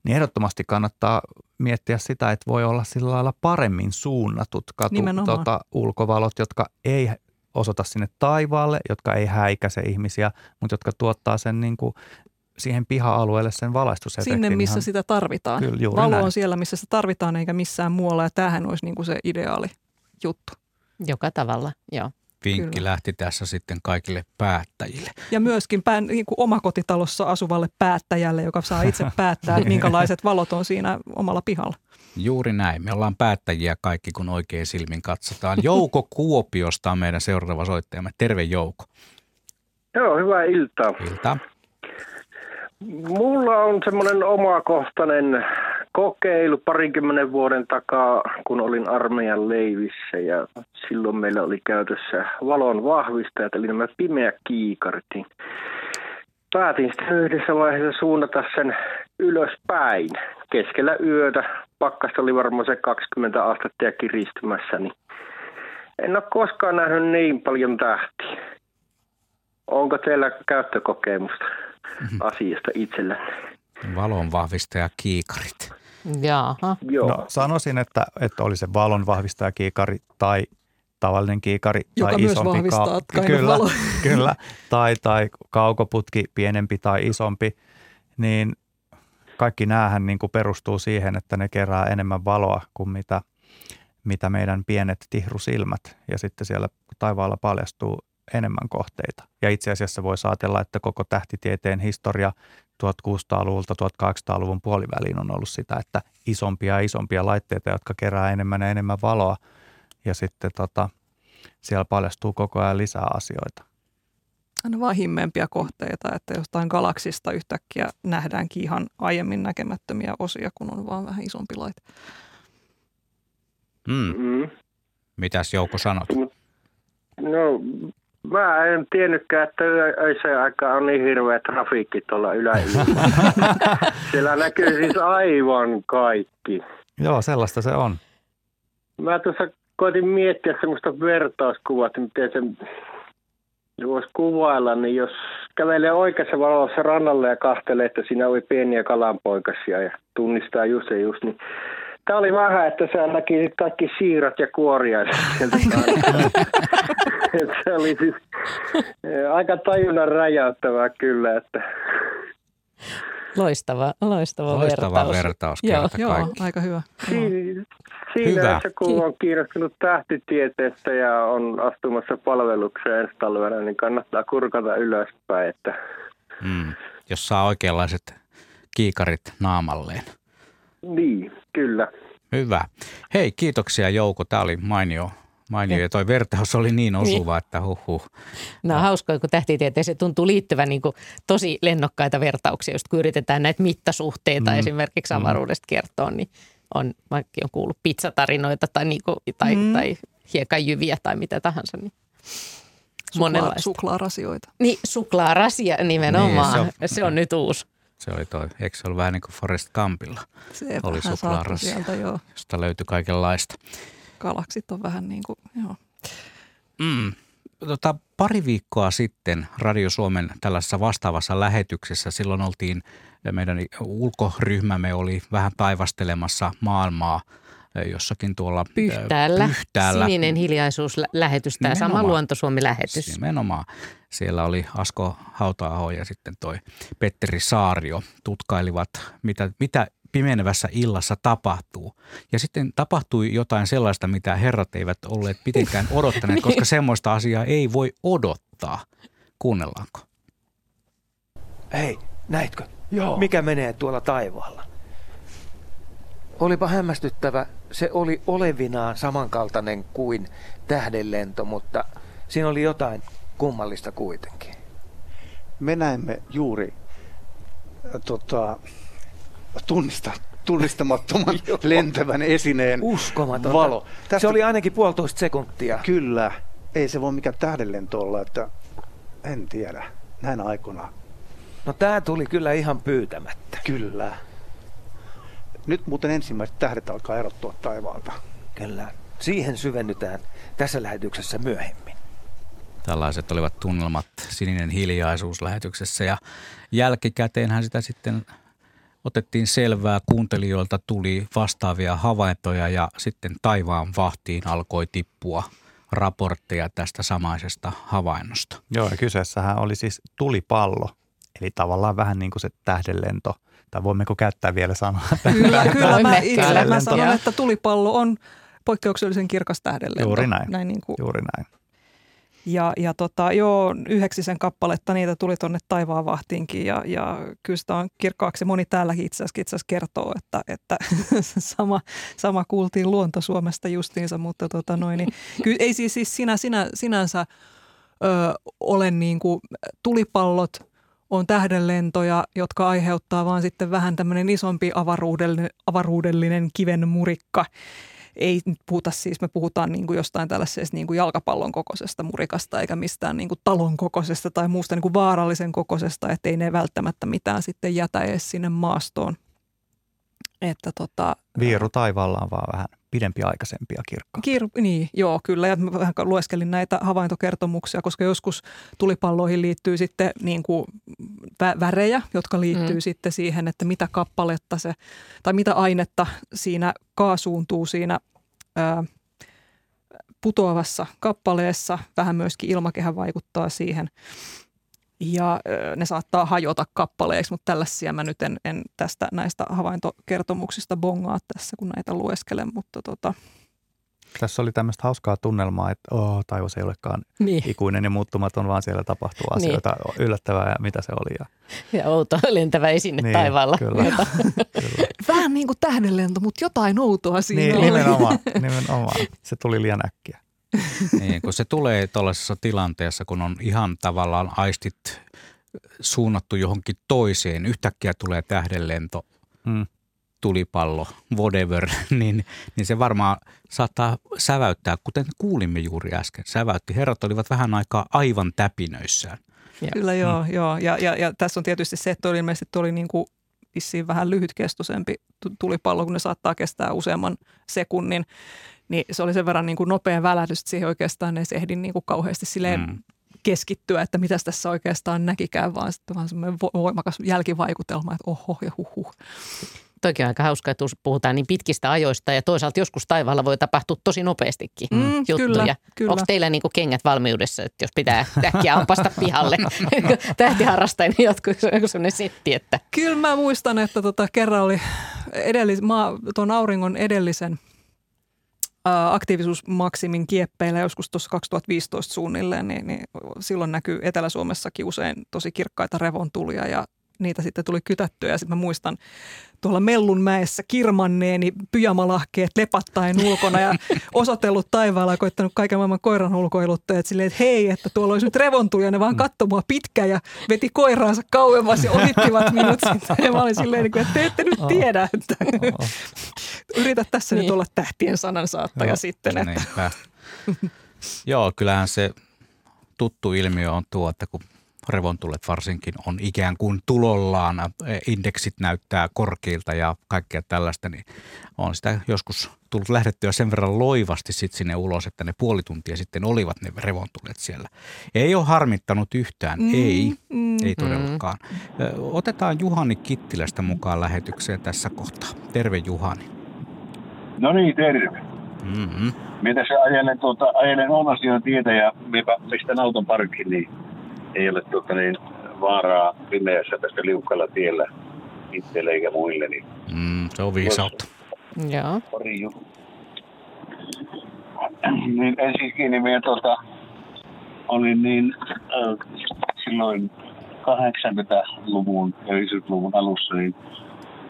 niin ehdottomasti kannattaa miettiä sitä, että voi olla sillä lailla paremmin suunnatut katu, tota, ulkovalot, jotka ei osoita sinne taivaalle, jotka ei häikäise ihmisiä, mutta jotka tuottaa sen niin kuin siihen piha-alueelle sen valaistusefektin. Sinne, missä ihan, sitä tarvitaan. Kyllä, Valo näin. on siellä, missä sitä tarvitaan, eikä missään muualla. Ja tämähän olisi niin kuin se ideaali juttu. Joka tavalla, joo vinkki Kyllä. lähti tässä sitten kaikille päättäjille. Ja myöskin pää, niin kuin omakotitalossa asuvalle päättäjälle, joka saa itse päättää, että minkälaiset valot on siinä omalla pihalla. Juuri näin. Me ollaan päättäjiä kaikki, kun oikein silmin katsotaan. Jouko Kuopiosta on meidän seuraava soittajamme. Terve Jouko. Joo, hyvää iltaa. Iltaa. Mulla on semmoinen omakohtainen kokeilu parikymmenen vuoden takaa, kun olin armeijan leivissä ja silloin meillä oli käytössä valon vahvistajat, eli nämä pimeä kiikarit. Niin päätin sitten yhdessä vaiheessa suunnata sen ylöspäin keskellä yötä. Pakkasta oli varmaan se 20 astetta ja kiristymässä, niin En ole koskaan nähnyt niin paljon tähtiä. Onko teillä käyttökokemusta asiasta itsellä? Valon vahvistaja kiikarit. Jaha. Joo. No, sanoisin, että, että oli se valon vahvistaja kiikari tai tavallinen kiikari Joka tai myös isompi vahvistaa of kyllä, kyllä, tai, tai kaukoputki pienempi tai isompi, niin kaikki näähän niin kuin perustuu siihen, että ne kerää enemmän valoa kuin mitä, mitä meidän pienet tihrusilmät ja sitten siellä taivaalla paljastuu enemmän kohteita. Ja itse asiassa voi ajatella, että koko tähtitieteen historia 1600-luvulta 1800-luvun puoliväliin on ollut sitä, että isompia ja isompia laitteita, jotka kerää enemmän ja enemmän valoa ja sitten tota, siellä paljastuu koko ajan lisää asioita. Aina vaan himmeempiä kohteita, että jostain galaksista yhtäkkiä nähdäänkin ihan aiemmin näkemättömiä osia, kun on vaan vähän isompi laite. Mm. Mm. Mitäs Jouko sanot? No, mä en tiennytkään, että öisen aikaa on niin hirveä trafiikki tuolla yläilmassa. Siellä näkyy siis aivan kaikki. Joo, sellaista se on. Mä tuossa koitin miettiä semmoista vertauskuvaa, että miten se voisi kuvailla, niin jos kävelee oikeassa valossa rannalle ja kahtelee, että siinä oli pieniä kalanpoikasia ja tunnistaa just ja just, niin Tämä oli vähän, että sä näki kaikki siirat ja kuoriaiset sieltä Se oli siis eh, aika tajunnan räjäyttävää kyllä, että Loistava, loistava, Loistava vertaus. vertaus Joo, kerta joo aika hyvä. Siinä, siinä Hyvä. joku on kiinnostunut tähtitieteestä ja on astumassa palvelukseen ensi talvena, niin kannattaa kurkata ylöspäin. Että Mm. Jos saa oikeanlaiset kiikarit naamalleen. niin, kyllä. Hyvä. Hei, kiitoksia Jouko. Tämä oli mainio. Mainio. Ja toi vertaus oli niin osuva, että huhhuh. No hauskoja, kun tähtitieteeseen tuntuu liittyvän niin kuin tosi lennokkaita vertauksia, just kun yritetään näitä mittasuhteita Mm. mm. esimerkiksi avaruudesta kertoa, niin on, vaikka on kuullut pizzatarinoita tai, niin kuin, tai, Mm. mm. tai hiekanjyviä tai mitä tahansa. Niin Suklaa, monenlaista. suklaarasioita. Niin, suklaarasia nimenomaan. Niin, Niin, se on- se on nyt uusi. Se oli toi, eikö se ollut vähän niin kuin Forrest Gumpilla? Se oli suklaarasia, sieltä, joo. josta löytyi kaikenlaista. Galaksit on vähän niin kuin, joo. Mm. Tota, pari viikkoa sitten Radio Suomen tällaisessa vastaavassa lähetyksessä, silloin oltiin, meidän ulkoryhmämme oli vähän taivastelemassa maailmaa eh, jossakin tuolla eh, Pyhtäällä. Pyhtäällä. Sininen hiljaisuuslähetys, tämä sama Nimenomaan. Luontosuomi-lähetys. Nimenomaan. Siellä oli Asko hauta ja sitten toi Petteri Saario tutkailivat, mitä, mitä pimenevässä illassa tapahtuu. Ja sitten tapahtui jotain sellaista, mitä herrat eivät olleet mitenkään odottaneet, koska semmoista asiaa ei voi odottaa. Kuunnellaanko? Hei, näitkö? Joo. Mikä menee tuolla taivaalla? Olipa hämmästyttävä. Se oli olevinaan samankaltainen kuin tähdenlento, mutta siinä oli jotain kummallista kuitenkin. Me näemme juuri äh, tota, tunnista, tunnistamattoman lentävän esineen Uskomatonta. valo. Se oli ainakin puolitoista sekuntia. Kyllä. Ei se voi mikään tähdenlento olla, että en tiedä. Näin aikoina. No tää tuli kyllä ihan pyytämättä. Kyllä. Nyt muuten ensimmäiset tähdet alkaa erottua taivaalta. Kyllä. Siihen syvennytään tässä lähetyksessä myöhemmin. Tällaiset olivat tunnelmat sininen hiljaisuus lähetyksessä ja jälkikäteenhän sitä sitten otettiin selvää, kuuntelijoilta tuli vastaavia havaintoja ja sitten taivaan vahtiin alkoi tippua raportteja tästä samaisesta havainnosta. Joo, ja kyseessähän oli siis tulipallo, eli tavallaan vähän niin kuin se tähdenlento. Tai voimmeko käyttää vielä sanaa? Kyllä, kyllä. Mä, itse, mä sanon, että tulipallo on poikkeuksellisen kirkas tähdenlento. Juuri näin. näin niin kuin, Juuri näin. Ja, ja tota, joo, yhdeksisen kappaletta niitä tuli tuonne taivaan vahtiinkin ja, ja kyllä sitä on kirkkaaksi. Moni täälläkin itse asiassa, itse asiassa kertoo, että, että sama, sama kuultiin luonto Suomesta justiinsa, mutta tota noin, niin, kyllä ei siis, siis sinä, sinä, sinänsä ö, ole niin kuin tulipallot on tähdenlentoja, jotka aiheuttaa vaan sitten vähän tämmöinen isompi avaruudellinen, avaruudellinen kiven murikka. Ei nyt puhuta siis, me puhutaan niin kuin jostain tällaisesta niin kuin jalkapallon kokoisesta murikasta eikä mistään niin kuin talon kokoisesta tai muusta niin kuin vaarallisen kokoisesta, ettei ne välttämättä mitään sitten jätä edes sinne maastoon. Että tota, Vieru taivaalla on vaan vähän pidempiaikaisempia kirkkaita. Kir- niin, joo, kyllä. Ja mä vähän lueskelin näitä havaintokertomuksia, koska joskus tulipalloihin liittyy sitten niin kuin vä- värejä, jotka liittyy mm. sitten siihen, että mitä kappaletta se, tai mitä ainetta siinä kaasuuntuu siinä ää, putoavassa kappaleessa. Vähän myöskin ilmakehä vaikuttaa siihen ja ne saattaa hajota kappaleiksi, mutta tällaisia mä nyt en, en tästä näistä havaintokertomuksista bongaa tässä, kun näitä lueskelen, mutta tota, tässä oli tämmöistä hauskaa tunnelmaa, että oh, taivas ei olekaan niin. ikuinen ja muuttumaton, vaan siellä tapahtuu niin. asioita niin. yllättävää ja mitä se oli. Ja, ja outo lentävä esine niin, taivaalla. Kyllä, kyllä. Vähän niin kuin tähdenlento, mutta jotain outoa siinä niin, oli. Nimenomaan, nimenomaan. Se tuli liian äkkiä. Niin, kun se tulee tuollaisessa tilanteessa, kun on ihan tavallaan aistit suunnattu johonkin toiseen, yhtäkkiä tulee tähdenlento, mm. tulipallo, whatever, niin, niin se varmaan saattaa säväyttää, kuten kuulimme juuri äsken, säväytti. Herrat olivat vähän aikaa aivan täpinöissään. Ja. Kyllä joo, mm. joo. Ja, ja, ja tässä on tietysti se, että oli ilmeisesti oli niin kuin vissiin vähän lyhytkestoisempi tulipallo, kun ne saattaa kestää useamman sekunnin niin se oli sen verran niin kuin nopea välähdys, että siihen oikeastaan ei ehdin niin kuin kauheasti silleen mm. keskittyä, että mitä tässä oikeastaan näkikään, vaan sitten vaan semmoinen voimakas jälkivaikutelma, että oho ja huhu. Toikin on aika hauska, että puhutaan niin pitkistä ajoista ja toisaalta joskus taivaalla voi tapahtua tosi nopeastikin mm, juttuja. Kyllä, kyllä. Onko teillä niin kuin kengät valmiudessa, että jos pitää äkkiä ampasta pihalle tähtiharrastajien niin jotkut joku sellainen setti, että... Kyllä mä muistan, että tota, kerran oli edellis, maa, tuon auringon edellisen – aktiivisuusmaksimin kieppeillä joskus tuossa 2015 suunnilleen, niin, niin silloin näkyy Etelä-Suomessakin usein tosi kirkkaita revontulia ja niitä sitten tuli kytättyä ja sitten mä muistan tuolla Mellunmäessä kirmanneeni pyjamalahkeet lepattaen ulkona ja osoitellut taivaalla ja koittanut kaiken maailman koiran ulkoiluttajat silleen, että hei, että tuolla olisi nyt revontuja, ne vaan katsoi mua pitkä ja veti koiraansa kauemmas ja ohittivat minut sitten. Ja mä olin silleen, että te ette nyt tiedä, että yritä tässä niin. nyt olla tähtien sanansaattaja sitten. Että. Joo, kyllähän se tuttu ilmiö on tuo, että kun revontulet varsinkin on ikään kuin tulollaan, indeksit näyttää korkeilta ja kaikkea tällaista, niin on sitä joskus tullut lähdettyä sen verran loivasti sitten sinne ulos, että ne puoli tuntia sitten olivat ne revontulet siellä. Ei ole harmittanut yhtään, mm, ei, mm, ei todellakaan. Mm. Otetaan Juhani Kittilästä mukaan lähetykseen tässä kohtaa. Terve Juhani. No niin, terve. Mm-hmm. Mitä se ajelen, tuota, ajelen Oonasian tietä ja mistä auton parkkiin, niin ei ole tuota, niin, vaaraa pimeässä tästä liukkaalla tiellä itselle eikä muille. Niin, mm, se on viisautta. Joo. Pari niin ensinnäkin niin minä tuota, olin niin äh, silloin 80-luvun ja 90-luvun alussa niin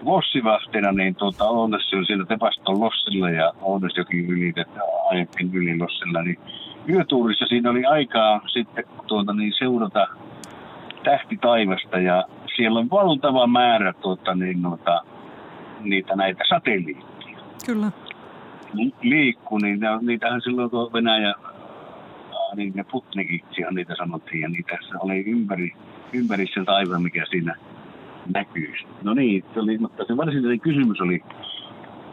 lossivahtina, niin tuota, Ounassa on siinä Tepaston lossilla ja Ounasjoki ylitetään ajettiin yli lossilla, niin yötuurissa siinä oli aikaa sitten tuota, niin seurata tähti taivasta ja siellä on valtava määrä tuota, niin, noita, niitä näitä satelliitteja. Kyllä. Liikku, niin niitähän silloin tuo Venäjä, niin ne Putnikiksi niitä sanottiin ja niitä oli ympäri, ympäri sen taivaan, mikä siinä näkyy. No niin, se oli, mutta se varsinainen kysymys oli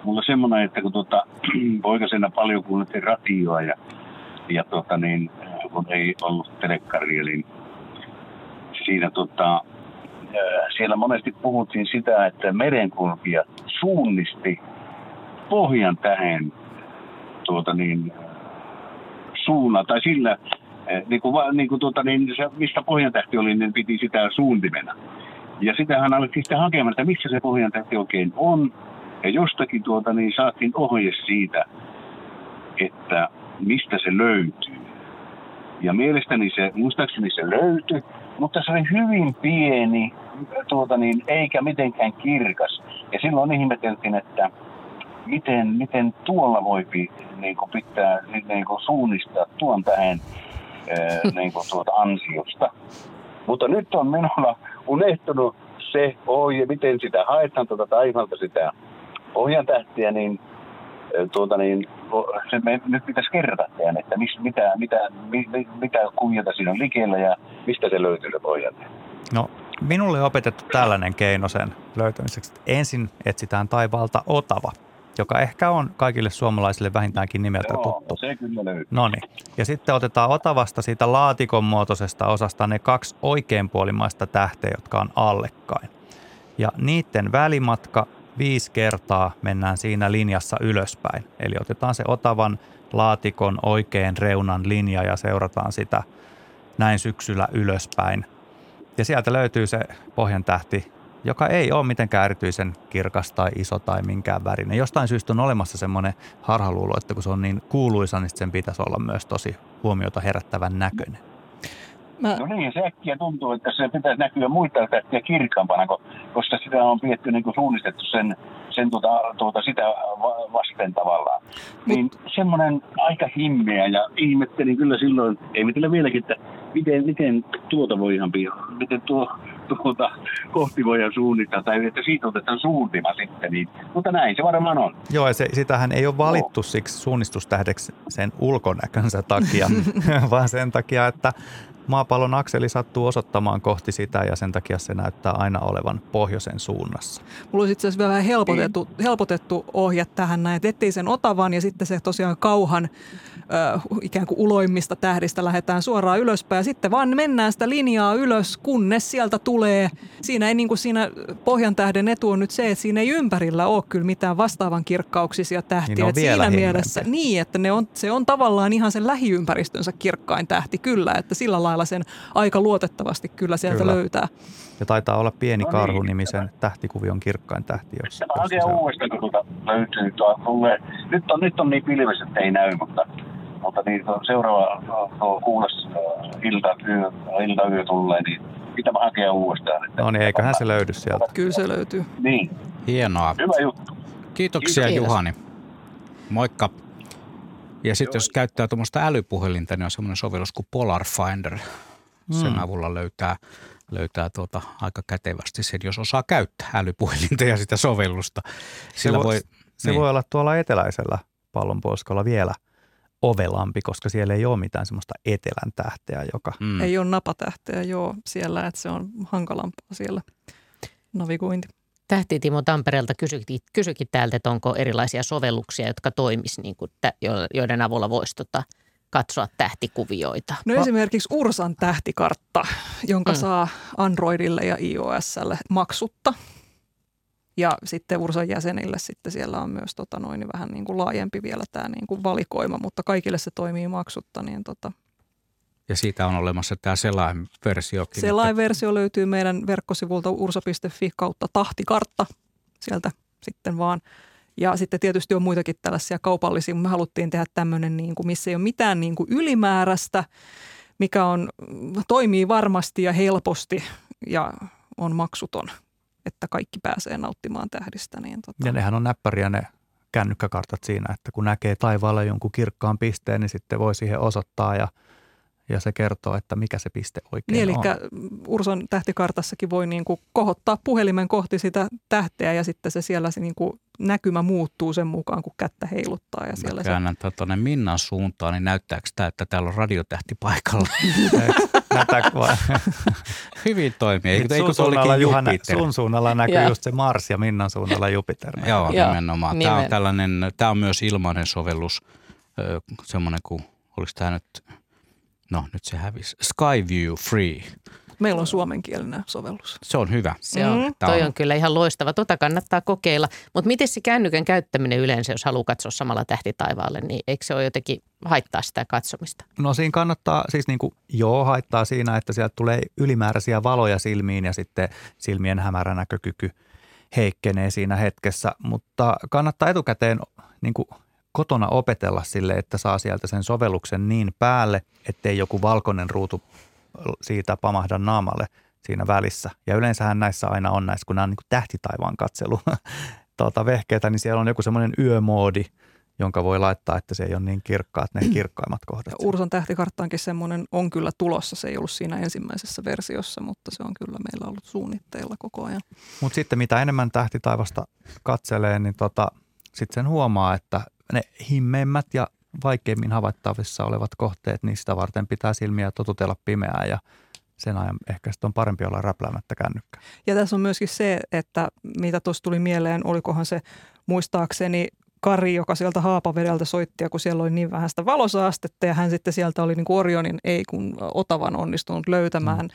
mulla semmoinen, että kun tuota, poikasena paljon kuunneltiin radioa ja ja tota niin, kun ei ollut telekkaria, niin siinä tota, siellä monesti puhuttiin sitä, että merenkulkija suunnisti pohjan tähän tuota niin, suunnan, tai sillä, niin kuin, niin kuin tuota, niin se, mistä pohjantähti oli, niin piti sitä suuntimena. Ja sitähän alettiin sitten hakemaan, että missä se pohjantähti oikein on. Ja jostakin tuota, niin saatiin ohje siitä, että mistä se löytyy. Ja mielestäni se, muistaakseni se löytyi, mutta se oli hyvin pieni, tuota niin, eikä mitenkään kirkas. Ja silloin ihmeteltiin, että miten, miten tuolla voi niin kuin pitää niin kuin suunnistaa tuon tähän niin kuin tuota ansiosta. Mutta nyt on minulla unohtunut se ohje, miten sitä haetaan tuota taivalta sitä ohjantähtiä, niin tuota niin, se me nyt pitäisi kerrata teidän, että mis, mitä, mitä, mit, mitä kuvioita siinä on likellä ja mistä se löytyy se pohjalle. No, minulle on opetettu tällainen keino sen löytämiseksi. Ensin etsitään taivaalta otava. joka ehkä on kaikille suomalaisille vähintäänkin nimeltä Joo, tuttu. se kyllä löytyy. No niin. Ja sitten otetaan Otavasta siitä laatikon muotoisesta osasta ne kaksi oikeanpuolimaista tähteä, jotka on allekkain. Ja niiden välimatka viisi kertaa mennään siinä linjassa ylöspäin. Eli otetaan se Otavan laatikon oikean reunan linja ja seurataan sitä näin syksyllä ylöspäin. Ja sieltä löytyy se pohjantähti, joka ei ole mitenkään erityisen kirkas tai iso tai minkään värinen. Jostain syystä on olemassa semmoinen harhaluulo, että kun se on niin kuuluisa, niin sen pitäisi olla myös tosi huomiota herättävän näköinen. Mä... No niin, se äkkiä tuntuu, että se pitäisi näkyä muita tähtiä kirkkaampana, koska sitä on pietty niin kuin suunnistettu sen, sen tuota, tuota, sitä vasten tavallaan. Niin semmoinen aika himmeä ja ihmettelin kyllä silloin, ei mitellä vieläkin, että miten, miten tuota voi ihan miten tuo, tuota, kohti voidaan suunnittaa, tai että siitä otetaan suuntima sitten. Niin, mutta näin se varmaan on. Joo, ja se, sitähän ei ole valittu no. siksi suunnistustähdeksi sen ulkonäkönsä takia, vaan sen takia, että maapallon akseli sattuu osoittamaan kohti sitä ja sen takia se näyttää aina olevan pohjoisen suunnassa. Mulla olisi itse asiassa vähän helpotettu, helpotettu ohje tähän näin, että ettei sen otavan ja sitten se tosiaan kauhan ö, ikään kuin uloimmista tähdistä lähdetään suoraan ylöspäin ja sitten vaan mennään sitä linjaa ylös, kunnes sieltä tulee. Siinä ei niin kuin siinä pohjan tähden etu on nyt se, että siinä ei ympärillä ole kyllä mitään vastaavan kirkkauksisia tähtiä. Niin vielä siinä mielessä, niin, että ne on, se on tavallaan ihan sen lähiympäristönsä kirkkain tähti kyllä, että sillä lailla sen aika luotettavasti kyllä sieltä Kyllä. löytää. Ja taitaa olla pieni No niin. karhu-nimisen tähtikuvion kirkkain tähti. Jos, Tämä hakee uudestaan, kun tuota löytyy. Tuo, tulee. Nyt, on, nyt on niin pilves, että ei näy, mutta, mutta niin, tuo seuraava tuo kuules äh, ilta, yö, ilta yö tulee, niin pitää hakea uudestaan. Että, No niin, eiköhän se löydy sieltä. Kyllä se löytyy. Niin. Hienoa. Hyvä juttu. Kiitoksia Kiitos. Juhani. Moikka. Ja sitten jos käyttää tuommoista älypuhelinta, niin on semmoinen sovellus kuin Polar Finder. Sen Mm. avulla löytää, löytää tuota aika kätevästi sen, jos osaa käyttää älypuhelinta ja sitä sovellusta. Sillä se voi, voi, se niin. voi olla tuolla eteläisellä pallonpuoliskolla vielä ovelampi, koska siellä ei ole mitään semmoista etelän tähteä, joka... Mm. Ei ole napatähteä joo siellä, että se on hankalampaa siellä navigointi. Tähti Timo Tampereelta kysyikin, kysyikin täältä, että onko erilaisia sovelluksia, jotka toimis, niin kuin, joiden avulla voisi tota, katsoa tähtikuvioita. No esimerkiksi Ursan tähtikartta, jonka Mm. saa Androidille ja iOSlle maksutta. Ja sitten Ursan jäsenille sitten siellä on myös tota noin, niin vähän niin kuin laajempi vielä tämä niin kuin valikoima, mutta kaikille se toimii maksutta. Niin tota, Ja siitä on olemassa tämä selainversiokin. Sellainen versio löytyy meidän verkkosivulta ursa.fi kautta tahtikartta sieltä sitten vaan. Ja sitten tietysti on muitakin tällaisia kaupallisia, mutta me haluttiin tehdä tämmöinen, niin kuin, missä ei ole mitään niin kuin ylimääräistä, mikä on, toimii varmasti ja helposti ja on maksuton, että kaikki pääsee nauttimaan tähdistä. Niin tota. Ja nehän on näppäriä ne kännykkäkartat siinä, että kun näkee taivaalla jonkun kirkkaan pisteen, niin sitten voi siihen osoittaa ja, ja se kertoo, että mikä se piste oikein Niin, eli on. Urson tähtikartassakin voi niin kuin kohottaa puhelimen kohti sitä tähteä ja sitten se siellä se niin kuin näkymä muuttuu sen mukaan, kun kättä heiluttaa. Ja siellä Mä se, käännän tuonne Minnan suuntaan, niin näyttääkö tämä, että täällä on radiotähti paikalla? Näyttääkö? Hyvin toimii. Eikö, eikö sun, se suunnalla, Juhana, Jupiter? sun suunnalla näkyy Joo. just se Mars ja Minnan suunnalla Jupiter. Joo, Joo, nimenomaan. Tämä on, tällainen, tämä on myös ilmainen sovellus, semmoinen kuin, oliko tämä nyt, no nyt se hävisi, Skyview Free. meillä on suomenkielinen sovellus. Se on hyvä. Se on, Mm. Toi on kyllä ihan loistava. Tota kannattaa kokeilla. Mutta miten se kännykän käyttäminen yleensä, jos haluaa katsoa samalla tähti taivaalle, niin eikö se ole jotenkin haittaa sitä katsomista? No siinä kannattaa, siis niin kuin, joo, haittaa siinä, että sieltä tulee ylimääräisiä valoja silmiin ja sitten silmien hämärä näkökyky heikkenee siinä hetkessä, mutta kannattaa etukäteen niin kuin kotona opetella sille, että saa sieltä sen sovelluksen niin päälle, ettei joku valkoinen ruutu siitä pamahda naamalle siinä välissä. Ja yleensähän näissä aina on näissä, kun nämä on niin tähtitaivaan katselu tuota, vehkeitä, niin siellä on joku semmoinen yömoodi, jonka voi laittaa, että se ei ole niin kirkkaat ne kirkkaimmat kohdat. Ja Urson tähtikarttaankin semmoinen on kyllä tulossa. Se ei ollut siinä ensimmäisessä versiossa, mutta se on kyllä meillä ollut suunnitteilla koko ajan. Mutta sitten mitä enemmän tähtitaivasta katselee, niin tota, sitten sen huomaa, että ne himmeimmät ja vaikeimmin havaittavissa olevat kohteet, niin sitä varten pitää silmiä totutella pimeää ja sen ajan ehkä sitten on parempi olla räpläämättä kännykkää. Ja tässä on myöskin se, että mitä tuossa tuli mieleen, olikohan se muistaakseni Kari, joka sieltä Haapavedeltä soitti, ja kun siellä oli niin vähän sitä valosaastetta, ja hän sitten sieltä oli niin kuin Orionin, ei kun Otavan onnistunut löytämään, mm.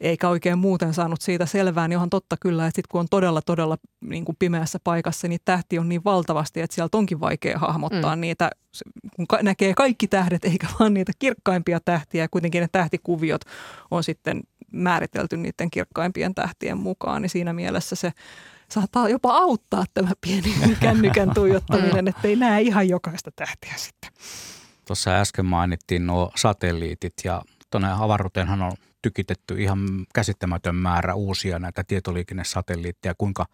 eikä oikein muuten saanut siitä selvää, niin onhan totta kyllä, että sit kun on todella, todella niin kuin pimeässä paikassa, niin tähti on niin valtavasti, että sieltä onkin vaikea hahmottaa mm. niitä, kun näkee kaikki tähdet, eikä vaan niitä kirkkaimpia tähtiä, ja kuitenkin ne tähtikuviot on sitten määritelty niiden kirkkaimpien tähtien mukaan, niin siinä mielessä se saattaa jopa auttaa tämä pieni kännykän tuijottaminen, ettei näe ihan jokaista tähtiä sitten. Tuossa äsken mainittiin nuo satelliitit ja tuonne avaruuteenhan on tykitetty ihan käsittämätön määrä uusia näitä tietoliikennesatelliitteja, kuinka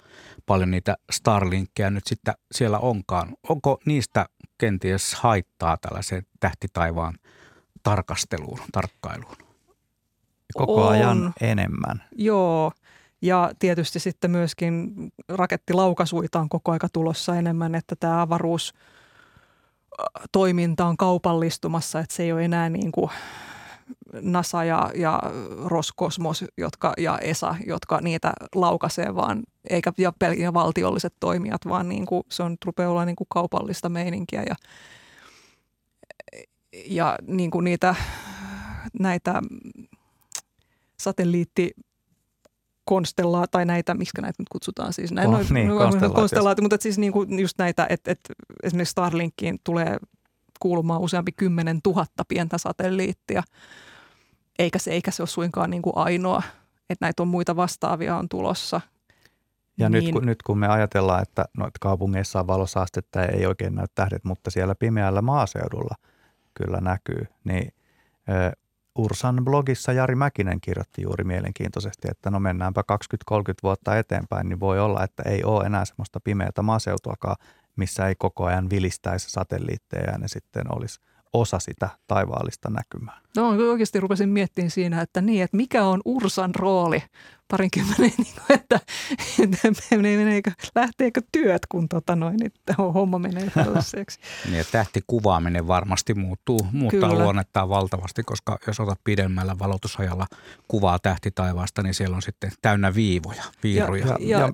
paljon niitä Starlinkkeja nyt sitten siellä onkaan. Onko niistä kenties haittaa tällaiseen tähtitaivaan tarkasteluun, tarkkailuun? Koko ajan on. enemmän. Joo, ja tietysti sitten myöskin rakettilaukasuita on koko aika tulossa enemmän, että tämä avaruus toiminta on kaupallistumassa, että se ei ole enää niin kuin NASA ja, ja Roskosmos jotka, ja ESA, jotka niitä laukaisee, vaan eikä ja pelkkiä valtiolliset toimijat, vaan niin kuin, se on rupeaa olla niin kuin kaupallista meininkiä ja, ja niin kuin niitä näitä satelliitti konstellaa, tai näitä, miksi näitä nyt kutsutaan siis, näin, oh, niin, konstellaatio, mutta siis niin kuin just näitä, että, että esimerkiksi Starlinkiin tulee kuulumaan useampi kymmenen tuhatta pientä satelliittia, eikä se, eikä se ole suinkaan niin kuin ainoa, että näitä on muita vastaavia on tulossa. Ja niin, nyt, kun, nyt kun me ajatellaan, että no, kaupungeissa on valosaastetta ja ei oikein näy tähdet, mutta siellä pimeällä maaseudulla kyllä näkyy, niin Ursan blogissa Jari Mäkinen kirjoitti juuri mielenkiintoisesti, että no mennäänpä 20-30 vuotta eteenpäin, niin voi olla, että ei ole enää semmoista pimeätä maaseutuakaan, missä ei koko ajan vilistäisi satelliitteja ja ne sitten olisi osa sitä taivaallista näkymää. No oikeasti rupesin miettimään siinä, että niin, että mikä on Ursan rooli parinkymmenen, niin kuin, että, että meneekö, lähteekö työt, kun tota noin, niin homma menee tällaiseksi. niin, tähtikuvaaminen varmasti muuttuu, muuttaa Kyllä. luonnettaan valtavasti, koska jos otat pidemmällä valotusajalla kuvaa tähtitaivaasta, niin siellä on sitten täynnä viivoja, viiruja. Ja, ja, ja, ja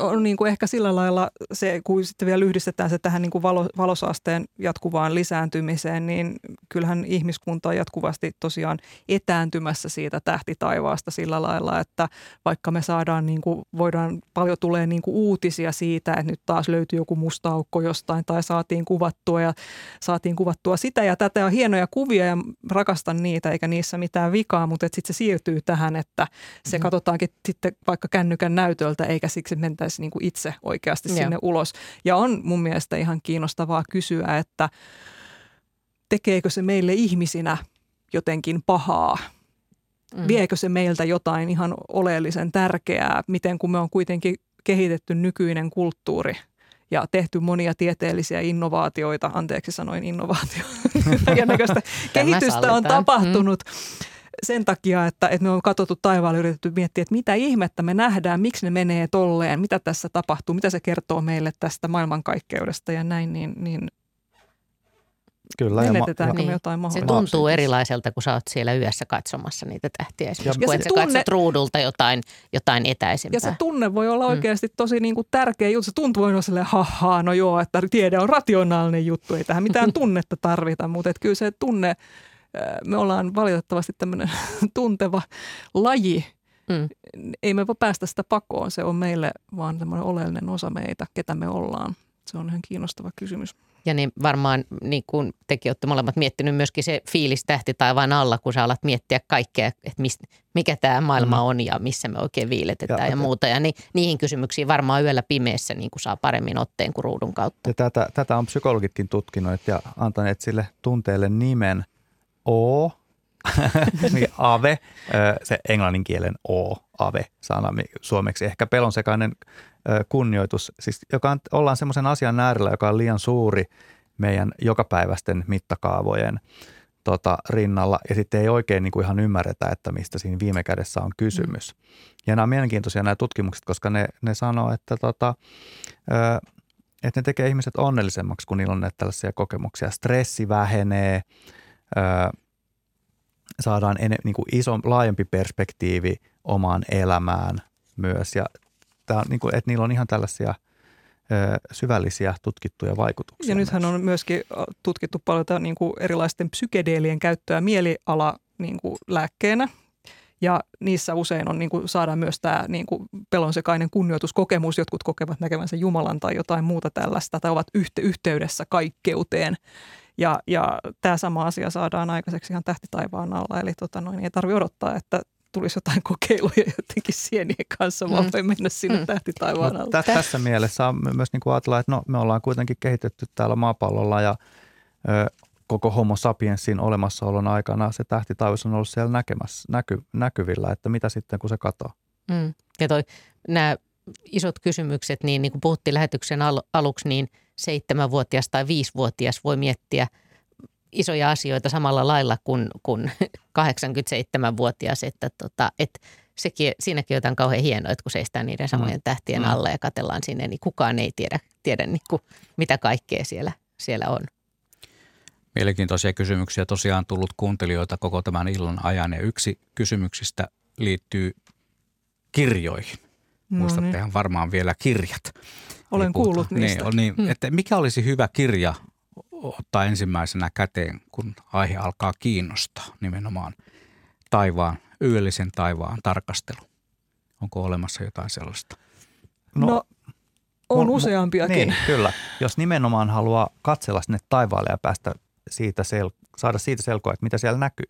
on niin kuin ehkä sillä lailla se, kun sitten vielä yhdistetään se tähän niin kuin valo, valosaasteen jatkuvaan lisääntymiseen, niin kyllähän ihmiskunta on jatkuvasti tosiaan etääntymässä siitä tähtitaivaasta sillä lailla, että vaikka me saadaan, niin kuin, voidaan, paljon tulee niin kuin uutisia siitä, että nyt taas löytyy joku musta aukko jostain tai saatiin kuvattua ja saatiin kuvattua sitä ja tätä on hienoja kuvia ja rakastan niitä eikä niissä mitään vikaa, mutta sitten se siirtyy tähän, että se mm. katsotaankin sitten vaikka kännykän näytöltä eikä siksi mentäisiin niin kuin itse oikeasti sinne Joo. ulos. Ja on mun mielestä ihan kiinnostavaa kysyä, että tekeekö se meille ihmisinä jotenkin pahaa? Mm. Viekö se meiltä jotain ihan oleellisen tärkeää, miten kun me on kuitenkin kehitetty nykyinen kulttuuri ja tehty monia tieteellisiä innovaatioita, anteeksi sanoin innovaatio, kehitystä on tapahtunut. Mm sen takia, että, että me on katsottu taivaalle yritetty miettiä, että mitä ihmettä me nähdään, miksi ne menee tolleen, mitä tässä tapahtuu, mitä se kertoo meille tästä maailmankaikkeudesta ja näin, niin, niin Kyllä. Menetetäänkö ja ma- me jotain niin. Se tuntuu erilaiselta, kun sä oot siellä yössä katsomassa niitä tähtiä. Esimerkiksi, ja kun se tunne, katsot ruudulta jotain, jotain etäisempää. Ja se tunne voi olla mm. oikeasti mm. tosi niin kuin tärkeä juttu. Se tuntuu olla silleen, haha, no joo, että tiede on rationaalinen juttu. Ei tähän mitään tunnetta tarvita, mutta että kyllä se tunne me ollaan valitettavasti tämmöinen tunteva laji. Mm. Ei me voi päästä sitä pakoon, se on meille vaan tämmöinen oleellinen osa meitä, ketä me ollaan. Se on ihan kiinnostava kysymys. Ja niin varmaan, niin kuin tekin olette molemmat miettinyt myöskin se fiilis tähti taivaan alla, kun sä alat miettiä kaikkea, että mist, mikä tämä maailma mm. on ja missä me oikein viiletetään ja, ja muuta. Ja ni, niihin kysymyksiin varmaan yöllä pimeässä niin kuin saa paremmin otteen kuin ruudun kautta. Ja tätä, tätä on psykologitkin tutkinut ja antaneet sille tunteelle nimen – O, niin ave, se englanninkielen o, ave-sana suomeksi, ehkä pelonsekainen kunnioitus, siis joka on, ollaan semmoisen asian äärellä, joka on liian suuri meidän jokapäiväisten mittakaavojen tota, rinnalla ja sitten ei oikein niin kuin ihan ymmärretä, että mistä siinä viime kädessä on kysymys. Mm. Ja nämä on mielenkiintoisia nämä tutkimukset, koska ne, ne sanoo, että, tota, että ne tekee ihmiset onnellisemmaksi, kun niillä on näitä tällaisia kokemuksia. Stressi vähenee, saadaan ene, niin kuin iso, laajempi perspektiivi omaan elämään myös. Ja tämä on, niin kuin, että niillä on ihan tällaisia syvällisiä tutkittuja vaikutuksia. Ja nythän on myöskin tutkittu paljon niin kuin erilaisten psykedeelien käyttöä mieliala niin kuin lääkkeenä. Ja niissä usein on, niin kuin, saadaan myös tämä niin kuin pelonsekainen kunnioituskokemus. Jotkut kokevat näkevänsä Jumalan tai jotain muuta tällaista tai ovat yhte- yhteydessä kaikkeuteen. Ja, ja tämä sama asia saadaan aikaiseksi ihan tähti taivaan alla. Eli tota noin, ei tarvitse odottaa, että tulisi jotain kokeiluja jotenkin sienien kanssa, vaan mm. voi mennä sinne mm. tähti taivaan alla. No, tässä mielessä on myös niin kuin ajatella, että no, me ollaan kuitenkin kehitetty täällä maapallolla ja ö, koko homo sapiensin olemassaolon aikana se tähti taivas on ollut siellä näkemässä, näky, näkyvillä, että mitä sitten kun se katoaa. Mm. Ja toi, nämä isot kysymykset, niin, niin kuin puhuttiin lähetyksen al- aluksi, niin seitsemänvuotias tai viisivuotias voi miettiä – isoja asioita samalla lailla kuin, kuin 87-vuotias, että tota, et sekin, siinäkin on jotain kauhean hienoa, että kun seistään niiden samojen mm. tähtien mm. alla ja katellaan sinne, niin kukaan ei tiedä, tiedä niin kuin, mitä kaikkea siellä, siellä on. Mielenkiintoisia kysymyksiä tosiaan tullut kuuntelijoita koko tämän illan ajan ja yksi kysymyksistä liittyy kirjoihin. No Muistattehan niin. varmaan vielä kirjat. Olen niin kuullut niistä. Niin, niin, mm. että mikä olisi hyvä kirja ottaa ensimmäisenä käteen, kun aihe alkaa kiinnostaa nimenomaan taivaan, yöllisen taivaan tarkastelu? Onko olemassa jotain sellaista? No, no on mun, useampiakin. Niin, kyllä. Jos nimenomaan haluaa katsella sinne taivaalle ja päästä siitä sel- saada siitä selkoa, että mitä siellä näkyy,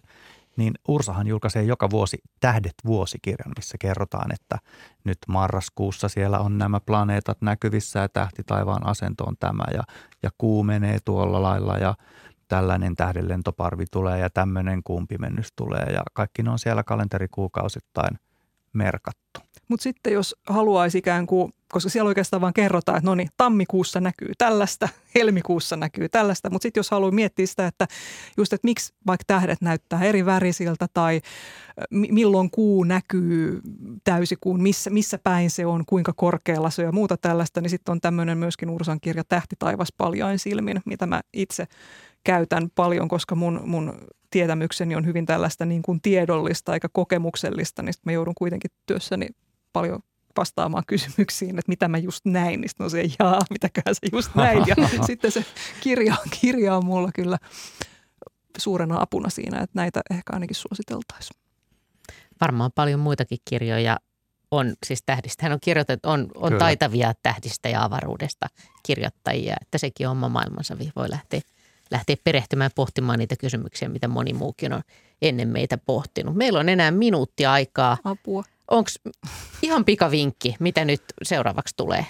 niin Ursahan julkaisee joka vuosi Tähdet vuosikirjan, missä kerrotaan, että nyt marraskuussa siellä on nämä planeetat näkyvissä ja tähtitaivaan asento on tämä ja, ja kuu menee tuolla lailla ja tällainen tähdenlentoparvi tulee ja tämmöinen kuumpimennys tulee ja kaikki ne on siellä kalenterikuukausittain merkattu. Mutta sitten jos haluaisi ikään kuin, koska siellä oikeastaan vaan kerrotaan, että no niin, tammikuussa näkyy tällaista, helmikuussa näkyy tällaista, mutta sitten jos haluaa miettiä sitä, että just, että miksi vaikka tähdet näyttää eri värisiltä tai milloin kuu näkyy täysikuun, missä, missä päin se on, kuinka korkealla se on ja muuta tällaista, niin sitten on tämmöinen myöskin Ursan kirja Tähti taivas paljain silmin, mitä mä itse käytän paljon, koska mun, mun tietämykseni on hyvin tällaista niin kuin tiedollista eikä kokemuksellista, niin mä joudun kuitenkin työssäni paljon vastaamaan kysymyksiin, että mitä mä just näin, niin on se, jaa, mitäköhän se just näin. Ja sitten se kirja, kirja on mulla kyllä suurena apuna siinä, että näitä ehkä ainakin suositeltaisiin. Varmaan paljon muitakin kirjoja on, siis tähdistä. Hän on kirjoitettu, on, on taitavia tähdistä ja avaruudesta kirjoittajia, että sekin on oma maailmansa voi lähteä, lähteä perehtymään pohtimaan niitä kysymyksiä, mitä moni muukin on ennen meitä pohtinut. Meillä on enää minuutti aikaa. Apua. Onko ihan pikavinkki, mitä nyt seuraavaksi tulee?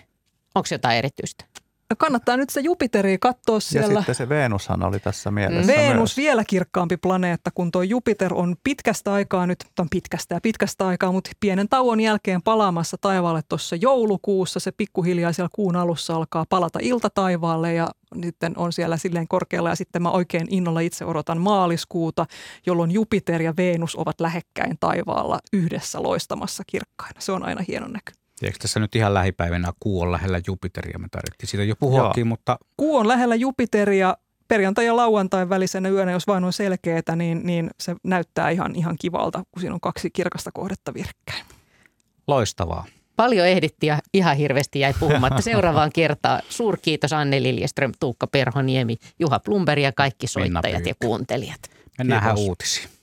Onko jotain erityistä? No kannattaa nyt se Jupiteria katsoa siellä. Ja sitten se Venushan oli tässä mielessä Venus myös. vielä kirkkaampi planeetta, kun tuo Jupiter on pitkästä aikaa nyt, on pitkästä ja pitkästä aikaa, mutta pienen tauon jälkeen palaamassa taivaalle tuossa joulukuussa. Se pikkuhiljaa siellä kuun alussa alkaa palata iltataivaalle ja sitten on siellä silleen korkealla ja sitten mä oikein innolla itse odotan maaliskuuta, jolloin Jupiter ja Venus ovat lähekkäin taivaalla yhdessä loistamassa kirkkaina. Se on aina hieno näky. Eikö tässä nyt ihan lähipäivänä kuu on lähellä Jupiteria? Me tarvittiin siitä jo puhuakin, Joo. mutta... Kuu on lähellä Jupiteria perjantai- ja lauantain välisenä yönä, jos vain on selkeää, niin, niin se näyttää ihan, ihan kivalta, kun siinä on kaksi kirkasta kohdetta vierekkäin. Loistavaa. Paljon ehdittiin ja ihan hirveästi jäi puhumatta. Seuraavaan kertaan suurkiitos Anne Liljeström, Tuukka Perhoniemi, Juha Plumberg ja kaikki soittajat ja kuuntelijat. Mennään uutisiin.